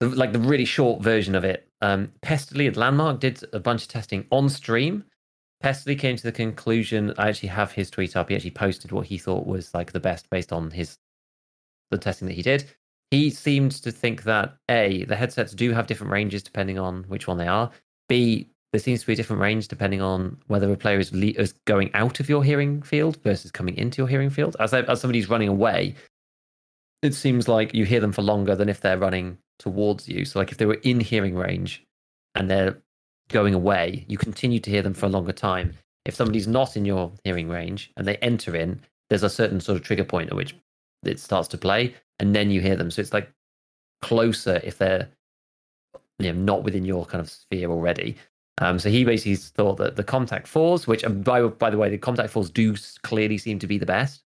the, like the really short version of it. Um, Pestily at Landmark did a bunch of testing on stream. Pestily came to the conclusion. I actually have his tweet up. He actually posted what he thought was like the best based on his the testing that he did. He seemed to think that a the headsets do have different ranges depending on which one they are. B there seems to be a different range depending on whether a player is, le- is going out of your hearing field versus coming into your hearing field. As as somebody's running away, it seems like you hear them for longer than if they're running towards you. So like if they were in hearing range and they're going away, you continue to hear them for a longer time. If somebody's not in your hearing range and they enter in, there's a certain sort of trigger point at which it starts to play, and then you hear them. So it's like closer if they're you know not within your kind of sphere already. Um, so he basically thought that the contact fours, which by by the way, the contact fours do clearly seem to be the best.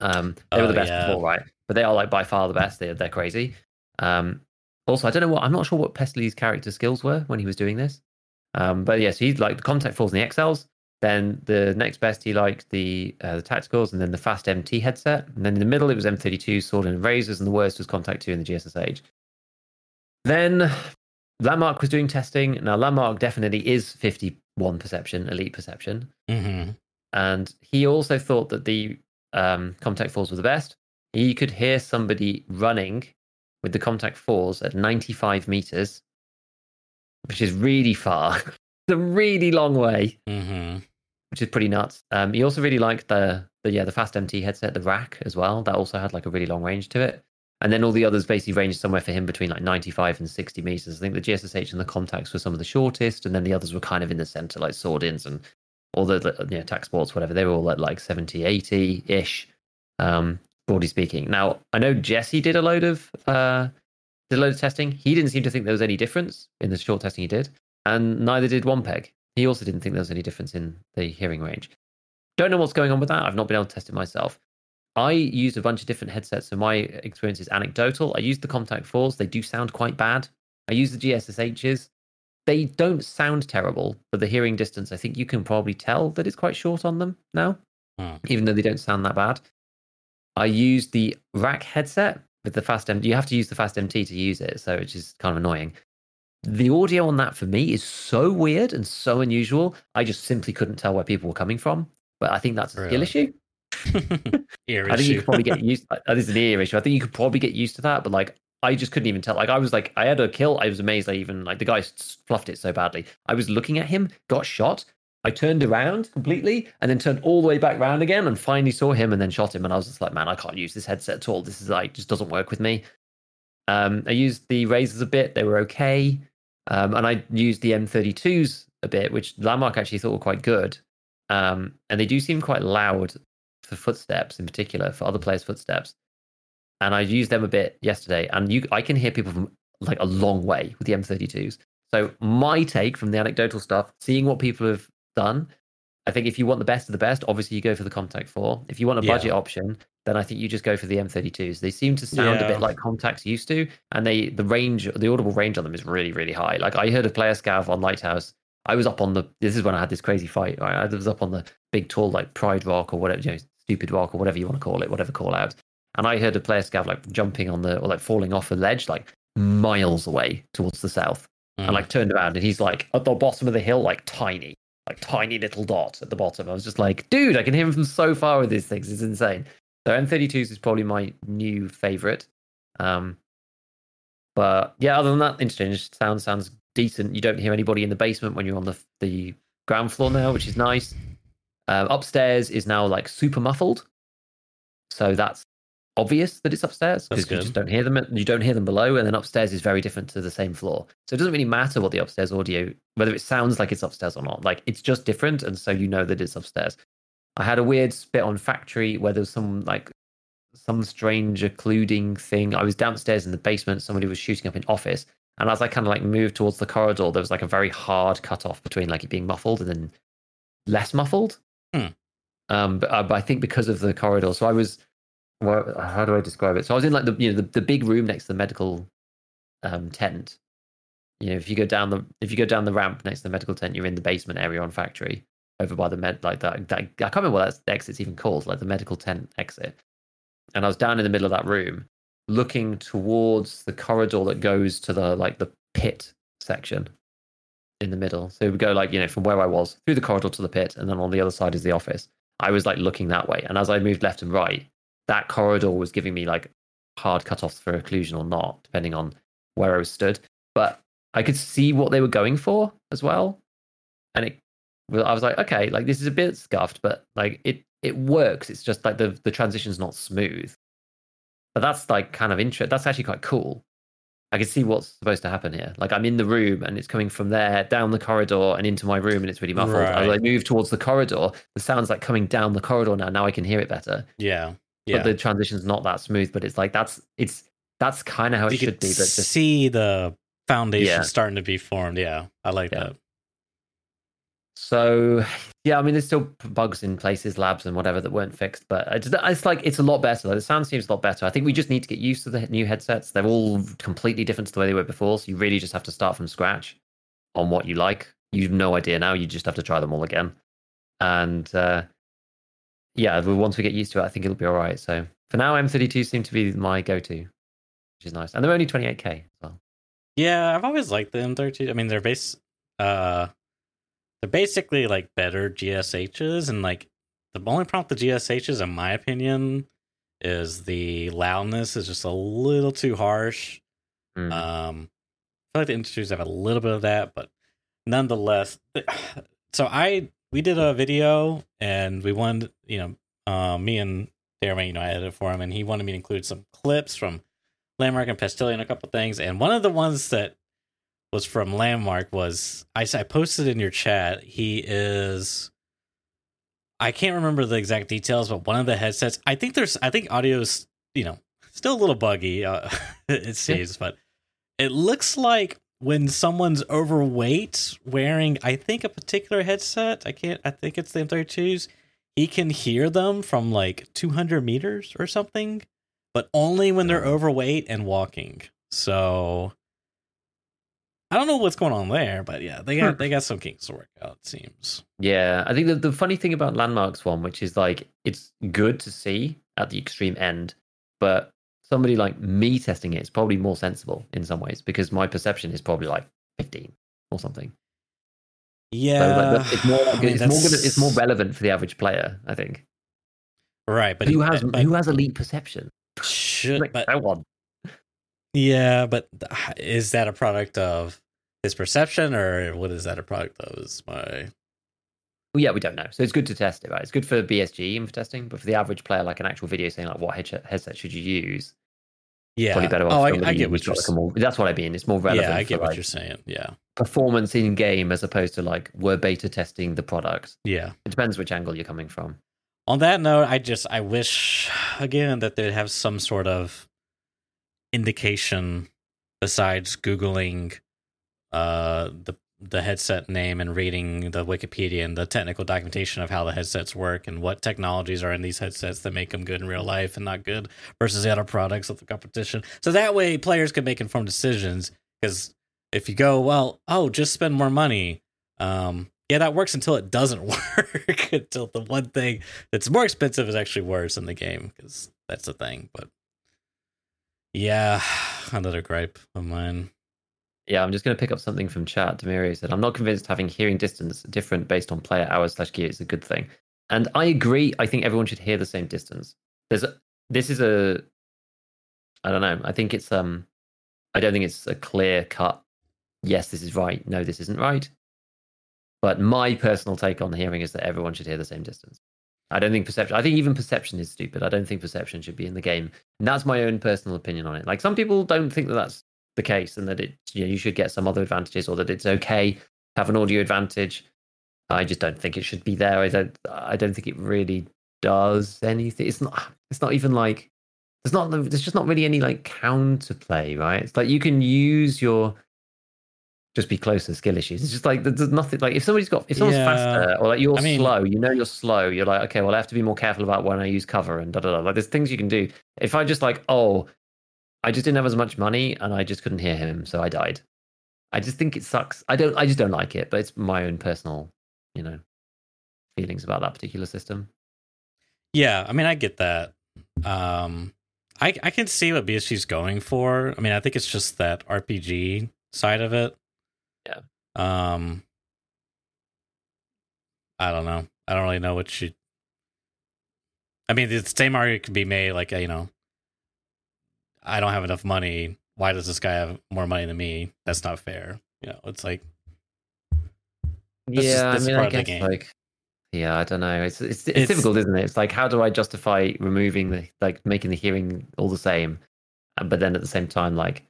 Um, they were Oh, the best yeah. before, right? But they are like by far the best. They're they're crazy. Um, also, I don't know what I'm not sure what Pestily's character skills were when he was doing this. Um, but yes, he's like the contact falls and the XLs. Then the next best he liked the uh, the tacticals, and then the fast MT headset. And then in the middle it was M32 sword and razors, and the worst was contact two and the GSSH. Then Landmark was doing testing. Now Landmark definitely is 51 perception, elite perception, Mm-hmm. and he also thought that the um, contact falls were the best. He could hear somebody running with the contact fours at 95 meters, which is really far. it's a really long way Mm-hmm. which is pretty nuts. Um, he also really liked the the yeah the fast MT headset, the rack as well. That also had like a really long range to it. And then all the others basically ranged somewhere for him between like 95 and 60 meters. I think the GSSH and the contacts were some of the shortest, and then the others were kind of in the center, like Sordins and all the you know, attack sports, whatever. They were all at like 70, 80 ish, um, broadly speaking. Now, I know Jesse did a load of uh, did a load of testing. He didn't seem to think there was any difference in the short testing he did, and neither did One Peg. He also didn't think there was any difference in the hearing range. Don't know what's going on with that. I've not been able to test it myself. I used a bunch of different headsets, so my experience is anecdotal. I used the Contact 4s, they do sound quite bad. I use the GSSHs. They don't sound terrible, but the hearing distance, I think you can probably tell that it's quite short on them now, Hmm. even though they don't sound that bad. I used the rack headset with the fast MT. You have to use the fast MT to use it, so which is kind of annoying. The audio on that for me is so weird and so unusual. I just simply couldn't tell where people were coming from. But I think that's a skill issue. Ear I think you could probably get used. Uh, that is an ear issue. I think you could probably get used to that, but like I just couldn't even tell. Like I was like, I had a kill. I was amazed. I even like the guy fluffed it so badly. I was looking at him, got shot. I turned around completely and then turned all the way back round again and finally saw him and then shot him. And I was just like, man, I can't use this headset at all. This is like just doesn't work with me. Um, I used the razors a bit. They were okay. Um, and I used the M32s a bit, which Landmark actually thought were quite good. Um, and they do seem quite loud for footsteps in particular, for other players' footsteps. And I used them a bit yesterday, and you I can hear people from like a long way with the M32s. So my take from the anecdotal stuff, seeing what people have done, I think if you want the best of the best, obviously you go for the Contact 4. If you want a Yeah. budget option, then I think you just go for the M32s. They seem to sound a bit like Contacts used to, and they the range, the audible range on them is really really high. Like I heard a player scav on Lighthouse. I was up on the. This is when I had this crazy fight. Right? I was up on the big tall like Pride Rock or whatever, you know, stupid rock or whatever you want to call it, whatever call out. And I heard a player scav like jumping on the or like falling off a ledge like miles away towards the south Mm. and like turned around and he's like at the bottom of the hill, like tiny, like tiny little dot at the bottom. I was just like, dude, I can hear him from so far with these things. It's insane. So M32s is probably my new favorite. Um, but yeah, other than that, interchange sound sounds decent. You don't hear anybody in the basement when you're on the the ground floor now, which is nice. Um, upstairs is now like super muffled, so that's obvious that it's upstairs because you just don't hear them. And you don't hear them below, and then upstairs is very different to the same floor. So it doesn't really matter what the upstairs audio, whether it sounds like it's upstairs or not. Like it's just different, and so you know that it's upstairs. I had a weird spit on factory where there was some like some strange occluding thing. I was downstairs in the basement. Somebody was shooting up in office, and as I kind of like moved towards the corridor, there was like a very hard cut off between like it being muffled and then less muffled. Hmm. Um, but, uh, but I think because of the corridor, so I was. Well, how do I describe it? So I was in like the you know the, the big room next to the medical um, tent. You know, if you go down the if you go down the ramp next to the medical tent, you're in the basement area on factory over by the med like that. that I can't remember what that exit's even called, like the medical tent exit. And I was down in the middle of that room, looking towards the corridor that goes to the like the pit section in the middle. So we go like you know from where I was through the corridor to the pit, and then on the other side is the office. I was like looking that way, and as I moved left and right, that corridor was giving me like hard cutoffs for occlusion or not, depending on where I was stood. But I could see what they were going for as well, and it. I was like, okay, like this is a bit scuffed, but like it it works. It's just like the the transition's not smooth. But that's like kind of interest. That's actually quite cool. I can see what's supposed to happen here. Like I'm in the room and it's coming from there down the corridor and into my room and it's really muffled. As I Right. move towards the corridor, the sound's like coming down the corridor now. Now I can hear it better yeah. Yeah. but the transition's not that smooth. But it's like that's it's that's kind of how it should be. But just see the foundation Yeah. starting to be formed. Yeah. I like Yeah. that. so yeah, I mean, there's still bugs in places, labs, and whatever that weren't fixed. But it's, it's like it's a lot better. Like, the sound seems a lot better. I think we just need to get used to the new headsets. They're all completely different to the way they were before. So you really just have to start from scratch on what you like. You've no idea now. You just have to try them all again. And uh, yeah, once we get used to it, I think it'll be all right. So for now, M32 seem to be my go-to, which is nice. And they're only 28k as well. Yeah, I've always liked the M32. I mean, they're base uh they're basically like better GSHs and like the only problem with the GSHs in my opinion is the loudness is just a little too harsh. Mm. Um I feel like the industries have a little bit of that, but nonetheless so I we did a video and we wanted, you know, uh, me and Darren, you know, I edited for him and he wanted me to include some clips from Landmark and Pestily on a couple things, and one of the ones that was from Landmark was I, I posted in your chat. He is I can't remember the exact details, but one of the headsets. I think there's I think audio's you know still a little buggy. Uh, it seems, yeah. but it looks like when someone's overweight wearing I think a particular headset. I can't. I think it's the M32s. He can hear them from like 200 meters or something but only when they're overweight and walking. So I don't know what's going on there, but yeah, they got hmm. they got some kinks to work out. It seems. Yeah, I think the, the funny thing about landmarks one, which is like it's good to see at the extreme end, but somebody like me testing it is probably more sensible in some ways because my perception is probably like fifteen or something. Yeah, so it's more I mean, it's more good, it's more relevant for the average player, I think. Right, but who has but, who has elite perception? Should like, but want. Yeah, but is that a product of his perception, or what is that a product of? Is my well, yeah, we don't know. So it's good to test it, right? It's good for BSG and for testing, but for the average player, like an actual video saying like what headset should you use? Yeah, probably better. Oh, I, I, get what you're saying. Like that's what I mean. It's more relevant. Yeah, I get for, what like, you're saying. Yeah, performance in game as opposed to like we're beta testing the product. Yeah, it depends which angle you're coming from on that note, I just I wish again that they'd have some sort of indication besides googling uh the the headset name and reading the Wikipedia and the technical documentation of how the headsets work and what technologies are in these headsets that make them good in real life and not good versus the other products of the competition. So that way players can make informed decisions because if you go, well, oh, just spend more money, um, yeah, that works until it doesn't work. until the one thing that's more expensive is actually worse in the game because that's the thing. But yeah, another gripe of mine. Yeah, I'm just going to pick up something from chat. Demirio said, "I'm not convinced having hearing distance different based on player hours slash gear is a good thing." And I agree. I think everyone should hear the same distance. There's a, this is a I don't know. I think it's um I don't think it's a clear cut. Yes, this is right. No, this isn't right. But my personal take on hearing is that everyone should hear the same distance. I don't think perception. I think even perception is stupid. I don't think perception should be in the game, and that's my own personal opinion on it. Like some people don't think that that's the case, and that it you know you should get some other advantages, or that it's okay to have an audio advantage. I just don't think it should be there. I don't. I don't think it really does anything. It's not. It's not even like. There's not. There's just not really any like counterplay, right? It's like you can use your just be close to skill issues. It's just like there's nothing like if somebody's got if someone's yeah. faster or like you're I mean, slow, you know you're slow. You're like okay, well I have to be more careful about when I use cover and da da da. Like there's things you can do. If I just like oh, I just didn't have as much money and I just couldn't hear him, so I died. I just think it sucks. I don't. I just don't like it, but it's my own personal, you know, feelings about that particular system. Yeah, I mean I get that. Um, I I can see what BSG's going for. I mean I think it's just that RPG side of it yeah. Um, I don't know. I don't really know what she. I mean, the same argument could be made, like you know, I don't have enough money. Why does this guy have more money than me? That's not fair. You know, it's like. Yeah, I mean, I guess like, yeah, I don't know. It's, it's it's, it's difficult, isn't it? It's like, how do I justify removing the like making the hearing all the same, but then at the same time, like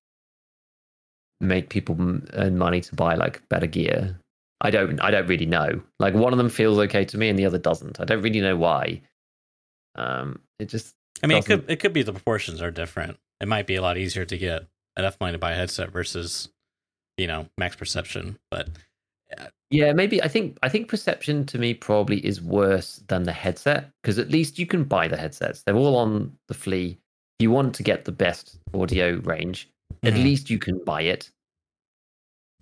make people earn money to buy like better gear. I don't I don't really know. Like one of them feels okay to me and the other doesn't. I don't really know why. Um it just I mean doesn't... it could it could be the proportions are different. It might be a lot easier to get enough money to buy a headset versus you know, max perception, but yeah, maybe I think I think perception to me probably is worse than the headset because at least you can buy the headsets. They're all on the flea. If you want to get the best audio range, at mm-hmm. least you can buy it.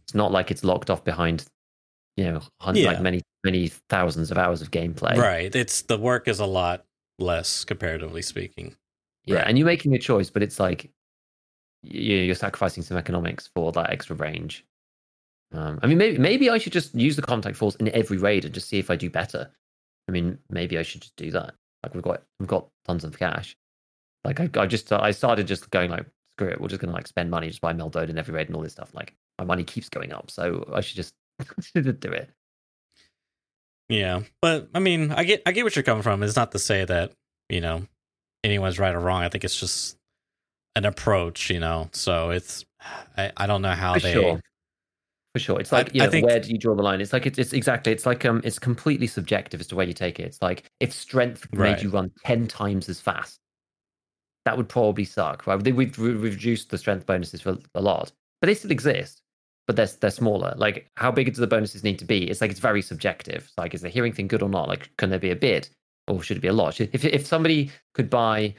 It's not like it's locked off behind, you know, yeah. like many many thousands of hours of gameplay. Right. It's the work is a lot less comparatively speaking. Yeah, right. and you're making a choice, but it's like you're sacrificing some ergonomics for that extra range. Um, I mean, maybe maybe I should just use the contact force in every raid and just see if I do better. I mean, maybe I should just do that. Like we've got we've got tons of cash. Like I, I just I started just going like screw it, we're just gonna like spend money just buy Meldonin in every raid and all this stuff. Like my money keeps going up, so I should just do it. Yeah, but I mean, I get I get what you're coming from. It's not to say that you know anyone's right or wrong. I think it's just an approach, you know. So it's I, I don't know how For they sure. For sure. It's I- like, you I know, think- where do you draw the line? It's like, it's, it's exactly, it's like, um, it's completely subjective as to where you take it. It's like, if strength made Right. you run 10 times as fast, that would probably suck, right? We've, reduced the strength bonuses for a lot, but they still exist, but they're, they're smaller. Like, how big do the bonuses need to be? It's like, it's very subjective. It's like, is the hearing thing good or not? Like, can there be a bit or should it be a lot? If, if somebody could buy,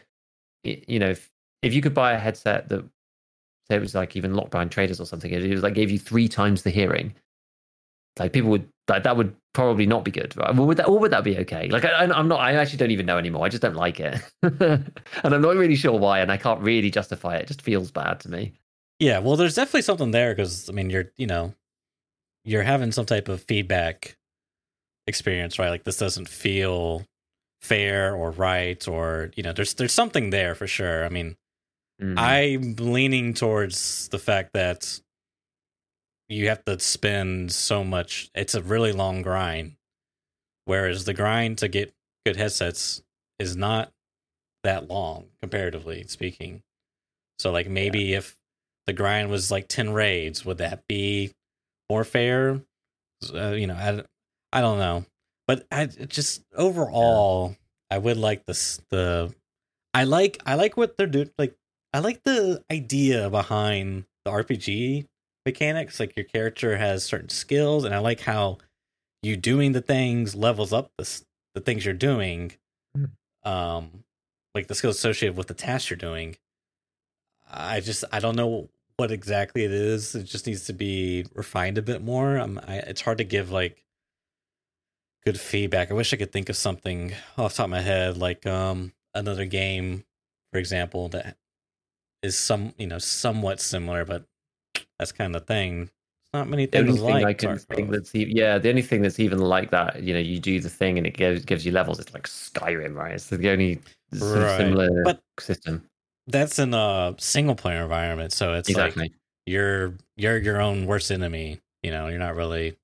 you know, if, if you could buy a headset that say it was like even locked behind traders or something, it was like gave you three times the hearing. Like people would like that would probably not be good, right? Or would that, or would that be okay? Like I, I'm not, I actually don't even know anymore. I just don't like it, and I'm not really sure why, and I can't really justify it. It just feels bad to me. Yeah, well, there's definitely something there because I mean, you're you know, you're having some type of feedback experience, right? Like this doesn't feel fair or right, or you know, there's there's something there for sure. I mean, Mm. I'm leaning towards the fact that you have to spend so much. It's a really long grind, whereas the grind to get good headsets is not that long comparatively speaking. So, like maybe if the grind was like ten raids, would that be more fair? Uh, you know, I, I don't know, but I just overall, I would like this the. I like I like what they're doing. Like I like the idea behind the RPG mechanics. Like your character has certain skills, and I like how you doing the things levels up the the things you're doing. Hmm. Um, like the skills associated with the task you're doing. I just I don't know what exactly it is. It just needs to be refined a bit more. Um, I, it's hard to give like good feedback. I wish I could think of something off the top of my head, like um another game, for example, that is some you know somewhat similar, but that's kind of thing. Not many The things thing like I can think that's yeah, the only thing that's even like that, you know, you do the thing and it gives gives you levels. It's like Skyrim, right? It's the only Right. similar But- system. that's in a single player environment, so it's like exactly. you're you're your own worst enemy. You know, you're not really.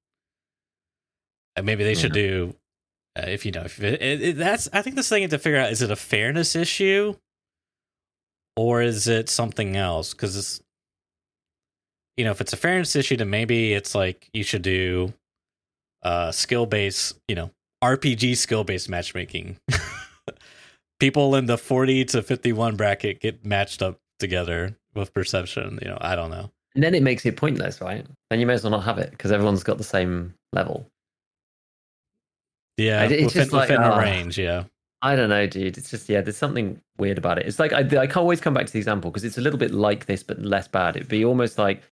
Uh, Maybe they should do, uh, if you know, if it, it, it- that's. I think this thing to figure out is it a fairness issue, or is it something else? Because it's, you know, if it's a fairness issue, then maybe it's like you should do, uh, skill based, you know, RPG skill based matchmaking. People in the forty to fifty one bracket get matched up together with perception. You know, I don't know. And then it makes it pointless, right? Then you may as well not have it because everyone's got the same level. Yeah, it's within, just like, within a ah. range. Yeah, I don't know, dude. It's just yeah, there's something weird about it. It's like I, I can always come back to the example because it's a little bit like this, but less bad. It'd be almost like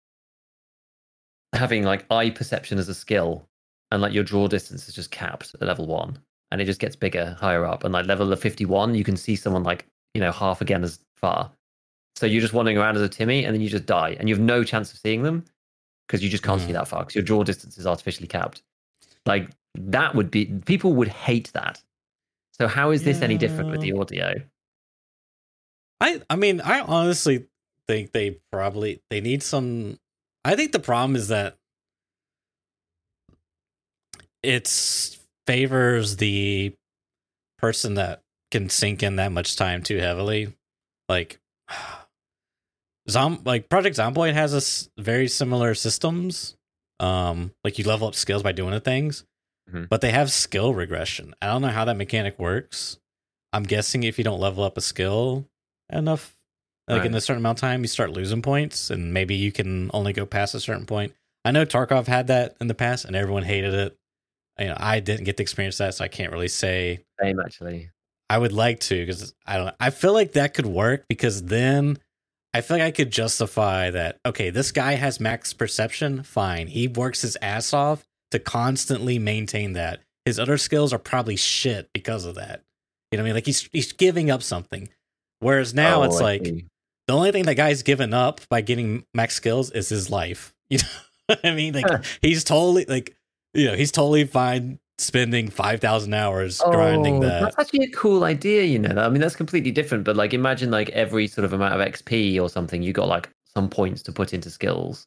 having like eye perception as a skill, and like your draw distance is just capped at level one, and it just gets bigger higher up. And like level of 51, you can see someone like you know half again as far. So you're just wandering around as a Timmy, and then you just die, and you have no chance of seeing them because you just can't see Mhm. that far because your draw distance is artificially capped. Like that would be people would hate that. So how is this any different with the audio? I I mean, I honestly think they probably they need some. I think the problem is that it's favors the person that can sink in that much time too heavily. Like, Zom like Project Zomboid has a s- very similar systems. Um, like you level up skills by doing the things, Mhm. but they have skill regression. I don't know how that mechanic works. I'm guessing if you don't level up a skill enough, like in a certain amount of time, you start losing points, and maybe you can only go past a certain point. I know Tarkov had that in the past, and everyone hated it. You know, I didn't get to experience that, so I can't really say Same actually. I would like to because I don't. I feel like that could work because then I feel like I could justify that. Okay, this guy has max perception. Fine, he works his ass off to constantly maintain that. His other skills are probably shit because of that. You know what I mean? Like he's he's giving up something. Whereas now Oh, it's I like see. the only thing that guy's given up by getting max skills is his life. You know what I mean? Like Huh. he's totally like you know he's totally fine spending five thousand hours grinding Oh, that. That's actually a cool idea, you know. I mean, that's completely different. But like, imagine like every sort of amount of XP or something, you got like some points to put into skills.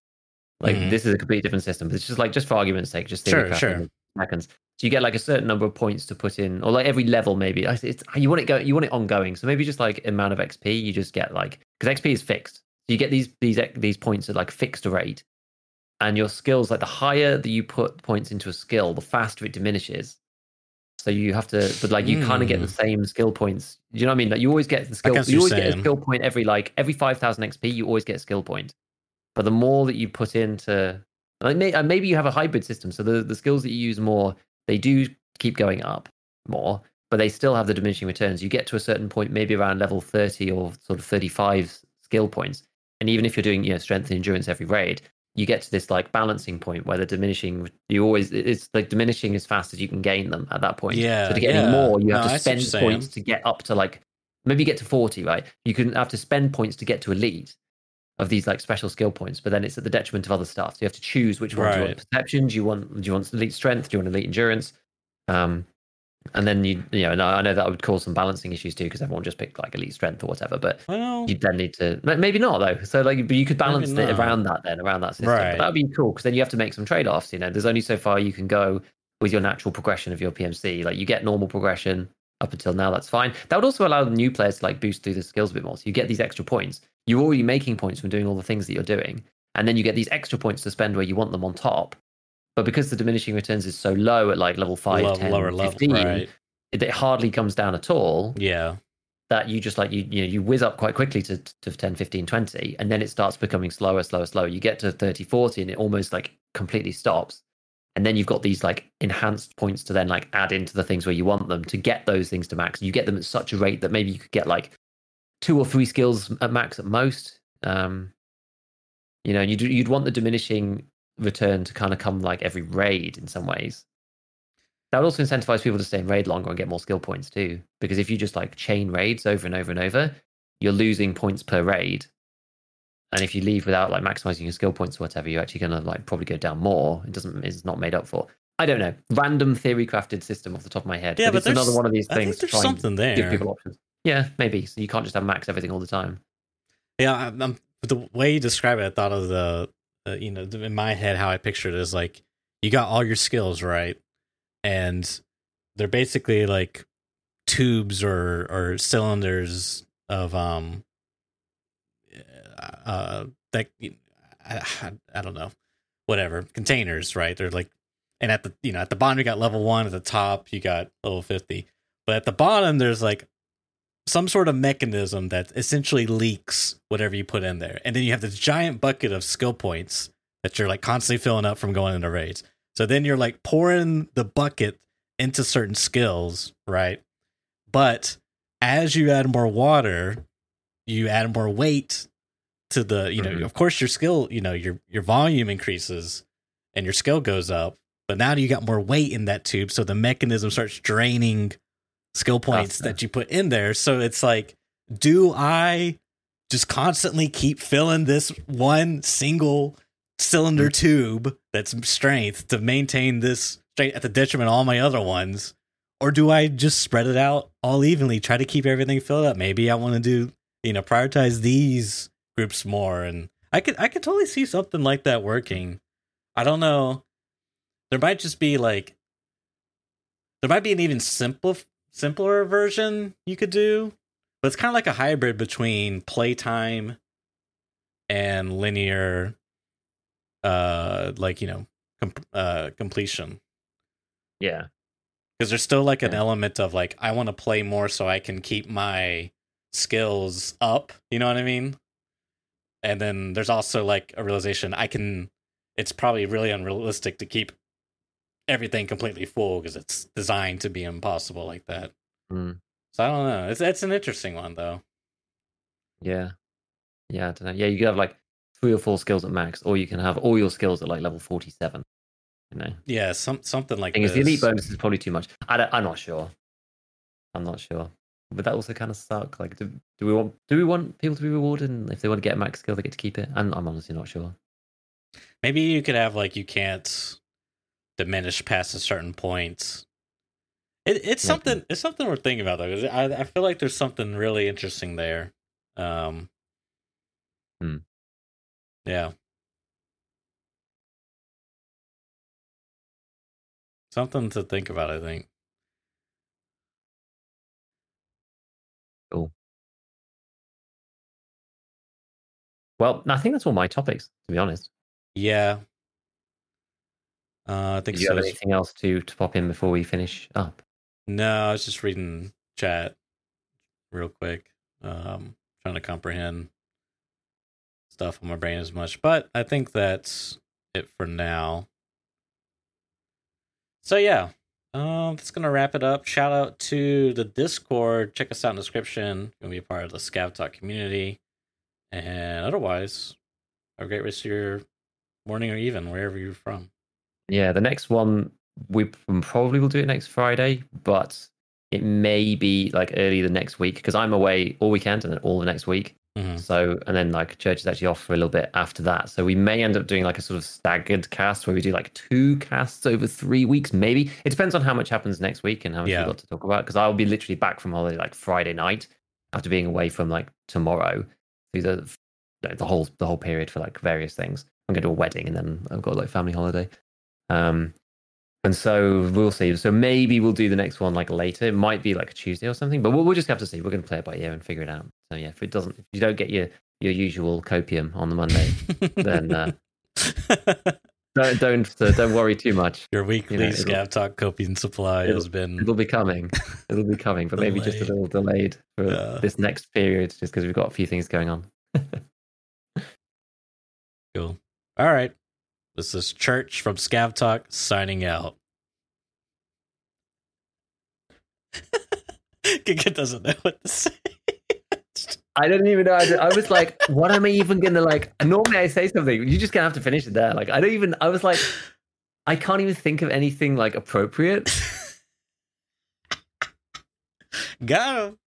Like Mhm. this is a completely different system. But it's just like just for argument's sake, just Sure, sure. seconds. So you get like a certain number of points to put in, or like every level maybe. It's, you want it go, you want it ongoing. So maybe just like amount of XP, you just get like because XP is fixed. So you get these these these points at like fixed rate, and your skills like the higher that you put points into a skill, the faster it diminishes. So you have to, but like you mm. kind of get the hmm. same skill points. Do you know what I mean? Like you always get the skill. You always saying. get a skill point every like every five thousand XP. You always get a skill point. But the more that you put into, like may, uh, maybe you have a hybrid system. So the the skills that you use more, they do keep going up more, but they still have the diminishing returns. You get to a certain point, maybe around level thirty or sort of thirty five skill points, and even if you're doing you know strength and endurance every raid, you get to this like balancing point where the diminishing you always it's like diminishing as fast as you can gain them at that point. Yeah. So to get yeah. any more, you have no, to spend points to get up to like maybe get to 40, right? You can have to spend points to get to elite of these like special skill points, but then it's at the detriment of other stuff. So you have to choose which one right. do you want perception, do you want do you want elite strength, do you want elite endurance? Um and then you, you know, and I know that would cause some balancing issues too because everyone just picked like elite strength or whatever. But well, you then need to maybe not though. So like, but you could balance it around that then around that system. Right. That would be cool because then you have to make some trade offs. You know, there's only so far you can go with your natural progression of your PMC. Like you get normal progression up until now, that's fine. That would also allow the new players to like boost through the skills a bit more. So you get these extra points. You're already making points from doing all the things that you're doing, and then you get these extra points to spend where you want them on top. But because the diminishing returns is so low at like level 5, Low, 10, lower 15, level, right it, it hardly comes down at all. Yeah. That you just like you you know you whiz up quite quickly to, to 10 15 20 and then it starts becoming slower slower slower you get to 30 40 and it almost like completely stops and then you've got these like enhanced points to then like add into the things where you want them to get those things to max you get them at such a rate that maybe you could get like two or three skills at max at most um you know you'd, you'd want the diminishing return to kind of come like every raid in some ways that would also incentivize people to stay in raid longer and get more skill points too. Because if you just like chain raids over and over and over, you're losing points per raid. And if you leave without like maximizing your skill points or whatever, you're actually gonna like probably go down more. It doesn't it's not made up for. I don't know. Random theory crafted system off the top of my head. Yeah, but, but it's another one of these things to try something there. give people options. Yeah, maybe. So you can't just have max everything all the time. Yeah, I'm, the way you describe it, I thought of the, uh, you know, in my head how I pictured it is like you got all your skills right, and they're basically like tubes or or cylinders of um uh that I, I don't know whatever containers right they're like and at the you know at the bottom you got level one at the top you got level 50 but at the bottom there's like some sort of mechanism that essentially leaks whatever you put in there and then you have this giant bucket of skill points that you're like constantly filling up from going into raids so then you're like pouring the bucket into certain skills, right? But as you add more water, you add more weight to the, you know, mm-hmm. of course your skill, you know, your your volume increases and your skill goes up, but now you got more weight in that tube, so the mechanism starts draining skill points that you put in there. So it's like, do I just constantly keep filling this one single cylinder mm-hmm. tube that's strength to maintain this straight at the detriment of all my other ones? Or do I just spread it out all evenly, try to keep everything filled up? Maybe I want to do, you know, prioritize these groups more. And I could I could totally see something like that working. I don't know. There might just be like there might be an even simple simpler version you could do. But it's kind of like a hybrid between playtime and linear uh like you know com- uh completion yeah because there's still like an yeah. element of like i want to play more so i can keep my skills up you know what i mean and then there's also like a realization i can it's probably really unrealistic to keep everything completely full because it's designed to be impossible like that mm. so i don't know it's it's an interesting one though yeah yeah i don't know yeah you could have like three or four skills at max, or you can have all your skills at like level forty-seven. You know. Yeah, some something like. Thing is, the elite bonus is probably too much. I am not sure. I'm not sure. But that also kind of suck. Like, do, do we want do we want people to be rewarded? And if they want to get max skill, they get to keep it. And I'm honestly not sure. Maybe you could have like you can't diminish past a certain point. It, it's something. It's something we're thinking about though. I I feel like there's something really interesting there. Um, hmm. Yeah. something to think about. I think. Cool. Well, I think that's all my topics, to be honest. Yeah. Uh, I think Do you so. have anything else to, to pop in before we finish up? No, I was just reading chat real quick. Um, trying to comprehend stuff on my brain as much, but I think that's it for now. So yeah, um, that's gonna wrap it up. Shout out to the Discord. Check us out in the description. Gonna be a part of the Scav Talk community. And otherwise, have a great rest of your morning or even wherever you're from. Yeah, the next one we probably will do it next Friday, but it may be like early the next week because I'm away all weekend and then all the next week. Mhm. So, and then like church is actually off for a little bit after that. So we may end up doing like a sort of staggered cast where we do like two casts over three weeks, maybe. It depends on how much happens next week and how much Yeah. we've got to talk about. Because I'll be literally back from holiday like Friday night after being away from like tomorrow through the the whole the whole period for like various things. I'm going to a wedding and then I've got like family holiday. Um, and so we'll see. So maybe we'll do the next one like later. It might be like a Tuesday or something, but we'll, we'll just have to see. We're going to play it by ear and figure it out. So yeah, if it doesn't, if you don't get your your usual copium on the Monday, then uh, don't don't uh, don't worry too much. your weekly you know, Scav Talk coping supply has been It'll be coming. It'll be coming, but maybe just a little delayed for Yeah. this next period, just because we've got a few things going on. Cool. All right. This is Church from Scav Talk signing out. Giga doesn't know what to say. I don't even know. I, I was like, what am I even gonna like? Normally, I say something. You just gonna have to finish it there. Like, I don't even. I was like, I can't even think of anything like appropriate. Got him.